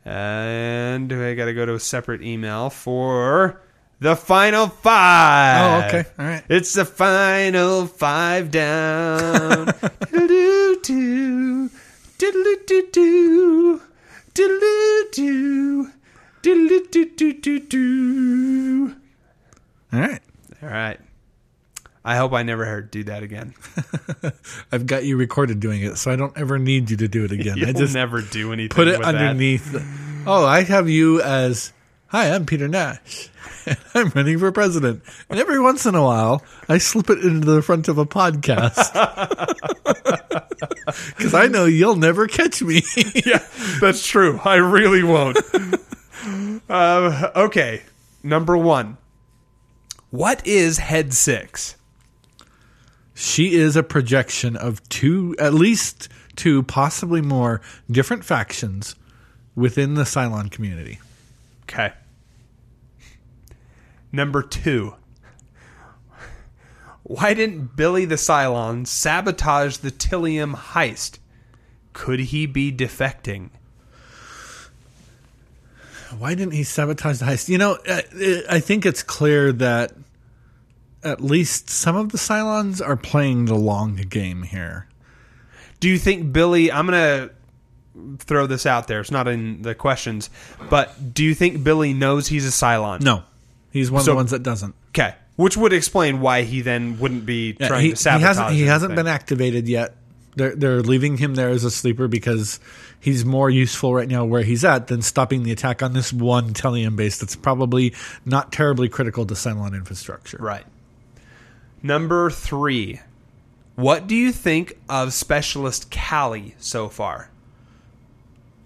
And I got to go to a separate email for the final five. Oh, okay. All right. It's the final five down. Diddle-doo-doo. Diddle-doo-doo. Diddle-doo-doo. Diddle-doo-doo-doo-doo. All right. All right. I hope I never heard do that again. I've got you recorded doing it, so I don't ever need you to do it again. I just never do anything. put it that. underneath. the- oh, I have you as Hi, I'm Peter Nash. and I'm running for president. And every once in a while, I slip it into the front of a podcast. Because I know you'll never catch me. yeah, that's true. I really won't. uh, okay, number one. What is Head Six? She is a projection of two, at least two, possibly more different factions within the Cylon community. Okay. Number two. Why didn't Billy the Cylon sabotage the tylium heist? Could he be defecting? Why didn't he sabotage the heist? You know, I think it's clear that at least some of the Cylons are playing the long game here. Do you think Billy? I'm gonna throw this out there. It's not in the questions, but do you think Billy knows he's a Cylon? No, he's one So- of the ones that doesn't. Okay, which would explain why he then wouldn't be Yeah, trying he, to sabotage. he hasn't. He hasn't been activated yet. They're they're leaving him there as a sleeper because he's more useful right now where he's at than stopping the attack on this one tylium base that's probably not terribly critical to Cylon infrastructure. Right. Number three. What do you think of Specialist Callie so far?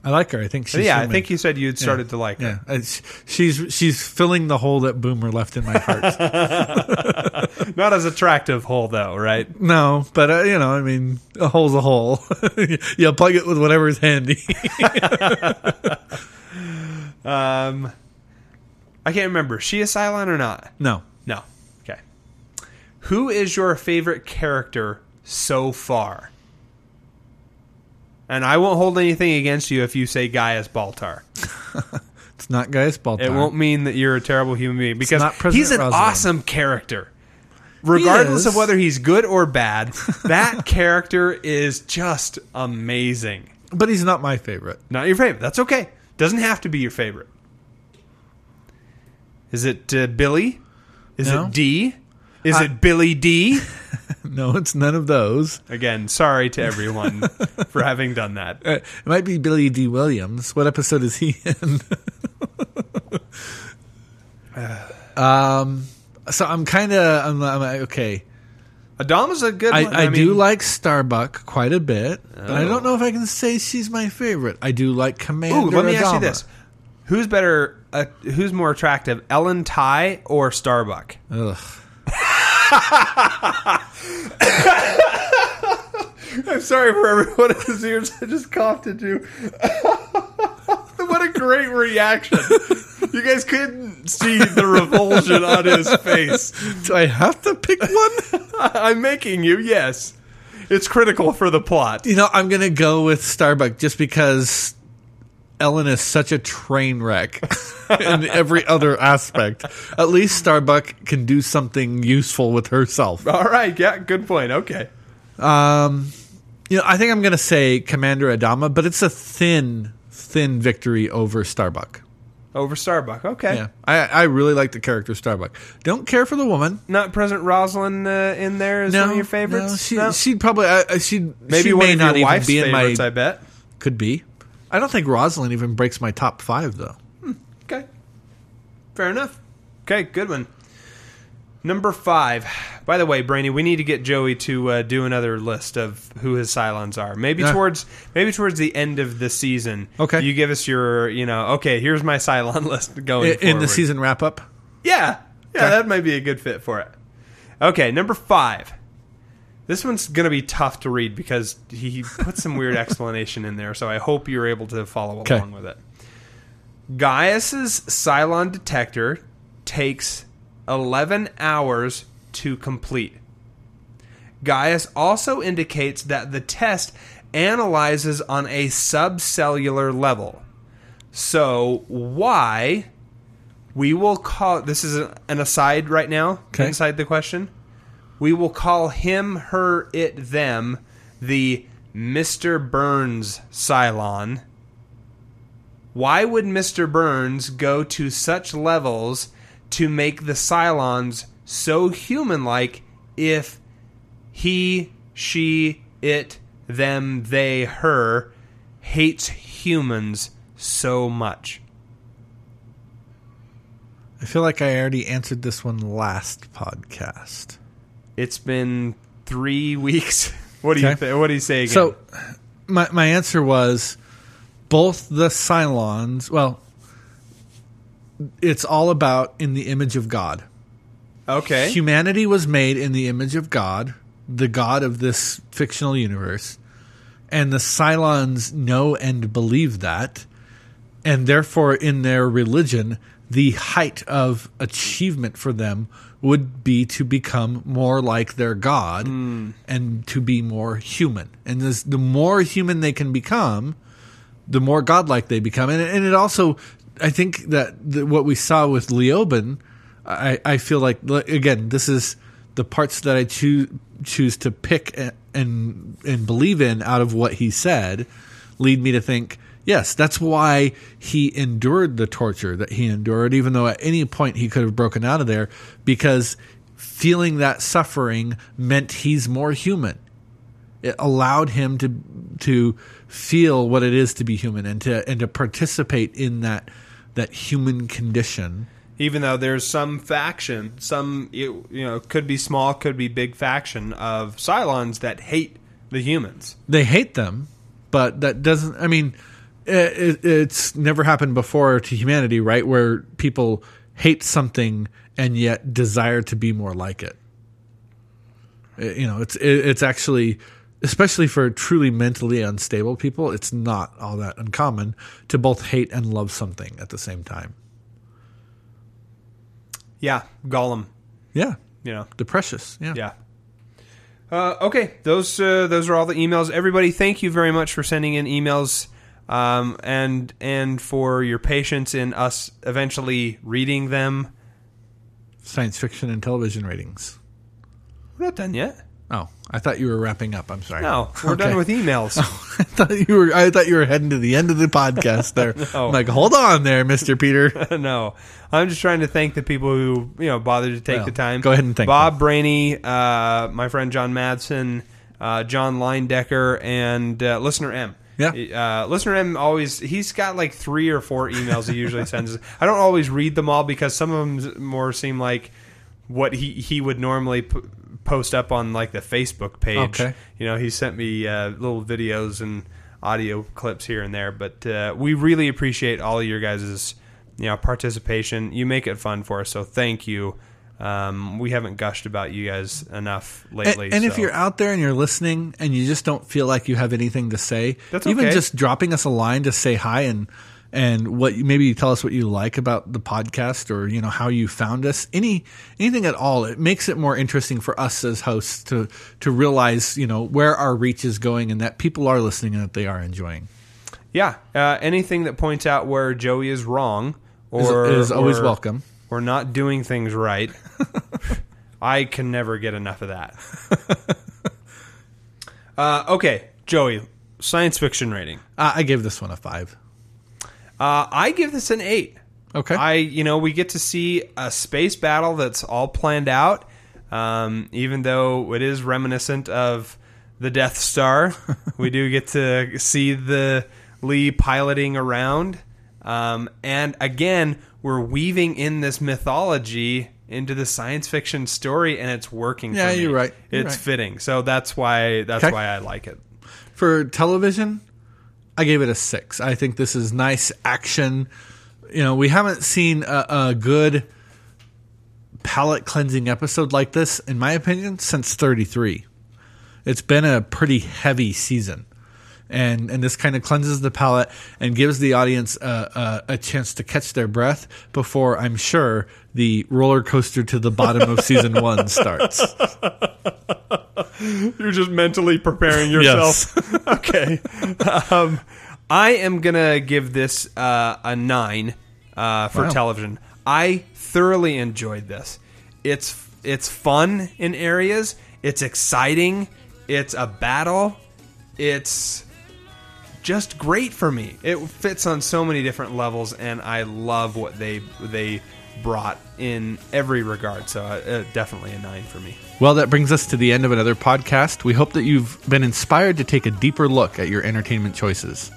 I like her. I think she's. yeah, I think you said you had Yeah. started to like her. Yeah, she's she's filling the hole that Boomer left in my heart. Not as attractive hole though, right? no, but uh, you know, I mean, a hole's a hole. you plug it with whatever's handy. Um, I can't remember. Is she a Cylon or not? no. Who is your favorite character so far? And I won't hold anything against you if you say Gaius Baltar. it's not Gaius Baltar. It won't mean that you're a terrible human being because he's an awesome character. Regardless of whether he's good or bad, that character is just amazing. but he's not my favorite. Not your favorite. That's okay. Doesn't have to be your favorite. Is it uh, Billy? Is No. it D? Is it Billy D? No, it's none of those. Again, sorry to everyone for having done that. Uh, it might be Billy Dee Williams. What episode is he in? um, so I'm kind of I'm, I'm okay. Adama's a good I, one. I, do mean, like Starbuck quite a bit, but I Oh. don't know if I can say she's my favorite. I do like Commander. Ooh, let me ask you this: Who's better? Uh, who's more attractive, Ellen Tigh or Starbuck? Ugh. I'm sorry for everyone whose ears I just coughed at you. what a great reaction! You guys couldn't see the revulsion on his face. Do I have to pick one? I'm making you. Yes, it's critical for the plot. you know, I'm gonna go with Starbuck just because Ellen is such a train wreck in every other aspect. At least Starbuck can do something useful with herself. All right. Yeah. Good point. Okay. Um, you know, I think I'm going to say Commander Adama, but it's a thin, thin victory over Starbuck. Over Starbuck. Okay. Yeah, I, I really like the character Starbuck. Don't care for the woman. Not President Roslin uh, in there is No, one of your favorites. No, she, No? she'd probably uh, she'd Maybe she one may of not your even wife's be in my favorites. I bet. could be. I don't think Roslin even breaks my top five though. Okay. Fair enough. Okay, good one. Number five. By the way, Brainy, we need to get Joey to uh, do another list of who his Cylons are. Maybe Yeah. towards maybe towards the end of the season. Okay. You give us your, you know, okay, here's my Cylon list going in the season wrap up. Yeah. Yeah, Okay. that might be a good fit for it. Okay, number five. This one's going to be tough to read because he put some weird explanation in there, so I hope you're able to follow Okay. along with it. Gaius's Cylon detector takes 11 hours to complete. Gaius also indicates that the test analyzes on a subcellular level. So, why we will call this is an aside right now Okay. inside the question. We will call him, her, it, them the Mr. Burns Cylon. Why would Mr. Burns go to such levels to make the Cylons so human like if he, she, it, them, they, her hates humans so much? I feel like I already answered this one last podcast. It's been three weeks. What do you th- What do you say again? So, my my answer was both the Cylons. Well, it's all about in the image of God. okay, Humanity was made in the image of God, the God of this fictional universe, and the Cylons know and believe that, and therefore, in their religion, the height of achievement for them would be to become more like their God hmm. and to be more human. And this, the more human they can become, the more godlike they become. And, and it also, I think that the, what we saw with Leoben, I, I feel like, again, this is the parts that I choose choose to pick and and believe in out of what he said lead me to think yes that's why he endured the torture that he endured even though at any point he could have broken out of there because feeling that suffering meant he's more human it allowed him to to feel what it is to be human and to and to participate in that that human condition. even though there's some faction, some you, you know could be small, could be big faction of Cylons that hate the humans. They hate them, but that doesn't. I mean, it, it's never happened before to humanity, right? Where people hate something and yet desire to be more like it. It- you know, it's it, it's actually. Especially for truly mentally unstable people, it's not all that uncommon to both hate and love something at the same time. Yeah, Gollum. Yeah, You know, the precious. Yeah. yeah. Uh, okay, those uh, those are all the emails. Everybody, thank you very much for sending in emails, um, and and for your patience in us eventually reading them. Science fiction and television ratings. We're not done yet. Oh, I thought you were wrapping up. I'm sorry. No, we're Okay. done with emails. I thought you were. I thought you were heading to the end of the podcast there. No. I'm like, hold on there, Mister Peter. no, I'm just trying to thank the people who you know bothered to take Well, the time. go ahead and thank Bob Brainy, uh, my friend John Madsen, uh, John Leindecker, and uh, listener M. Yeah. uh, listener M always he's got like three or four emails he usually sends. us. I don't always read them all because some of them more seem like what he he would normally p- post up on like the Facebook page. Okay. You know, he sent me uh, little videos and audio clips here and there, but uh, we really appreciate all of your guys' you know participation. You make it fun for us, so thank you. Um, we haven't gushed about you guys enough lately. and if so- you're out there and you're listening and you just don't feel like you have anything to say, That's even okay. just dropping us a line to say hi and and what maybe you tell us what you like about the podcast or you know how you found us any anything at all it makes it more interesting for us as hosts to to realize you know where our reach is going and that people are listening and that they are enjoying yeah, uh, anything that points out where Joey is wrong is, or is always or- welcome or not doing things right, I can never get enough of that. uh, okay, Joey, science fiction rating. uh, I gave this one a five Uh, I give this an eight. okay I, you know, we get to see a space battle that's all planned out, um, even though it is reminiscent of the Death Star. we do get to see the Lee piloting around, um, and again, we're weaving in this mythology into the science fiction story, and it's working. Yeah, for me. you're right. You're it's right. fitting, so that's why that's Okay. why I like it. for television, I gave it a six. I think this is nice action. You know, we haven't seen a, a good palate cleansing episode like this, in my opinion, since 33. It's been a pretty heavy season. And, and this kind of cleanses the palate and gives the audience a, a, a chance to catch their breath before I'm sure the roller coaster to the bottom of season one starts. You're just mentally preparing yourself. okay. Um, I am gonna give this uh, a nine uh, for Wow. television. I thoroughly enjoyed this. It's it's fun in areas. It's exciting. It's a battle. It's just great for me. It fits on so many different levels, and I love what they they brought in every regard. So uh, uh, definitely a nine for me. Well, that brings us to the end of another podcast. We hope that you've been inspired to take a deeper look at your entertainment choices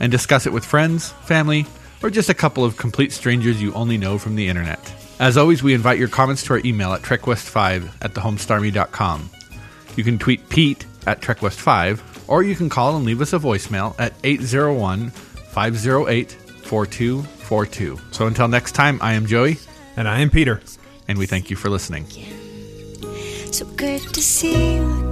and discuss it with friends, family, or just a couple of complete strangers you only know from the internet. As always, we invite your comments to our email at trekwest5 at thehomestarmy.com. You can tweet Pete at trekwest5, or you can call and leave us a voicemail at 801 508 4242. So until next time, I am Joey, And I am Peter. and we thank you for listening. So good to see you